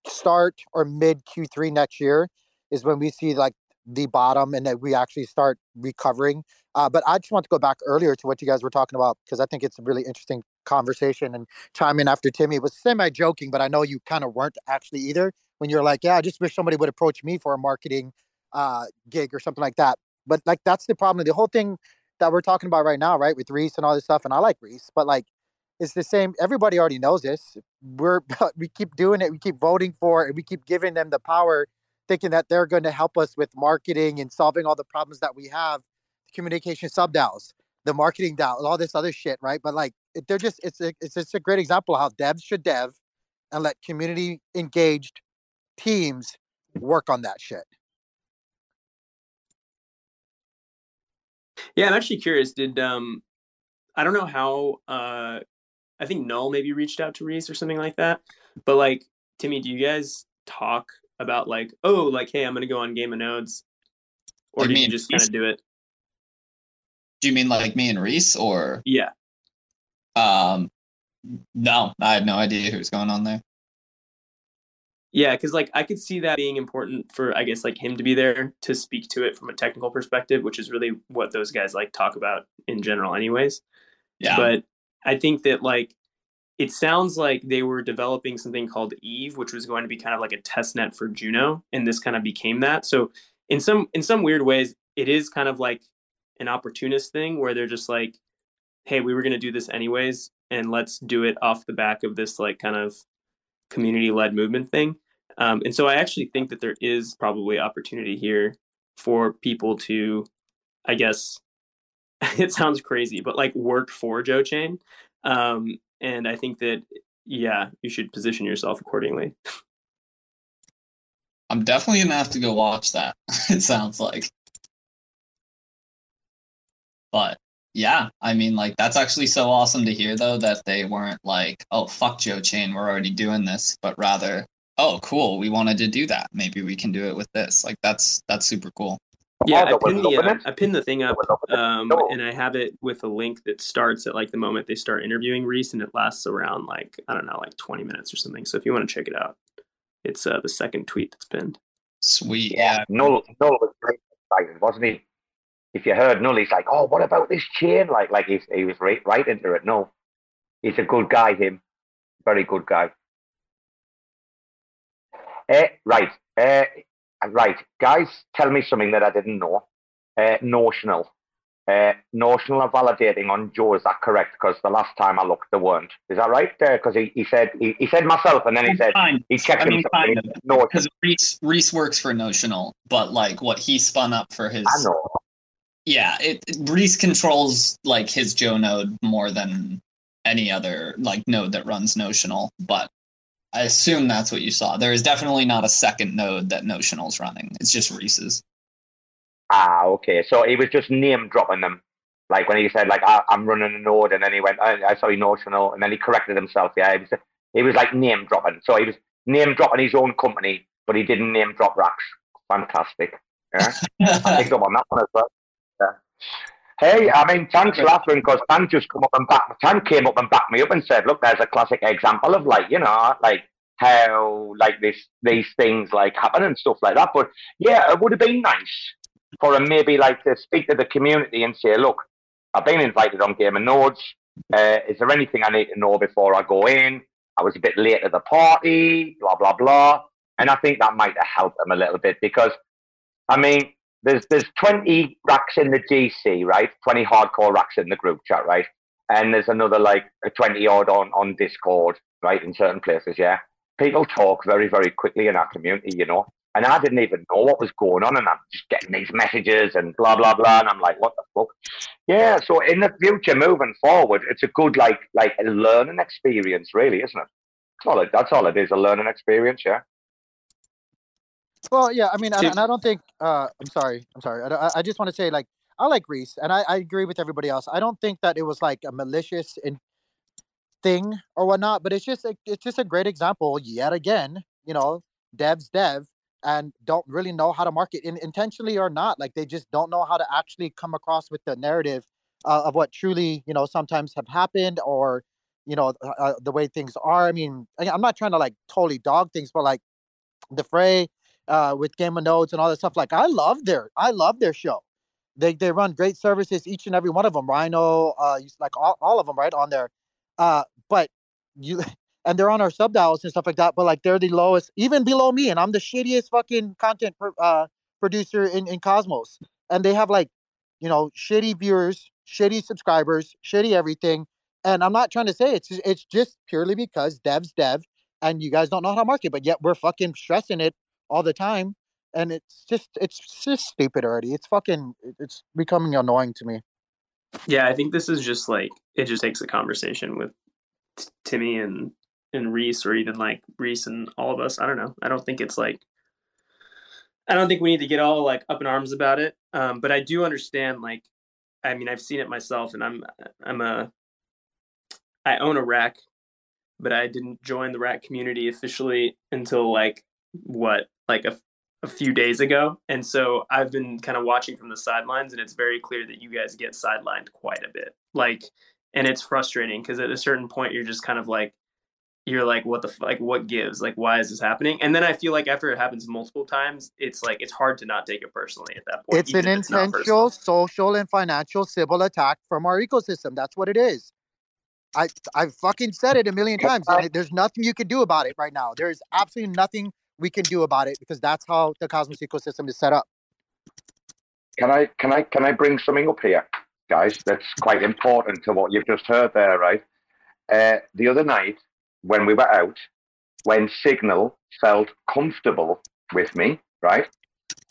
start or mid Q3 next year is when we see like the bottom and that we actually start recovering. Uh, but I just want to go back earlier to what you guys were talking about because I think it's a really interesting conversation and chime in after Timmy. It was semi joking, but I know you kind of weren't actually either when you're like, yeah, I just wish somebody would approach me for a marketing uh, gig or something like that. But like that's the problem. The whole thing that we're talking about right now, right, with Reese and all this stuff, and I like Reese, but like it's the same. Everybody already knows this. We're we keep doing it. We keep voting for it. We keep giving them the power, thinking that they're going to help us with marketing and solving all the problems that we have. Communication sub DAOs, the marketing DAO, all this other shit, right? But like they're just it's a, it's just a great example of how devs should dev and let community engaged teams work on that shit. Yeah, I'm actually curious. Did um, I don't know how uh, I think Null maybe reached out to Reese or something like that. But like Timmy, do you guys talk about like, oh, like, hey, I'm gonna go on Game of Nodes, or do you just kind of do it? Do you mean like me and Reese or? Yeah. Um, no, I had no idea who was going on there. Yeah, because like I could see that being important for I guess like him to be there to speak to it from a technical perspective, which is really what those guys like talk about in general, anyways. Yeah. But I think that like it sounds like they were developing something called Eve, which was going to be kind of like a test net for Juno, and this kind of became that. So in some in some weird ways, it is kind of like an opportunist thing where they're just like, hey, we were going to do this anyways, and let's do it off the back of this like kind of community led movement thing. Um, and so I actually think that there is probably opportunity here for people to, I guess, it sounds crazy, but like work for Joe Chain. Um, and I think that, yeah, you should position yourself accordingly. I'm definitely gonna have to go watch that. it sounds like. But yeah, I mean, like that's actually so awesome to hear though that they weren't like, oh fuck Joe Chain, we're already doing this, but rather, oh cool, we wanted to do that. Maybe we can do it with this. Like that's that's super cool. Yeah, I pinned the uh. I pinned the thing up, um, and I have it with a link that starts at like the moment they start interviewing Reese, and it lasts around like I don't know, like twenty minutes or something. So if you want to check it out, it's uh, the second tweet that's pinned. Sweet. Yeah, Null, Null was very excited, wasn't he? If you heard Null, he's like, "Oh, what about this chain?" Like, like he's, he was right, right into it. No, he's a good guy. Him, very good guy. Uh, right, uh, right, guys, tell me something that I didn't know. Uh, notional, uh, notional are validating on Joe. Is that correct? Because the last time I looked, they weren't. Is that right? Because he, he said he, he said myself, and then he said Kind. he checked I mean, himself. kind of. No, Because Reese Reese works for Notional, but like what he spun up for his I know. Yeah, it it- Reese controls like his Joe node more than any other like node that runs Notional, but I assume that's what you saw. There is definitely not a second node that Notional's running. It's just Reese's. Ah, okay. So he was just name dropping them. Like when he said, like, I, I'm running a node, and then he went, I, I sorry, notional, and then he corrected himself. Yeah, he was, he was like name dropping. So he was name dropping his own company, but he didn't name drop racks. Fantastic. Yeah, I picked up on that one as well. Hey, I mean, Tank's laughing because Tank just come up and back. Tank came up and backed me up and said, "Look, there's a classic example of like, you know, like how like this these things like happen and stuff like that." But yeah, it would have been nice for him maybe like to speak to the community and say, "Look, I've been invited on Game of Nodes. Uh, is there anything I need to know before I go in? I was a bit late at the party, blah blah blah." And I think that might have helped him a little bit because, I mean, there's there's 20 racks in the GC, right? 20 hardcore racks in the group chat, right? And there's another like a 20 odd on on Discord, right? In certain places, yeah. People talk very very quickly in our community, you know. And I didn't even know what was going on, and I'm just getting these messages and blah blah blah, and I'm like, what the fuck? Yeah. So in the future, moving forward, it's a good like like a learning experience, really, isn't it? That's all it, that's all it is, a learning experience, yeah. Well, yeah, I mean, and, and I don't think. Uh, I'm sorry. I'm sorry. I, I- I just want to say, like, I like Reese, and I, I agree with everybody else. I don't think that it was like a malicious in, thing or whatnot, but it's just a, it's just a great example yet again. You know, devs dev and don't really know how to market in, intentionally or not. Like they just don't know how to actually come across with the narrative uh, of what truly you know sometimes have happened or you know uh, uh, the way things are. I mean, I'm not trying to like totally dog things, but like the fray uh, with Game of Nodes and all that stuff. Like I love their I love their show. They they run great services, each and every one of them. Rhino, uh, like all, all of them, right on there. Uh, but you and they're on our sub dials and stuff like that. But like they're the lowest, even below me, and I'm the shittiest fucking content uh, producer in in Cosmos. And they have like, you know, shitty viewers, shitty subscribers, shitty everything. And I'm not trying to say it's it's just purely because devs dev, and you guys don't know how to market, but yet we're fucking stressing it all the time. And it's just it's just stupid already. It's fucking it's becoming annoying to me. Yeah, I think this is just like it just takes a conversation with T- Timmy and and Reese, or even like Reese and all of us. I don't know. I don't think it's like I don't think we need to get all like up in arms about it. Um, but I do understand. Like, I mean, I've seen it myself, and I'm I'm a I own a rack, but I didn't join the rack community officially until like what like a a few days ago. And so I've been kind of watching from the sidelines and it's very clear that you guys get sidelined quite a bit. Like and it's frustrating because at a certain point you're just kind of like you're like what the f- like what gives like why is this happening and then i feel like after it happens multiple times it's like it's hard to not take it personally at that point It's an if it's intentional social and financial civil attack from our ecosystem. That's what it is. I I've fucking said it a million times. there's nothing you can do about it right now. There is absolutely nothing we can do about it because that's how the Cosmos ecosystem is set up. Can I can I can I bring something up here, guys? That's quite important to what you've just heard there, right? Uh, the other night when we were out, when Signal felt comfortable with me, right?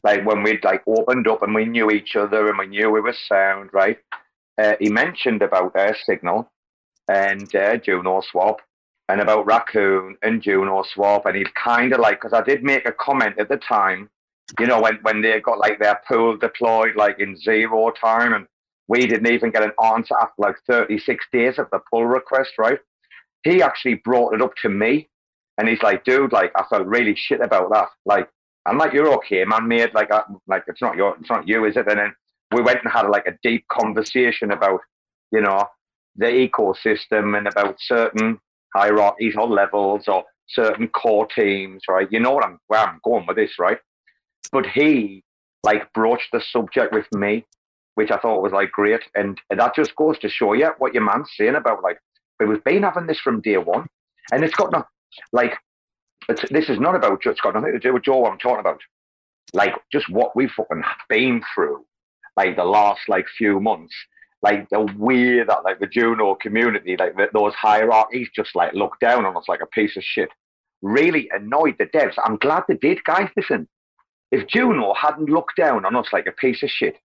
Like when we'd like opened up and we knew each other and we knew we were sound, right? Uh, he mentioned about uh, Signal and uh, Juno Swap and about Raccoon and Juno Swap, and he'd kind of like because I did make a comment at the time, you know, when when they got like their pool deployed like in zero time, and we didn't even get an answer after like 36 days of the pull request, right? He actually brought it up to me, and he's like, dude, like I felt really shit about that. Like I'm like, you're okay, man, mate. Like, I, like it's not your, it's not you, is it? And then we went and had like a deep conversation about, you know, the ecosystem and about certain hierarchies or levels or certain core teams, right? You know what I'm where I'm going with this, right? But he like broached the subject with me, which I thought was like great, and, and that just goes to show you what your man's saying about like, we've been having this from day one, and it's got no like, it's, this is not about just got nothing to do with Joe. What I'm talking about like just what we've fucking been through, like the last like few months like the way that like the Juno community, like the, those hierarchies, just like look down on us like a piece of shit. Really annoyed the devs. I'm glad they did, guys. Listen, if Juno hadn't looked down on us like a piece of shit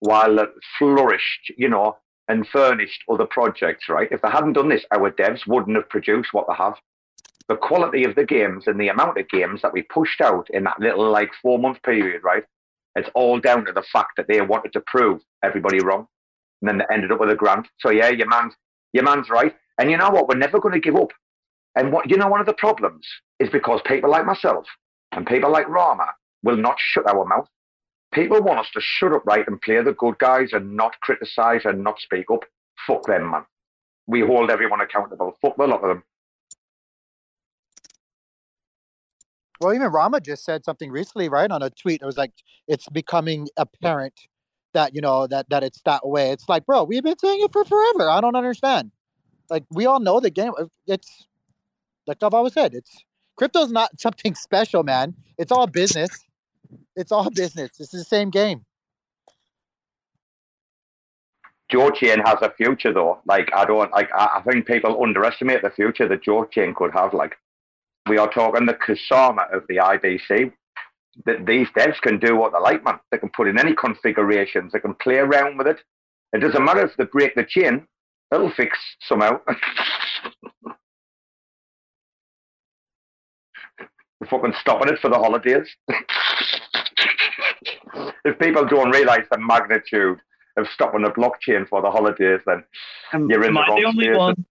while it flourished, you know, and furnished other projects, right? If they hadn't done this, our devs wouldn't have produced what they have. The quality of the games and the amount of games that we pushed out in that little like four month period, right? It's all down to the fact that they wanted to prove everybody wrong and then they ended up with a grant. So yeah, your man's your man's right. And you know what? We're never going to give up. And what you know, one of the problems is because people like myself and people like Rama will not shut our mouth. People want us to shut up right and play the good guys and not criticize and not speak up. Fuck them, man. We hold everyone accountable. Fuck the lot of them. Well, even Rama just said something recently, right, on a tweet. It was like it's becoming apparent that you know that that it's that way. It's like, bro, we've been saying it for forever. I don't understand. Like we all know the game. uh, It's like I've always said. It's crypto's not something special, man. It's all business. It's all business. It's the same game. Chain has a future though. Like I don't like I, I think people underestimate the future that Chain could have. Like we are talking the Kusama of the IBC. That these devs can do what they like, man. They can put in any configurations. They can play around with it. It doesn't matter if they break the chain. It'll fix somehow. They're fucking stopping it for the holidays. if people don't realise the magnitude of stopping the blockchain for the holidays, then you're in Am the I wrong the only space. one?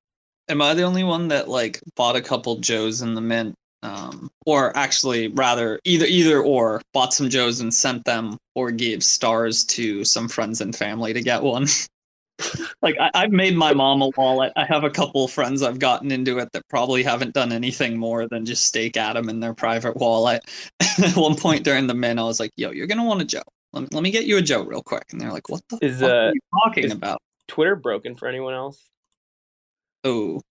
Am I the only one that like bought a couple Joes in the mint? Um, or actually, rather, either either or bought some Joes and sent them, or gave stars to some friends and family to get one. like I, I've made my mom a wallet. I have a couple friends I've gotten into it that probably haven't done anything more than just stake Atom in their private wallet. At one point during the min, I was like, "Yo, you're gonna want a Joe. Let, let me get you a Joe real quick." And they're like, "What the Is fuck uh are you talking about?" Twitter broken for anyone else? Oh,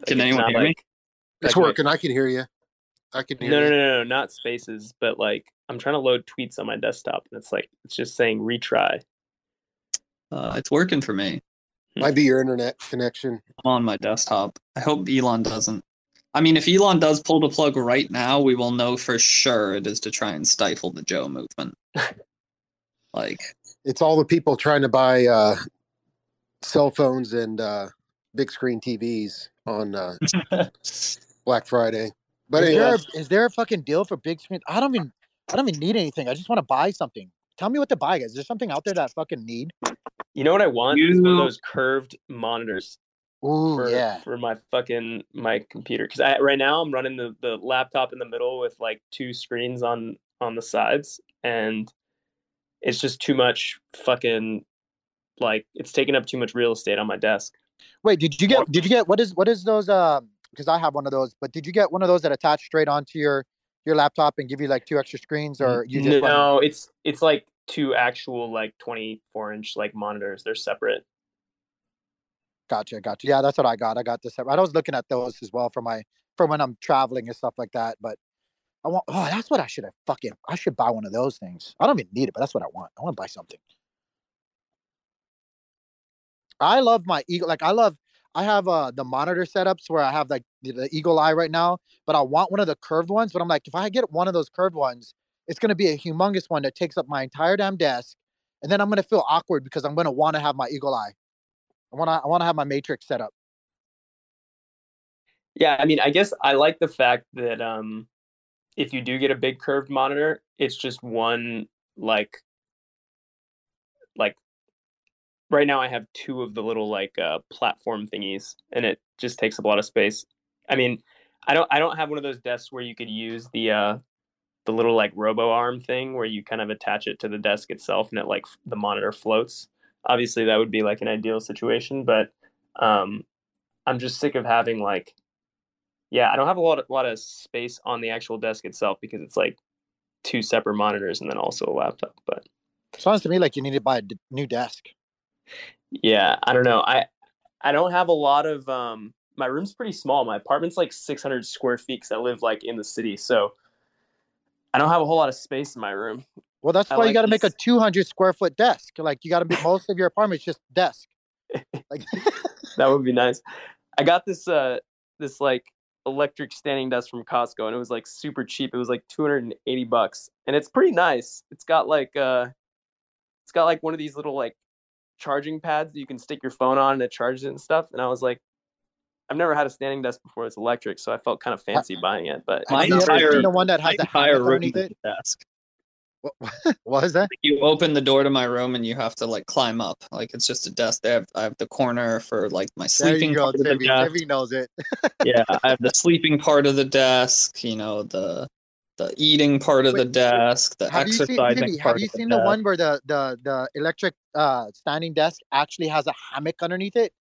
Like, can anyone hear me? Like- It's like my- working. I can hear you. I can hear No, no, you. no, no, not spaces, but like I'm trying to load tweets on my desktop, and it's like it's just saying retry. Uh, it's working for me. Might be your internet connection. I'm on my desktop. I hope Elon doesn't. I mean, if Elon does pull the plug right now, we will know for sure it is to try and stifle the Joe movement. like, It's all the people trying to buy uh, cell phones and uh, big screen TVs on uh, Black Friday. But is, anyway, there a, is there a fucking deal for big screen? I don't even I don't even need anything. I just want to buy something. Tell me what to buy, guys. Is there something out there that I fucking need? You know what I want? Is one of those curved monitors Ooh, for yeah. for my fucking my computer. Because I right now I'm running the the laptop in the middle with like two screens on on the sides, and it's just too much fucking like it's taking up too much real estate on my desk. Wait, did you get did you get what is what is those um because I have one of those, but did you get one of those that attach straight onto your your laptop and give you like two extra screens or you just no, it's it's like two actual like 24 inch like monitors. They're separate. Gotcha, gotcha. Yeah, that's what I got. I got this. I was looking at those as well for my for when I'm traveling and stuff like that. But I want. Oh, that's what I should have fucking. I should buy one of those things. I don't even need it, but that's what I want. I want to buy something. I love my eagle. Like I love. I have uh the monitor setups where I have like the, the eagle eye right now, but I want one of the curved ones. But I'm like, if I get one of those curved ones, it's gonna be a humongous one that takes up my entire damn desk, and then I'm gonna feel awkward because I'm gonna want to have my eagle eye. I want to. I want to have my matrix set up. Yeah, I mean, I guess I like the fact that um if you do get a big curved monitor, it's just one like like right now I have two of the little like uh platform thingies and it just takes up a lot of space. I mean, I don't I don't have one of those desks where you could use the uh the little like robo arm thing where you kind of attach it to the desk itself and it like the monitor floats. Obviously that would be like an ideal situation, but um I'm just sick of having like yeah, I don't have a lot of, lot of space on the actual desk itself because it's like two separate monitors and then also a laptop. But Sounds to me like you need to buy a d- new desk. Yeah, I don't know. I I don't have a lot of um my room's pretty small. My apartment's like 600 square feet because I live like in the city, so I don't have a whole lot of space in my room. Well, that's I why you like got to make a 200 square foot desk. Like you got to be most of your apartment's just desk. Like that would be nice. I got this uh this like electric standing desk from Costco and it was like super cheap. It was like 280 bucks. And it's pretty nice. It's got like uh it's got like one of these little like charging pads that you can stick your phone on and it charges it and stuff. And I was like I've never had a standing desk before it's electric, so I felt kind of fancy buying it. But have it's you not ever very seen deep. the one that has the entire hammock room underneath is it? a desk. What is that? You open the door to my room and you have to like climb up. Like it's just a desk. They have I have the corner for like my There sleeping you go, part of the Timmy. desk. Timmy knows it. yeah, I have the sleeping part of the desk. You know the the eating part of the desk, the Have you seen exercising Timmy? part Have you the seen the desk. one where the the the electric uh standing desk actually has a hammock underneath it?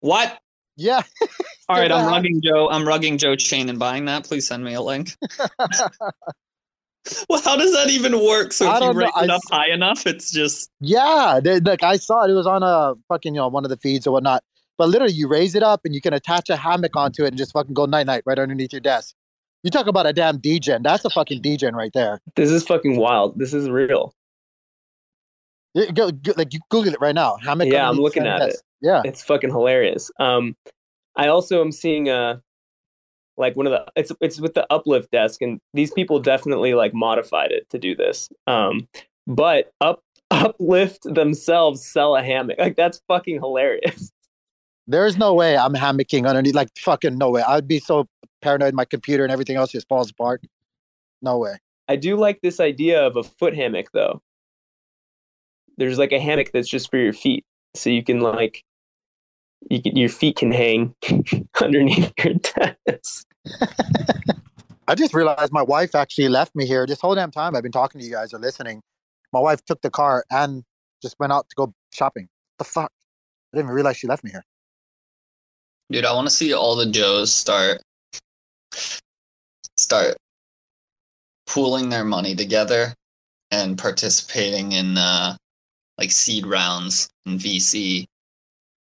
What? Yeah. All right, I'm rugging Joe. I'm rugging Joe Chain and buying that. Please send me a link. well, how does that even work? So I if you know, raise it I up high enough, it's just Yeah, they, like I saw it. It was on a fucking you know one of the feeds or whatnot. But literally, you raise it up and you can attach a hammock onto it and just fucking go night night right underneath your desk. You talk about a damn degen. That's a fucking degen right there. This is fucking wild. This is real. Yeah, Go, go, like you Google it right now. Hammock. yeah, I'm looking at it. Yeah. it's fucking hilarious. Um, I also am seeing uh like one of the it's it's with the uplift desk, and these people definitely like modified it to do this. Um, but up uplift themselves sell a hammock. Like that's fucking hilarious. There's no way I'm hammocking underneath. Like fucking no way. I'd be so paranoid. My computer and everything else just falls apart. No way. I do like this idea of a foot hammock though. There's like a hammock that's just for your feet, so you can like you can, your feet can hang underneath your desk. I just realized my wife actually left me here this whole damn time. I've been talking to you guys or listening. My wife took the car and just went out to go shopping. the fuck? I didn't even realize she left me here. Dude, I want to see all the Joes start start pooling their money together and participating in uh like seed rounds and VC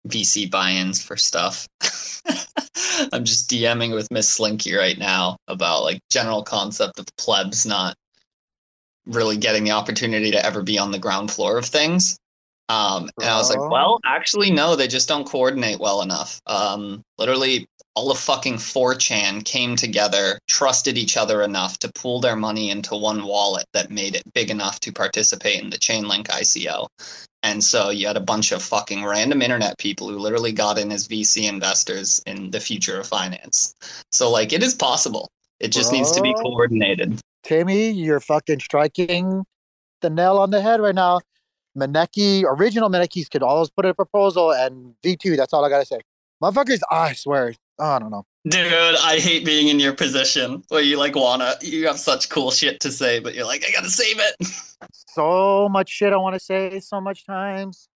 VC buy-ins for stuff. I'm just DMing with Miss Slinky right now about like general concept of plebs not really getting the opportunity to ever be on the ground floor of things. Um, and I was like, well, actually, no, they just don't coordinate well enough. Um, literally, all of fucking 4chan came together, trusted each other enough to pool their money into one wallet that made it big enough to participate in the Chainlink ICO. And so you had a bunch of fucking random internet people who literally got in as VC investors in the future of finance. So, like, it is possible. It just needs to be coordinated. Timmy, you're fucking striking the nail on the head right now. Maneki, original Manekis could always put a proposal, and V2, that's all I gotta say. Motherfuckers, I swear, I don't know. Dude, I hate being in your position where you like wanna you have such cool shit to say, but you're like, I gotta save it. So much shit I want to say so much times.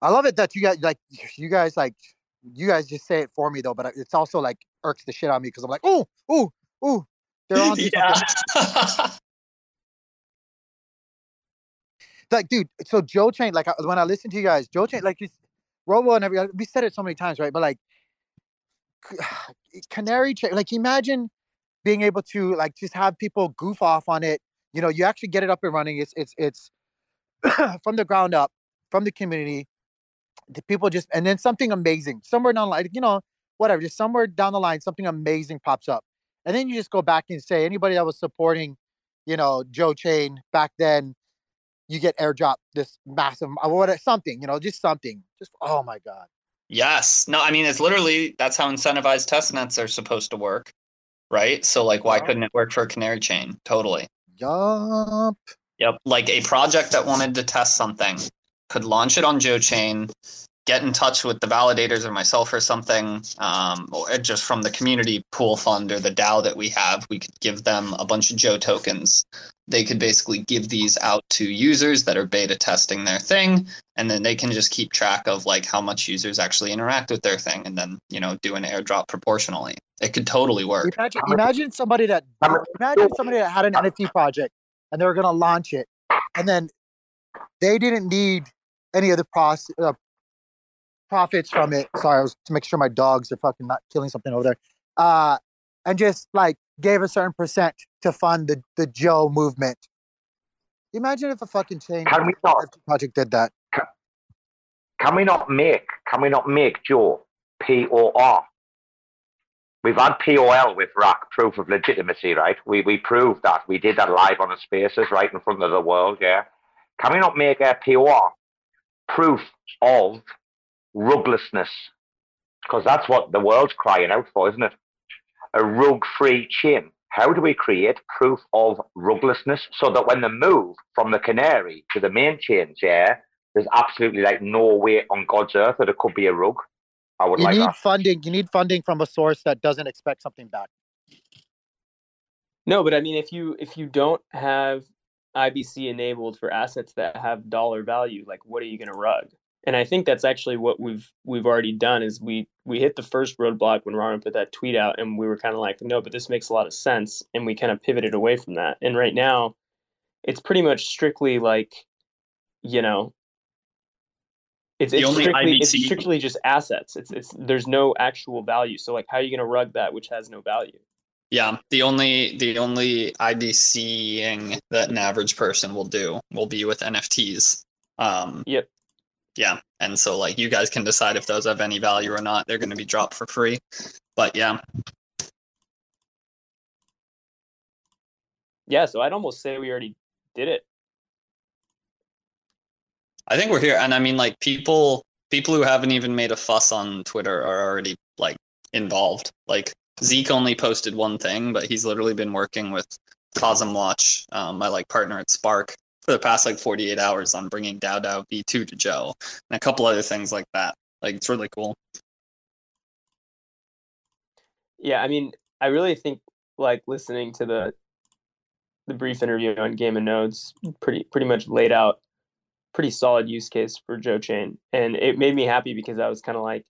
I love it that you guys like you guys like you guys just say it for me though, but it's also like irks the shit out of me because I'm like, oh, oh, oh, they're on. Yeah. like, dude. So Joe Chain, like when I listen to you guys, Joe Chain, like you, Robo and every we said it so many times, right? But like, Canary Chain, like imagine being able to like just have people goof off on it. You know, you actually get it up and running. It's it's it's from the ground up, from the community. The people just and then something amazing somewhere down the line, you know, whatever, just somewhere down the line, something amazing pops up, and then you just go back and say anybody that was supporting, you know, Joe Chain back then, you get airdrop this massive uh, what something, you know, just something, just oh my god. Yes. No, I mean it's literally that's how incentivized test nets are supposed to work. Right? So like why couldn't it work for a canary chain? Totally. Yup. Yep. Like a project that wanted to test something could launch it on Joe Chain, get in touch with the validators or myself or something, um, or just from the community pool fund or the DAO that we have, we could give them a bunch of Joe tokens. They could basically give these out to users that are beta testing their thing, and then they can just keep track of like how much users actually interact with their thing, and then you know do an airdrop proportionally. It could totally work. Imagine, imagine somebody that imagine somebody that had an NFT project and they were gonna launch it, and then they didn't need any of the pros, uh, profits from it. Sorry, I was to make sure my dogs are fucking not killing something over there. Uh, and just like gave a certain percent to fund the the Joe movement. Imagine if a fucking chain Can we not- project did that. Can we not make? Can we not make Joe P O R? We've had POL with Rack, proof of legitimacy, right? We we proved that. We did that live on the spaces right in front of the world, yeah. Can we not make a POR proof of ruglessness? Because that's what the world's crying out for, isn't it? A rug-free chain. How do we create proof of ruglessness so that when they move from the canary to the main chains, yeah, there's absolutely like no way on God's earth that it could be a rug. I would You like need that. funding. You need funding from a source that doesn't expect something back. No, but I mean, if you if you don't have IBC enabled for assets that have dollar value, like what are you going to rug? And I think that's actually what we've we've already done is we we hit the first roadblock when Ron put that tweet out, and we were kind of like, no, but this makes a lot of sense, and we kind of pivoted away from that. And right now, it's pretty much strictly like, you know, it's it's strictly it's strictly just assets. It's it's there's no actual value. So like, how are you going to rug that which has no value? Yeah, the only the only IBCing that an average person will do will be with NFTs. Um, yep. Yeah, and so like you guys can decide if those have any value or not. They're going to be dropped for free. But yeah, Yeah, so I'd almost say we already did it. I think we're here, and I mean like people people who haven't even made a fuss on Twitter are already like involved. Like Zeke only posted one thing, but he's literally been working with Cosm Watch, um, my like partner at Spark, for the past like 48 hours on bringing DAO DAO V2 to Joe and a couple other things like that. Like it's really cool. Yeah, I mean, I really think like listening to the the brief interview on Game of Nodes pretty pretty much laid out pretty solid use case for Joe Chain, and it made me happy because I was kind of like,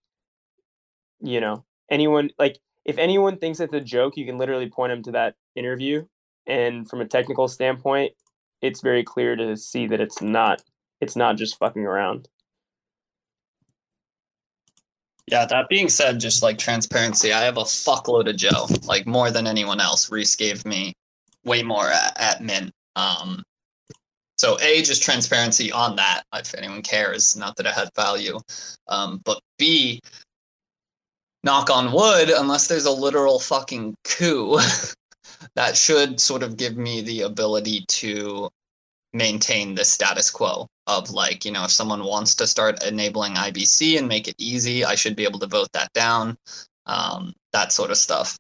you know, anyone like if anyone thinks it's a joke, you can literally point them to that interview, and from a technical standpoint, it's very clear to see that it's not it's not just fucking around. Yeah, that being said, just like transparency, I have a fuckload of Joe, like more than anyone else. Reese gave me way more at, at Mint. Um, so A, just transparency on that, if anyone cares, not that it had value. Um, but B, knock on wood, unless there's a literal fucking coup, that should sort of give me the ability to maintain the status quo of like, you know, if someone wants to start enabling IBC and make it easy, I should be able to vote that down. Um, that sort of stuff.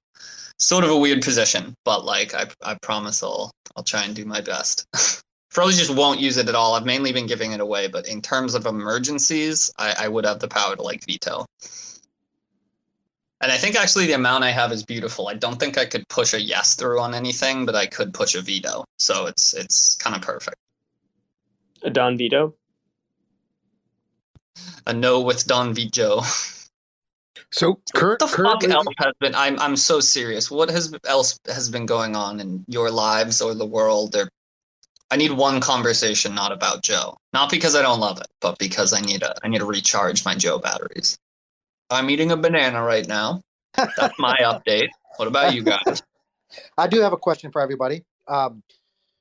Sort of a weird position, but like I, I promise I'll I'll try and do my best. Probably just won't use it at all. I've mainly been giving it away, but in terms of emergencies, I, I would have the power to like veto. And I think actually the amount I have is beautiful. I don't think I could push a yes through on anything, but I could push a veto. So it's it's kind of perfect. A Don veto. A no with Don veto. So current, what the fuck else has been? I'm I'm so serious. What has else has been going on in your lives or the world? Or I need one conversation, not about Joe. Not because I don't love it, but because I need a I need to recharge my Joe batteries. I'm eating a banana right now. That's my update. What about you guys? I do have a question for everybody. Um,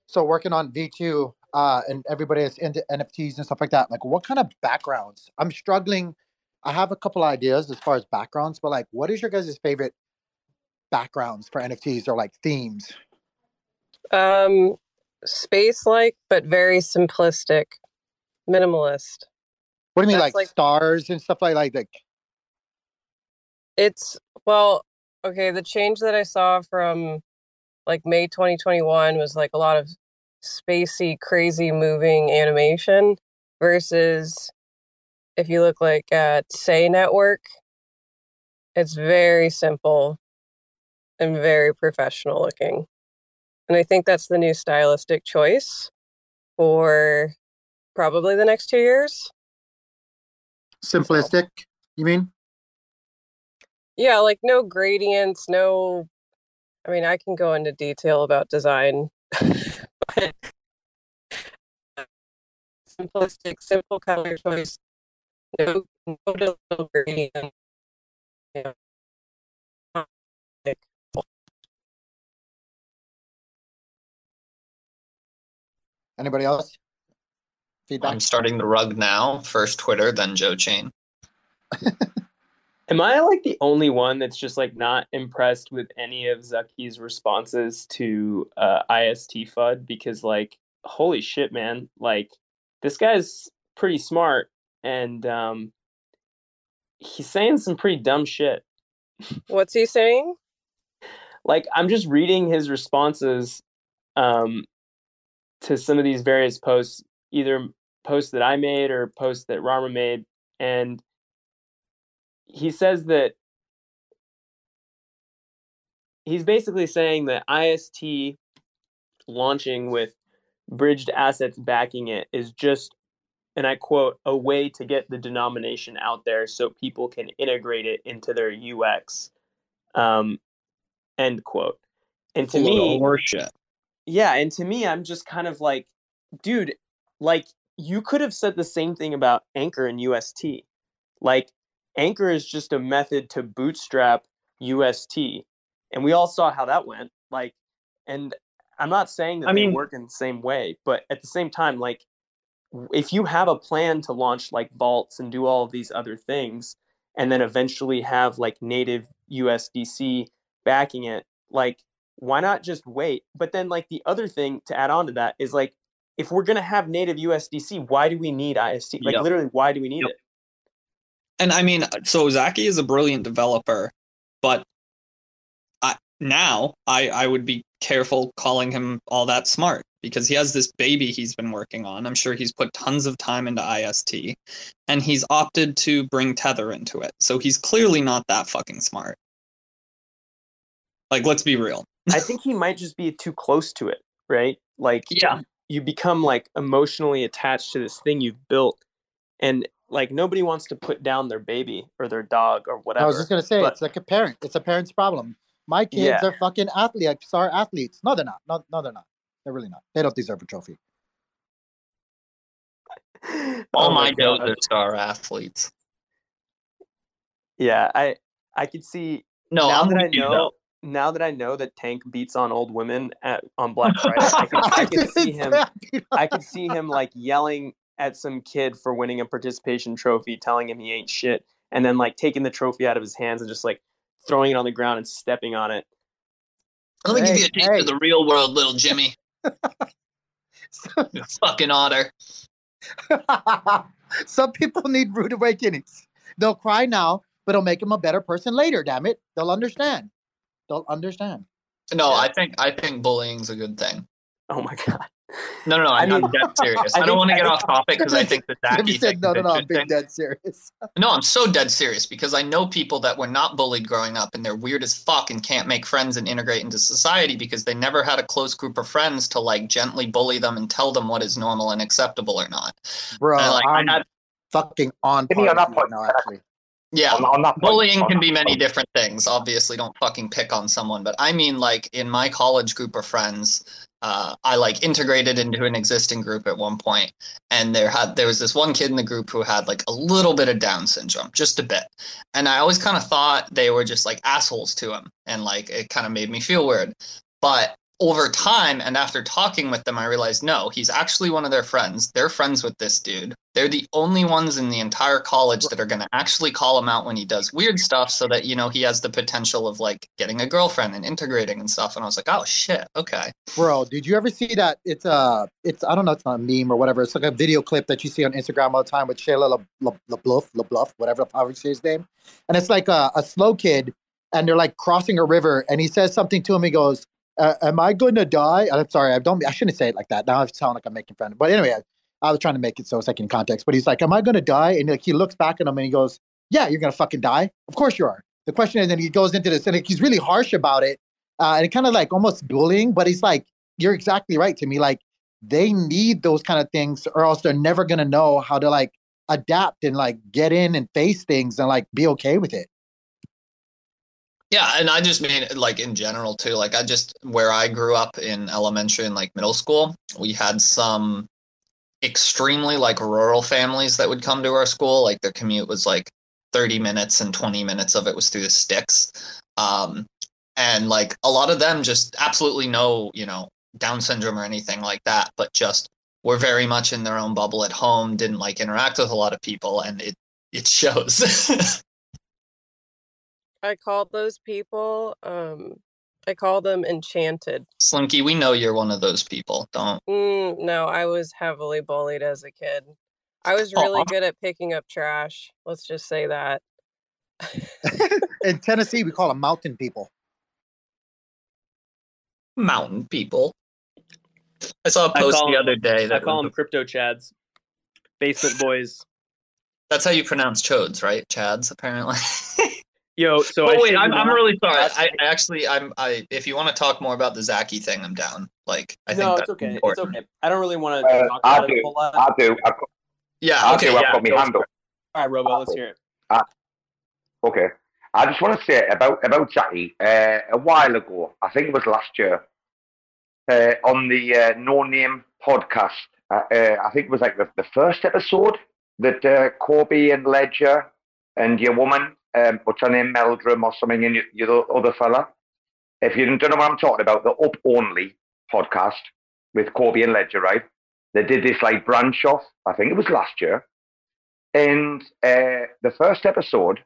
so working on V2 uh, and everybody is into NFTs and stuff like that. Like, what kind of backgrounds? I'm struggling. I have a couple ideas as far as backgrounds, but like, what is your guys' favorite backgrounds for NFTs or like themes? Um, space like, but very simplistic, minimalist. What do you mean, That's like, like- stars and stuff like like? like It's well, okay. The change that I saw from like May 2021 was like a lot of spacey, crazy moving animation versus if you look like at Sei Network, it's very simple and very professional looking. And I think that's the new stylistic choice for probably the next two years. simplistic. You mean? Yeah, like no gradients, no. I mean, I can go into detail about design, but simplistic, simple color choice, no, no little gradient. Yeah. Like, Anybody else? Feedback. I'm starting the rug now. First Twitter, then Joe Chain. Am I like the only one that's just like not impressed with any of Zaki's responses to uh, IST FUD? Because like, holy shit, man! Like, this guy's pretty smart, and um, he's saying some pretty dumb shit. What's he saying? Like, I'm just reading his responses um, to some of these various posts, either posts that I made or posts that Rama made, and he says that he's basically saying that IST launching with bridged assets backing it is just, and I quote, a way to get the denomination out there so people can integrate it into their UX. Um, end quote. And to me, horseshit. yeah, and to me, I'm just kind of like, dude, like you could have said the same thing about Anchor and UST. Like Anchor is just a method to bootstrap UST, and we all saw how that went. Like, and I'm not saying that I they mean- work in the same way, but at the same time, like, if you have a plan to launch like vaults and do all of these other things, and then eventually have like native USDC backing it, like, why not just wait? But then, like, the other thing to add on to that is like, if we're gonna have native USDC, why do we need IST? Like, Yep. literally, why do we need it? And I mean, so Zaki is a brilliant developer, but I, now I, I would be careful calling him all that smart because he has this baby he's been working on. I'm sure he's put tons of time into IST and he's opted to bring Tether into it. So he's clearly not that fucking smart. Like, let's be real. I think he might just be too close to it, right? Like, Yeah. you become like emotionally attached to this thing you've built, and like nobody wants to put down their baby or their dog or whatever. I was just gonna say but- it's like a parent. It's a parent's problem. My kids Yeah. are fucking athletes, like star athletes. No, they're not. No, no, they're not. They're really not. They don't deserve a trophy. All Oh my my dogs God. are star athletes. Yeah, I I could see No, now I'm that I know though. now that I know that Tank beats on old women at on Black Friday, I could I could see him I could see him like yelling at some kid for winning a participation trophy, telling him he ain't shit, and then like taking the trophy out of his hands and just like throwing it on the ground and stepping on it. Let me give you a taste hey. of the real world, little Jimmy. fucking otter. Some people need rude awakenings. They'll cry now, but it'll make them a better person later. Damn it, they'll understand. They'll understand. No, I think I think bullying's a good thing. Oh my god. No, no, no. I'm, I mean- dead serious. I I, don't want to get off topic because I think that Jimmy Zaki said, "No, no, no, I'm interesting. being dead serious." No, I'm so dead serious because I know people that were not bullied growing up and they're weird as fuck and can't make friends and integrate into society because they never had a close group of friends to like gently bully them and tell them what is normal and acceptable or not. Bro, And, like, I I'm had- fucking on Give me par on with that you right point. now. Actually, Yeah, On- on bullying on can be many different things. Obviously, don't fucking pick on someone, but I mean, like in my college group of friends, uh, I like integrated into an existing group at one point, and there had there was this one kid in the group who had like a little bit of Down syndrome, just a bit, and I always kind of thought they were just like assholes to him, and like it kind of made me feel weird, but over time and after talking with them i realized no he's actually one of their friends. They're friends with this dude they're the only ones in the entire college that are going to actually call him out when he does weird stuff so that you know he has the potential of like getting a girlfriend and integrating and stuff and i was like oh shit okay bro, did you ever see that? It's a, it's I don't know, it's not a meme or whatever. It's like a video clip that you see on Instagram all the time with Shayla La- La- LaBluff, LaBluff, whatever how you his name, and it's like a, a slow kid, and they're like crossing a river, and he says something to him. He goes, uh, "Am I going to die?" I'm sorry, I don't. I shouldn't say it like that. Now I sound like I'm making fun. But anyway, I, was trying to make it so it's like in context. But he's like, "Am I going to die?" And like he looks back at him and he goes, "Yeah, you're gonna fucking die. Of course you are." The question is, and he goes into this, and like, he's really harsh about it, uh, and kind of like almost bullying. But he's like, "You're exactly right to me. Like they need those kind of things, or else they're never gonna know how to like adapt and like get in and face things and like be okay with it." Yeah, and I just mean like in general too. Like I just where I grew up in elementary and like middle school, we had some extremely like rural families that would come to our school. Like their commute was like 30 minutes and 20 minutes of it was through the sticks. Um and like a lot of them just absolutely no, you know, down syndrome or anything like that, but just were very much in their own bubble at home, didn't like interact with a lot of people and it it shows. I call those people, um, I call them enchanted. Slinky, we know you're one of those people. Don't Mm, no, I was heavily bullied as a kid. I was really Aw. good at picking up trash. Let's just say that. In Tennessee, we call them mountain people. mountain people. I saw a post the the 'em- other day That I call was- them crypto chads, basement boys. that's how you pronounce chodes, right? Chads, apparently. Yo, so oh I wait, I'm, I'm really sorry. I, I actually, I'm, I. If you want to talk more about the Zaki thing, I'm down. Like, I think no, that's it's okay. important. It's okay. I don't really want to Uh, talk I about it a whole lot. I do. I've got, Yeah. I Okay. do. I've Yeah. got my go hand for up. All right, Robo, let's hear it. Uh, okay. I just want to say about about Zaki. Uh, a while ago, I think it was last year, uh, on the uh, No Name podcast. Uh, uh, I think it was like the, the first episode that uh, Corby and Ledger and your woman, um, what's her name, Meldrum or something, and your, your other fella. If you don't know what I'm talking about, the Up Only podcast with Cobie and Ledger, right? They did this like branch off. I think it was last year. And uh, the first episode,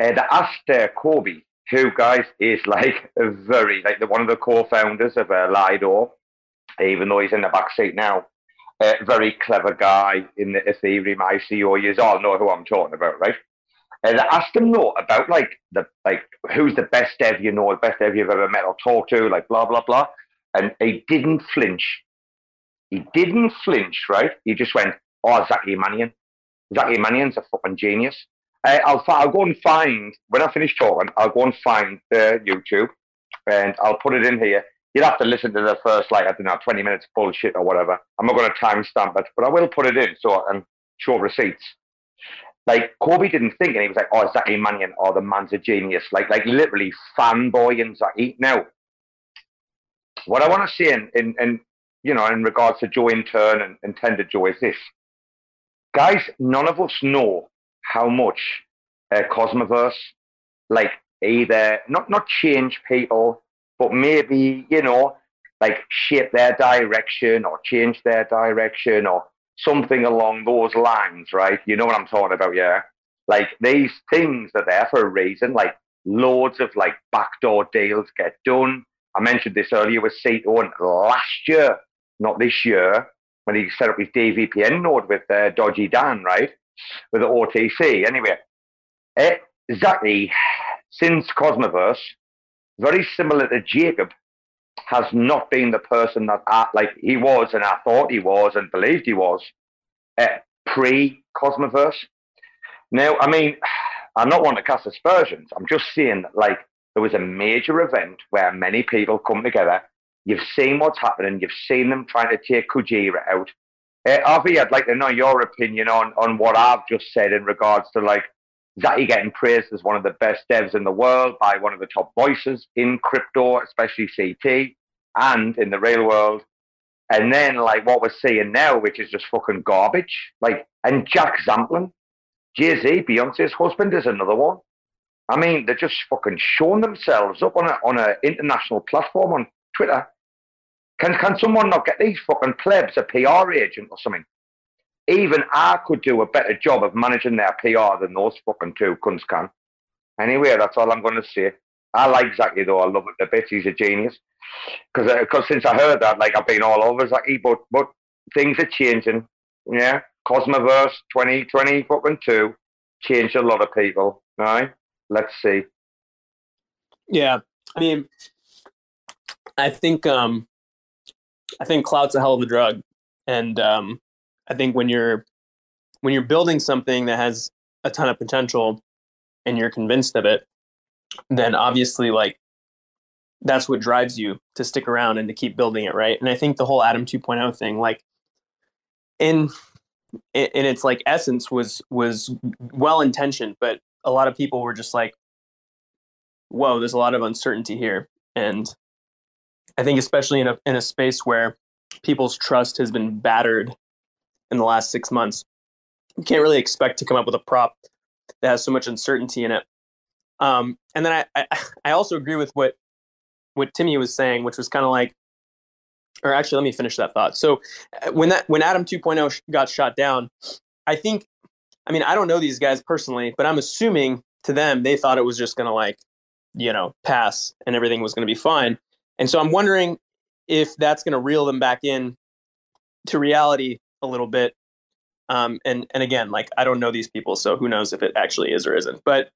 uh, they asked uh, Cobie, who guys is like a very like the one of the co-founders of uh, Lido, even though he's in the back seat now. Uh, very clever guy in the Ethereum ICO. You all know who I'm talking about, right? And I asked him though about like the like who's the best dev you know, the best dev you've ever met or talked to, like blah blah blah. And he didn't flinch. He didn't flinch, right? He just went, "Oh, Zachary Manian. Zachary Manian's a fucking genius." Uh, I'll I'll go and find when I finish talking. I'll go and find the YouTube, and I'll put it in here. you'd have to listen to the first like I don't know twenty minutes bullshit or whatever. I'm not going to timestamp it, but I will put it in so I can show receipts. Like Cobie didn't think, and he was like, "Oh, Zaki Manian, oh, the man's a genius." Like, like literally fanboy and Zaki. Now, what I want to say in, in, in you know, in regards to Joe Intern and, and Tender Joe is this, guys. None of us know how much uh, Cosmoverse, like, either not not change people, but maybe you know, like shape their direction or change their direction or something along those lines, right? You know what I'm talking about, yeah? Like these things are there for a reason. Like loads of like backdoor deals get done. I mentioned this earlier with and last year, not this year, when he set up his DVPN node with uh, Dodgy Dan, right? With the OTC. Anyway, exactly since Cosmoverse, very similar to Jacob, has not been the person that I, like he was and I thought he was and believed he was uh, pre Cosmoverse. Now, I mean, I'm not one to cast aspersions. I'm just saying that like there was a major event where many people come together. You've seen what's happening. You've seen them trying to take Kujira out. Uh, Avi, I'd like to know your opinion on on what I've just said in regards to like Zaki getting praised as one of the best devs in the world by one of the top voices in crypto, especially CT, and in the real world. And then like what we're seeing now, which is just fucking garbage. Like and Jack Zampolin, Jay Z, Beyonce's husband, is another one. I mean, they're just fucking showing themselves up on a on an international platform on Twitter. Can can someone not get these fucking plebs a PR agent or something? Even I could do a better job of managing their PR than those fucking two cunts can. Anyway, that's all I'm going to say. I like Zaki though. I love it a bit. He's a genius. Because because since I heard that, like I've been all over Zaki, but but things are changing. Yeah, Cosmoverse 2020 fucking two changed a lot of people. Right? Let's see. Yeah, I mean, I think um, I think clout's a hell of a drug, and um, I think when you're when you're building something that has a ton of potential and you're convinced of it, then obviously like that's what drives you to stick around and to keep building it, right? And I think the whole Atom 2.0 thing, like in in its like essence was was well intentioned, but a lot of people were just like, "Whoa, there's a lot of uncertainty here," and I think especially in a in a space where people's trust has been battered in the last six months, you can't really expect to come up with a prop that has so much uncertainty in it. Um, and then I, I I also agree with what what Timmy was saying, which was kind of like, or actually, let me finish that thought. So uh, when that when Atom 2.0 got shot down, I think, I mean, I don't know these guys personally, but I'm assuming to them they thought it was just to like, you know, pass and everything was to be fine. And so I'm wondering if that's to reel them back in to reality a little bit. Um, and and again, like I don't know these people, so who knows if it actually is or isn't. But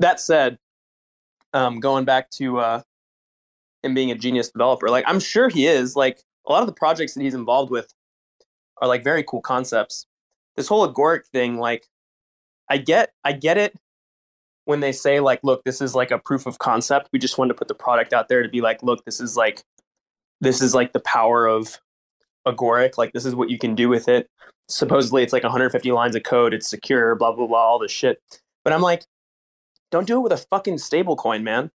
that said, um, going back to uh, him being a genius developer. Like I'm sure he is. Like a lot of the projects that he's involved with are like very cool concepts. This whole agoric thing, like I get I get it when they say like, look, this is like a proof of concept. We just wanted to put the product out there to be like, look, this is like this is like the power of agoric. Like this is what you can do with it. Supposedly it's like 150 lines of code, it's secure, blah blah blah, all this shit. But I'm like, don't do it with a fucking stable coin, man.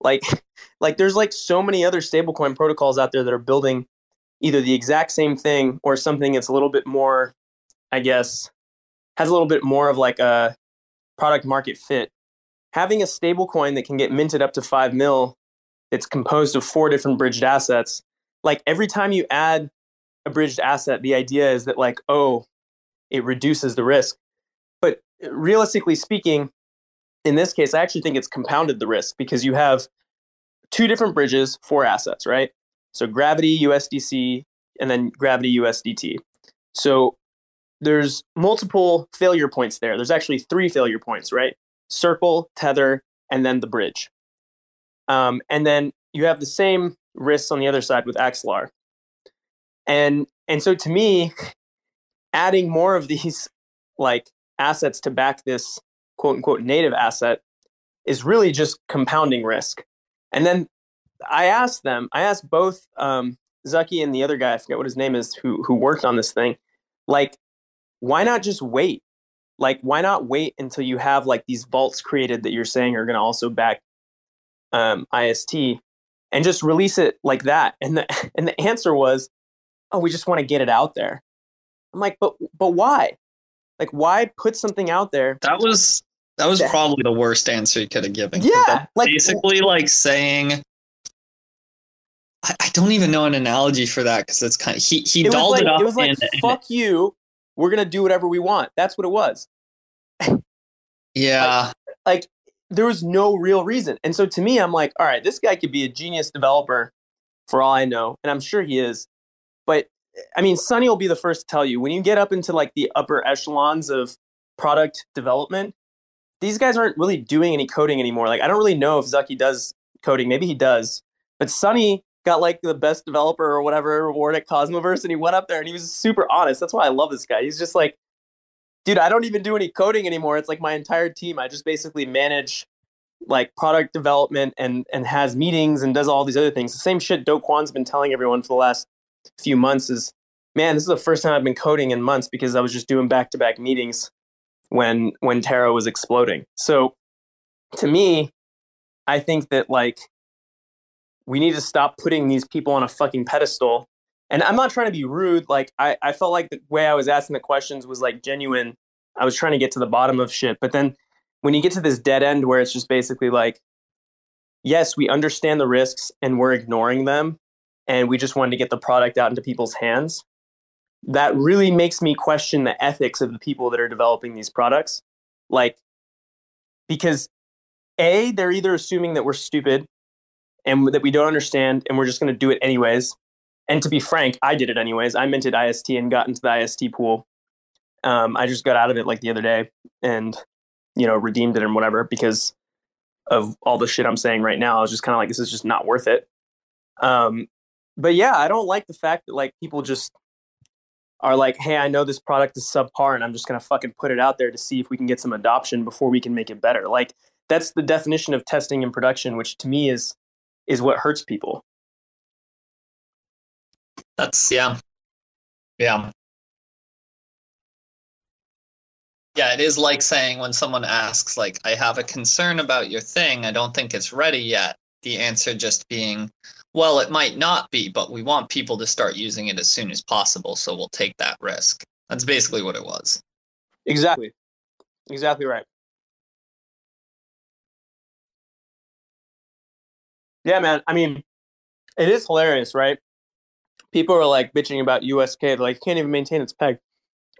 Like, like there's like so many other stablecoin protocols out there that are building either the exact same thing or something that's a little bit more, I guess, has a little bit more of like a product market fit. Having a stablecoin that can get minted up to five mil, that's composed of four different bridged assets. Like every time you add a bridged asset, the idea is that like, oh, it reduces the risk. But realistically speaking, in this case, I actually think it's compounded the risk because you have two different bridges, for assets, right? So Gravity USDC and then Gravity USDT. So there's multiple failure points there. There's actually three failure points, right? Circle, tether, and then the bridge. Um, and then you have the same risks on the other side with Axelar. And and so to me, adding more of these like assets to back this quote unquote native asset is really just compounding risk. And then I asked them, I asked both um, Zaki and the other guy, I forget what his name is, who who worked on this thing, like, why not just wait? Like, why not wait until you have like these vaults created that you're saying are going to also back um, IST, and just release it like that? And the and the answer was, oh, we just want to get it out there. I'm like, but but why? Like, why put something out there? That was that was probably the worst answer you could have given. Yeah, like- basically like saying. I, I don't even know an analogy for that because it's kind of he he it dolled like, it up it was like and, and- fuck you. We're gonna do whatever we want. That's what it was. yeah like there was no real reason. And so to me, I'm like, all right, this guy could be a genius developer for all I know, and I'm sure he is. But I mean, Sunny will be the first to tell you when you get up into like the upper echelons of product development, these guys aren't really doing any coding anymore. Like I don't really know if Zaki does coding. Maybe he does. But Sunny got like the best developer or whatever award at Cosmoverse, and he went up there and he was super honest. That's why I love this guy. He's just like, dude, I don't even do any coding anymore. It's like my entire team. I just basically manage like product development and and has meetings and does all these other things. The same shit Do Kwon's been telling everyone for the last few months is, man, this is the first time I've been coding in months because I was just doing back to back meetings when when Terra was exploding. So to me, I think that like we need to stop putting these people on a fucking pedestal. And I'm not trying to be rude. Like I, I felt like the way I was asking the questions was like genuine. I was trying to get to the bottom of shit. But then when you get to this dead end where it's just basically like, yes, we understand the risks and we're ignoring them, and we just wanted to get the product out into people's hands. That really makes me question the ethics of the people that are developing these products. Like, because A, they're either assuming that we're stupid and that we don't understand and we're just going to do it anyways. And to be frank, I did it anyways. I minted IST and got into the IST pool. Um, I just got out of it like the other day and, you know, redeemed it and whatever because of all the shit I'm saying right now. I was just kind of like, this is just not worth it. Um, but yeah, I don't like the fact that like people just are like, hey, I know this product is subpar and I'm just going to fucking put it out there to see if we can get some adoption before we can make it better. Like, that's the definition of testing in production, which to me is is what hurts people. That's yeah. Yeah. Yeah, it is like saying when someone asks, like, I have a concern about your thing, I don't think it's ready yet. The answer just being, well, it might not be, but we want people to start using it as soon as possible, so we'll take that risk. That's basically what it was. Exactly. Exactly right. Yeah, man. I mean, it is hilarious, right? People are like bitching about USK, they're like, can't even maintain its peg.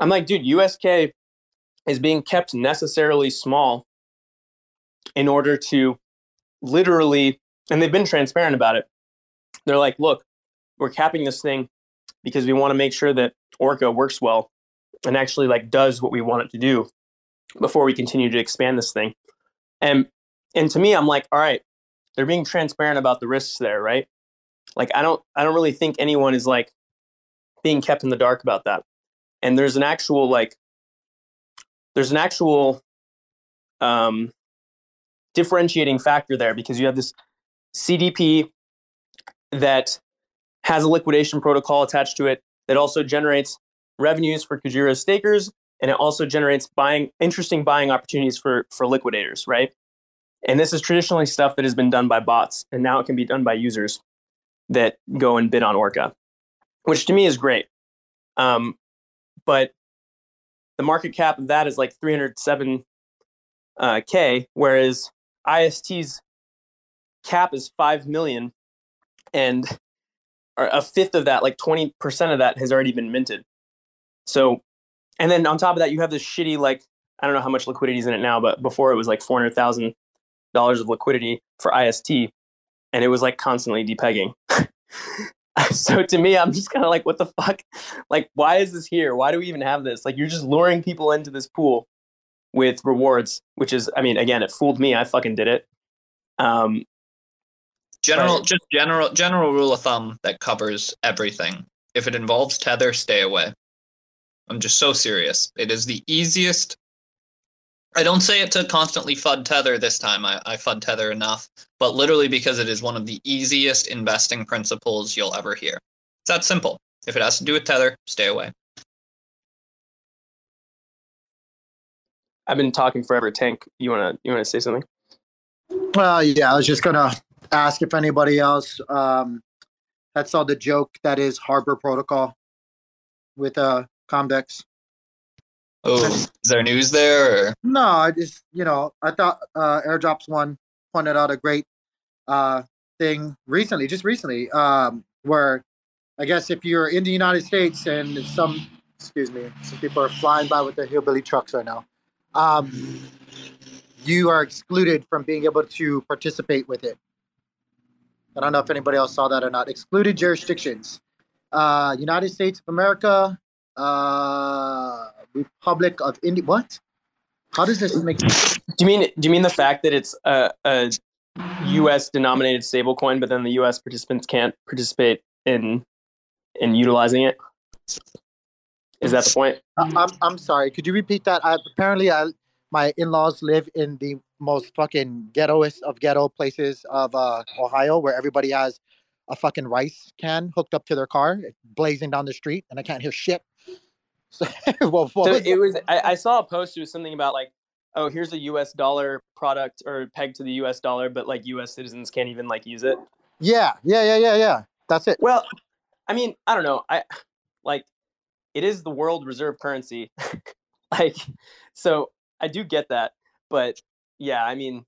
I'm like, dude, USK is being kept necessarily small in order to literally, and they've been transparent about it. They're like, look, we're capping this thing because we want to make sure that Orca works well and actually like does what we want it to do before we continue to expand this thing. And and to me, I'm like, all right, they're being transparent about the risks there, right? Like I don't I don't really think anyone is like being kept in the dark about that. And there's an actual like there's an actual um differentiating factor there because you have this CDP that has a liquidation protocol attached to it that also generates revenues for Kujira stakers and it also generates buying interesting buying opportunities for for liquidators, right? And this is traditionally stuff that has been done by bots, and now it can be done by users that go and bid on Orca, which to me is great. Um, but the market cap of that is like 307 uh, k, whereas IST's cap is five million, and a fifth of that, like 20% of that, has already been minted. So, and then on top of that, you have this shitty like I don't know how much liquidity is in it now, but before it was like four hundred thousand dollars of liquidity for IST, and it was like constantly depegging. so to me, I'm just kind of like, what the fuck? Like, why is this here? Why do we even have this? Like, you're just luring people into this pool with rewards, which is, I mean, again, it fooled me. I fucking did it. Um, General, Right. just general, general rule of thumb that covers everything. If it involves tether, stay away. I'm just so serious. It is the easiest I don't say it to constantly FUD tether this time. I, I FUD tether enough, but literally because it is one of the easiest investing principles you'll ever hear. It's that simple. If it has to do with tether, stay away. I've been talking forever. Tank, you wanna you wanna say something? Well, yeah, I was just gonna ask if anybody else um, had saw the joke that is Harbor Protocol with uh Comdex. Oh, is there news there? Or? No, I just you know I thought uh, Airdrops one pointed out a great uh, thing recently, just recently, um, where I guess if you're in the United States and some excuse me, some people are flying by with their hillbilly trucks right now. Um, you are excluded from being able to participate with it. I don't know if anybody else saw that or not. Excluded jurisdictions: uh, United States of America, uh, Republic of India. What? How does this make? Do you mean do you mean the fact that it's a, a U.S. denominated stablecoin, but then the U.S. participants can't participate in in utilizing it? Is that the point? I, I'm I'm sorry. Could you repeat that? I, apparently, I my in-laws live in the most fucking ghettoest of ghetto places of uh, Ohio, where everybody has a fucking rice can hooked up to their car, blazing down the street, and I can't hear shit. So, well, So was it that? was. I, I saw a post. It was something about like, oh, here's a U.S. dollar product or pegged to the U.S. dollar, but like U.S. citizens can't even like use it. Yeah, yeah, yeah, yeah, yeah. That's it. Well, I mean, I don't know. I like it is the world reserve currency. like, so I do get that, but yeah, I mean,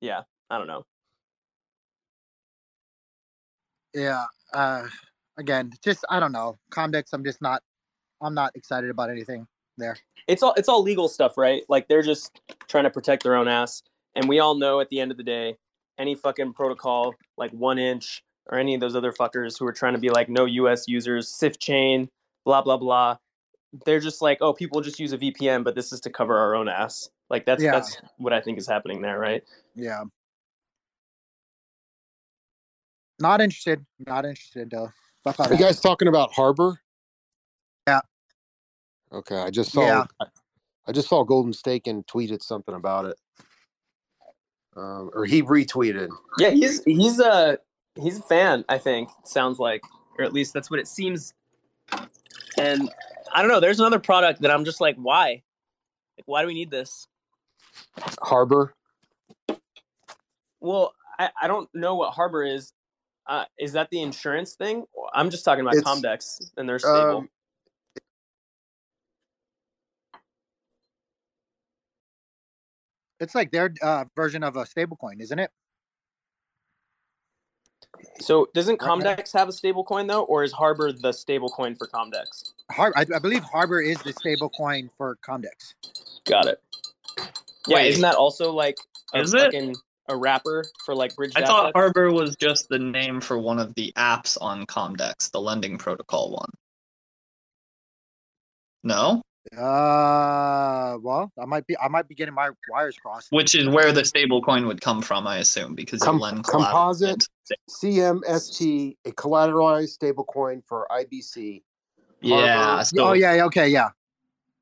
yeah, I don't know. Yeah. Uh, again, just I don't know. Comdex. I'm just not. I'm not excited about anything there. It's all it's all legal stuff, right? Like they're just trying to protect their own ass, and we all know at the end of the day, any fucking protocol like 1inch or any of those other fuckers who are trying to be like no U.S. users, Sifchain, blah blah blah. They're just like, oh, people just use a VPN, but this is to cover our own ass. Like that's Yeah. that's what I think is happening there, right? Yeah. Not interested. Not interested though. Fuck Are you that. guys talking about Harbor? Yeah. Okay, I just saw. Yeah. I, I just saw Golden Staken tweeted something about it, um, or he retweeted. Yeah, he's he's a he's a fan. I think sounds like, or at least that's what it seems. And I don't know. There's another product that I'm just like, why? Like, why do we need this? Harbor. Well, I, I don't know what Harbor is. Uh, is that the insurance thing? I'm just talking about It's, Comdex and they're stable. Um, it's like their uh, version of a stablecoin, isn't it? so doesn't Right, right. Comdex have a stable coin though, or is Harbor the stable coin for Comdex? Har- I, I believe Harbor is the stablecoin for Comdex. Got it. Yeah, Wait. isn't that also like a Is it? fucking a wrapper for like bridge I thought assets? Harbor was just the name for one of the apps on Comdex, the lending protocol one. No? Uh, well, I might be I might be getting my wires crossed. Which is where the stable coin would come from, I assume, because you Com- lend composite CMST, a collateralized stablecoin for IBC. Yeah, so oh yeah, yeah, okay, yeah.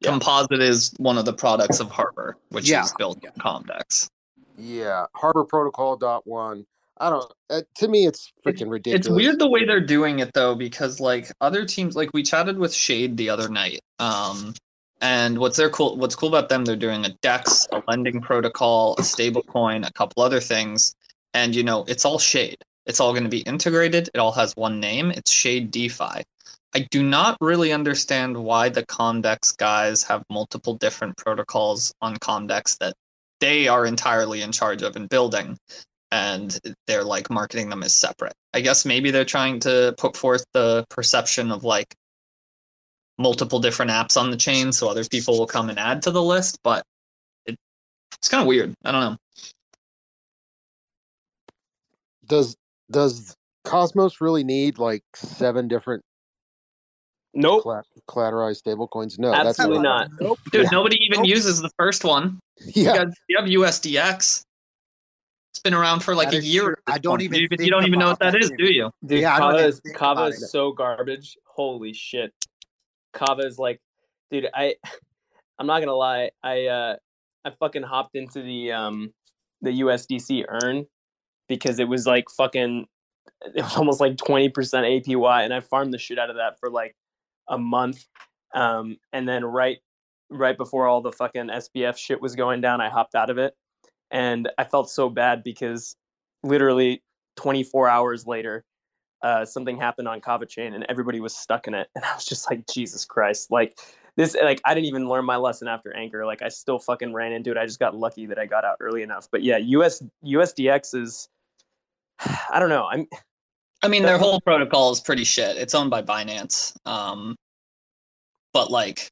Composite is one of the products of Harbor, which Yeah. is built on Comdex. Yeah, Harbor Protocol dot one. I don't. Uh, to me, it's freaking ridiculous. It's weird the way they're doing it though, because like other teams, like we chatted with Shade the other night. Um, and what's their cool? What's cool about them? They're doing a Dex, a lending protocol, a stable coin, a couple other things, and you know it's all Shade. It's all going to be integrated. It all has one name. It's Shade DeFi. I do not really understand why the Comdex guys have multiple different protocols on Comdex that they are entirely in charge of and building and they're like marketing them as separate. I guess maybe they're trying to put forth the perception of like multiple different apps on the chain so other people will come and add to the list, but it, it's kind of weird. I don't know. does does Cosmos really need like seven different Nope. colla- collateralized stablecoins? No, Absolutely that's not. Nope. Dude, Yeah. nobody even uses the first one. Yeah. You, got, you have USDX. It's been around for like That a year. true. at this I don't point. even You, you don't even know what that that is, do you? Dude, Yeah, I don't Kava is Kava about is so garbage. Holy shit. Kava is like, dude, I I'm not gonna lie. I uh I fucking hopped into the um the USDC earn because it was like fucking it was almost like 20% APY and I farmed the shit out of that for like a month. Um and then right right before all the fucking SBF shit was going down, I hopped out of it. And I felt so bad because literally 24 hours later, uh, something happened on Kava Chain and everybody was stuck in it. And I was just like, Jesus Christ. Like this, like I didn't even learn my lesson after Anchor. Like I still fucking ran into it. I just got lucky that I got out early enough. But yeah, US USDX is, I don't know. I'm, I mean, their whole protocol is pretty shit. It's owned by Binance. Um, but like,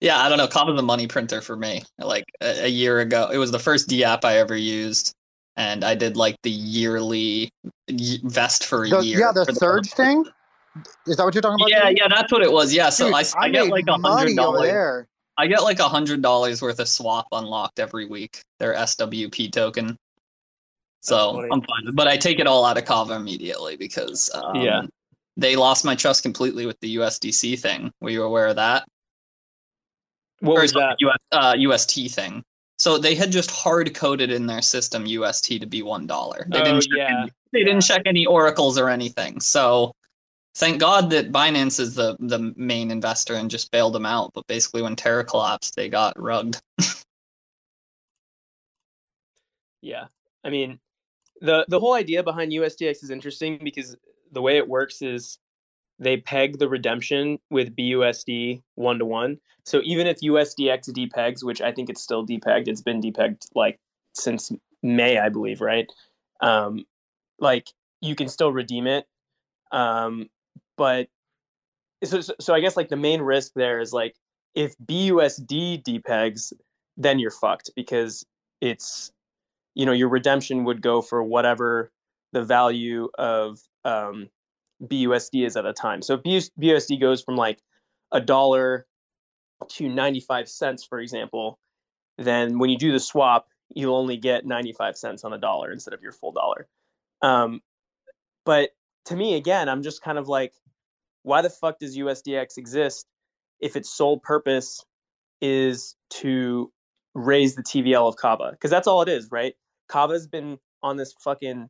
yeah, I don't know. Kava's a money printer for me. Like a, a year ago, it was the first D app I ever used, and I did like the yearly y- vest for a The- year. yeah, the surge thing. Is that what you're talking about? Yeah, yeah, that's what it was. Yeah, so Dude, I, I, get like a hundred dollars. I get like a hundred dollars worth of swap unlocked every week. Their SWP token. So. I'm fine, but I take it all out of Kava immediately because um, Yeah. they lost my trust completely with the USDC thing. Were you aware of that? What Or was that? US, uh, UST thing. So they had just hard coded in their system UST to be one dollar. They Oh, didn't check yeah. any, they didn't check any oracles or anything. So thank God that Binance is the the main investor and just bailed them out. But basically, when Terra collapsed, they got rugged. Yeah. I mean, the the whole idea behind USDX is interesting because the way it works is they peg the redemption with BUSD one to one. So even if USDX depegs, which I think it's still depegged, it's been depegged like since May, I believe, right? Um, like you can still redeem it, um, but so, so so I guess like the main risk there is like if BUSD depegs, then you're fucked because it's you know your redemption would go for whatever the value of um, BUSD is at a time. So if BUSD goes from like a dollar to 95 cents, for example, then when you do the swap, you'll only get 95 cents on a dollar instead of your full dollar. Um, but to me, again, I'm just kind of like, why the fuck does USDX exist if its sole purpose is to raise the TVL of Kava? Because that's all it is, right? Kava's been on this fucking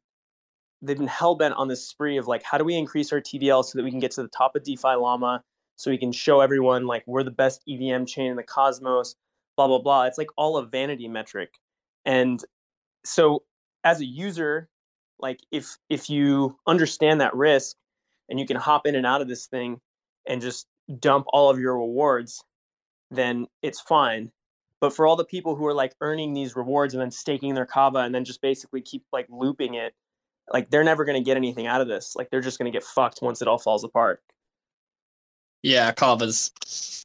they've been hell bent on this spree of like how do we increase our TVL so that we can get to the top of DeFi Llama, so we can show everyone like we're the best EVM chain in the cosmos, blah blah blah. It's like all a vanity metric, and so as a user, like if if you understand that risk and you can hop in and out of this thing and just dump all of your rewards, then it's fine. But for all the people who are like earning these rewards and then staking their kava and then just basically keep like looping it, like they're never going to get anything out of this. Like they're just going to get fucked once it all falls apart. Yeah, Kava's.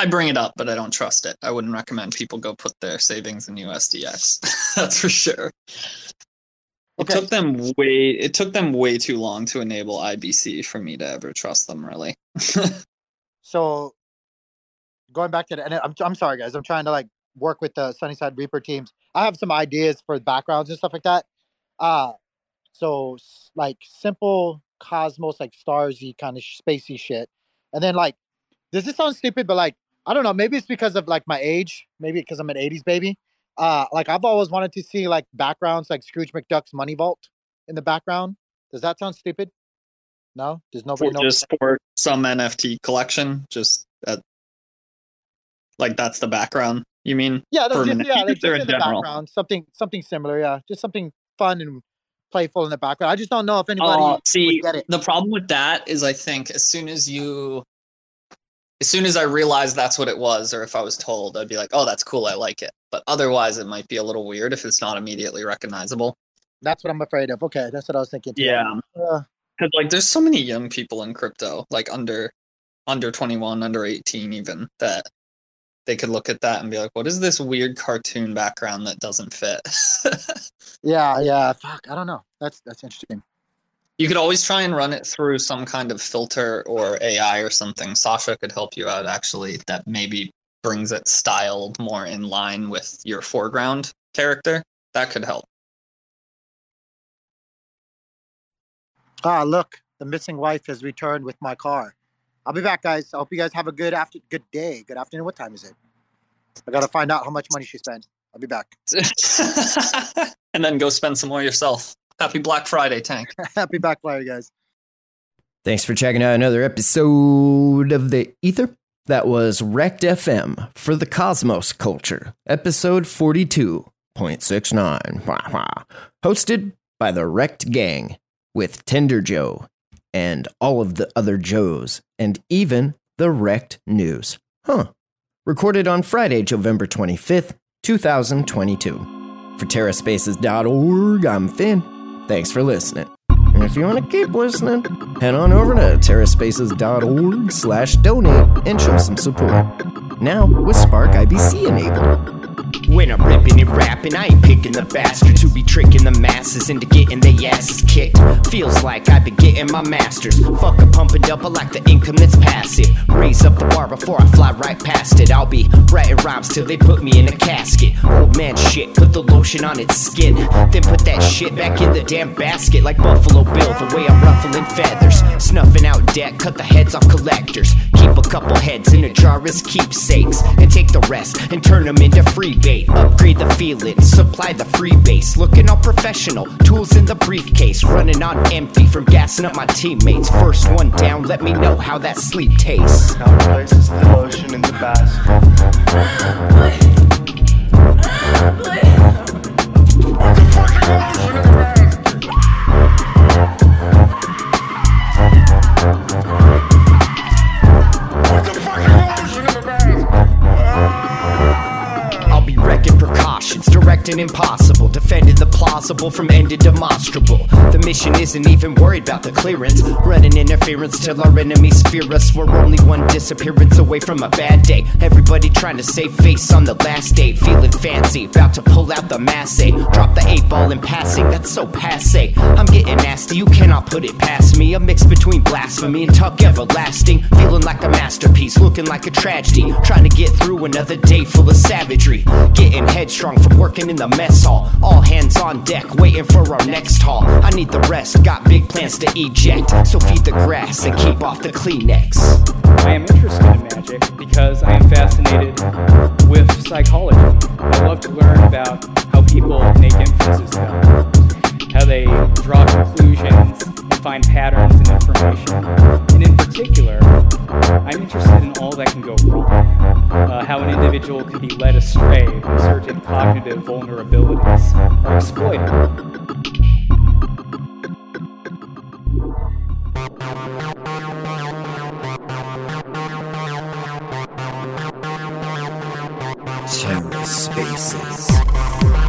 I bring it up, but I don't trust it. I wouldn't recommend people go put their savings in USDX. That's for sure. It took them way. It took them way too long to enable IBC for me to ever trust them. Really. So going back to the, and I'm I'm sorry guys, I'm trying to like work with the Sunnyside Reaper teams. I have some ideas for backgrounds and stuff like that. Uh so like simple cosmos, like starsy kind of spacey shit, and then like, does this sound stupid? But like, I don't know. Maybe it's because of like my age. Maybe because I'm an '80s baby. Uh, like I've always wanted to see like backgrounds like Scrooge McDuck's Money Vault in the background. Does that sound stupid? No, there's nobody for know? just for some NFT collection, just at, like that's the background. You mean? Yeah, For just, yeah, like just in the general? background, something something similar. Yeah, just something fun and playful in the background. I just don't know if anybody Uh, see, would get it. the problem with that is I think as soon as you, as soon as I realized that's what it was, or if I was told, I'd be like, oh, that's cool, I like it. But otherwise, it might be a little weird if it's not immediately recognizable. That's what I'm afraid of. Okay, that's what I was thinking. too. Yeah. Uh, Because like, there's so many young people in crypto, like under, under 21, under 18, even that they could look at that and be like, what is this weird cartoon background that doesn't fit? yeah, yeah. Fuck, I don't know. That's that's interesting. You could always try and run it through some kind of filter or AI or something. Sasha could help you out actually, that maybe brings it styled more in line with your foreground character. That could help. Ah, look, the missing wife has returned with my car. I'll be back, guys. I hope you guys have a good after, good day, good afternoon. What time is it? I gotta find out how much money she spent. I'll be back. and then go spend some more yourself. Happy Black Friday, Tank. Happy Black Friday, guys. Thanks for checking out another episode of the Ether. That was Rekt FM for the Cosmos Culture, episode 42.69. Hosted by the Rekt Gang with Tender Joe and all of the other Joes and even the Rekt News. Huh. Recorded on Friday, November 25th, 2022. For TerraSpaces.org, I'm Finn. Thanks for listening. And if you want to keep listening, head on over to terraspaces.org slash donate and show some support. Now, with Spark IBC enabled. When I'm ripping and rapping, I ain't picking the bastards who be tricking the masses into getting their asses kicked. Feels like I've been getting my masters. Fuck a pump and I like the income that's passive. Raise up the bar before I fly right past it. I'll be writing rhymes till they put me in a casket. Old man shit, put the lotion on its skin. Then put that shit back in the damn basket like Buffalo Bill, the way I'm ruffling feathers. Snuffing out debt, cut the heads off collectors. Keep a couple heads in a jar as keepsakes. And take the rest and turn them into free Upgrade the feeling, supply the free base. Looking all professional, tools in the briefcase. Running on empty from gassing up my teammates. First one down, let me know how that sleep tastes. Now places the lotion in the basket. precautions, directing impossible, defending the plausible from ending demonstrable. The mission isn't even worried about the clearance, running interference till our enemies fear us. We're only one disappearance away from a bad day. Everybody trying to save face on the last day, feeling fancy, about to pull out the mass A. Drop the eight ball in passing, that's so passe. I'm getting nasty, you cannot put it past me. A mix between blasphemy and tuck everlasting, feeling like a masterpiece, looking like a tragedy. Trying to get through another day full of savagery. Getting headstrong from working in the mess hall. All hands on deck, waiting for our next haul. I need the rest, got big plans to eject. So feed the grass and keep off the Kleenex. I am interested in magic because I am fascinated with psychology. I love to learn about how people make inferences how they draw conclusions and find patterns in information. And in particular, I'm interested in all that can go wrong, uh, how an individual can be led astray when certain cognitive vulnerabilities are exploited. Terra Spaces.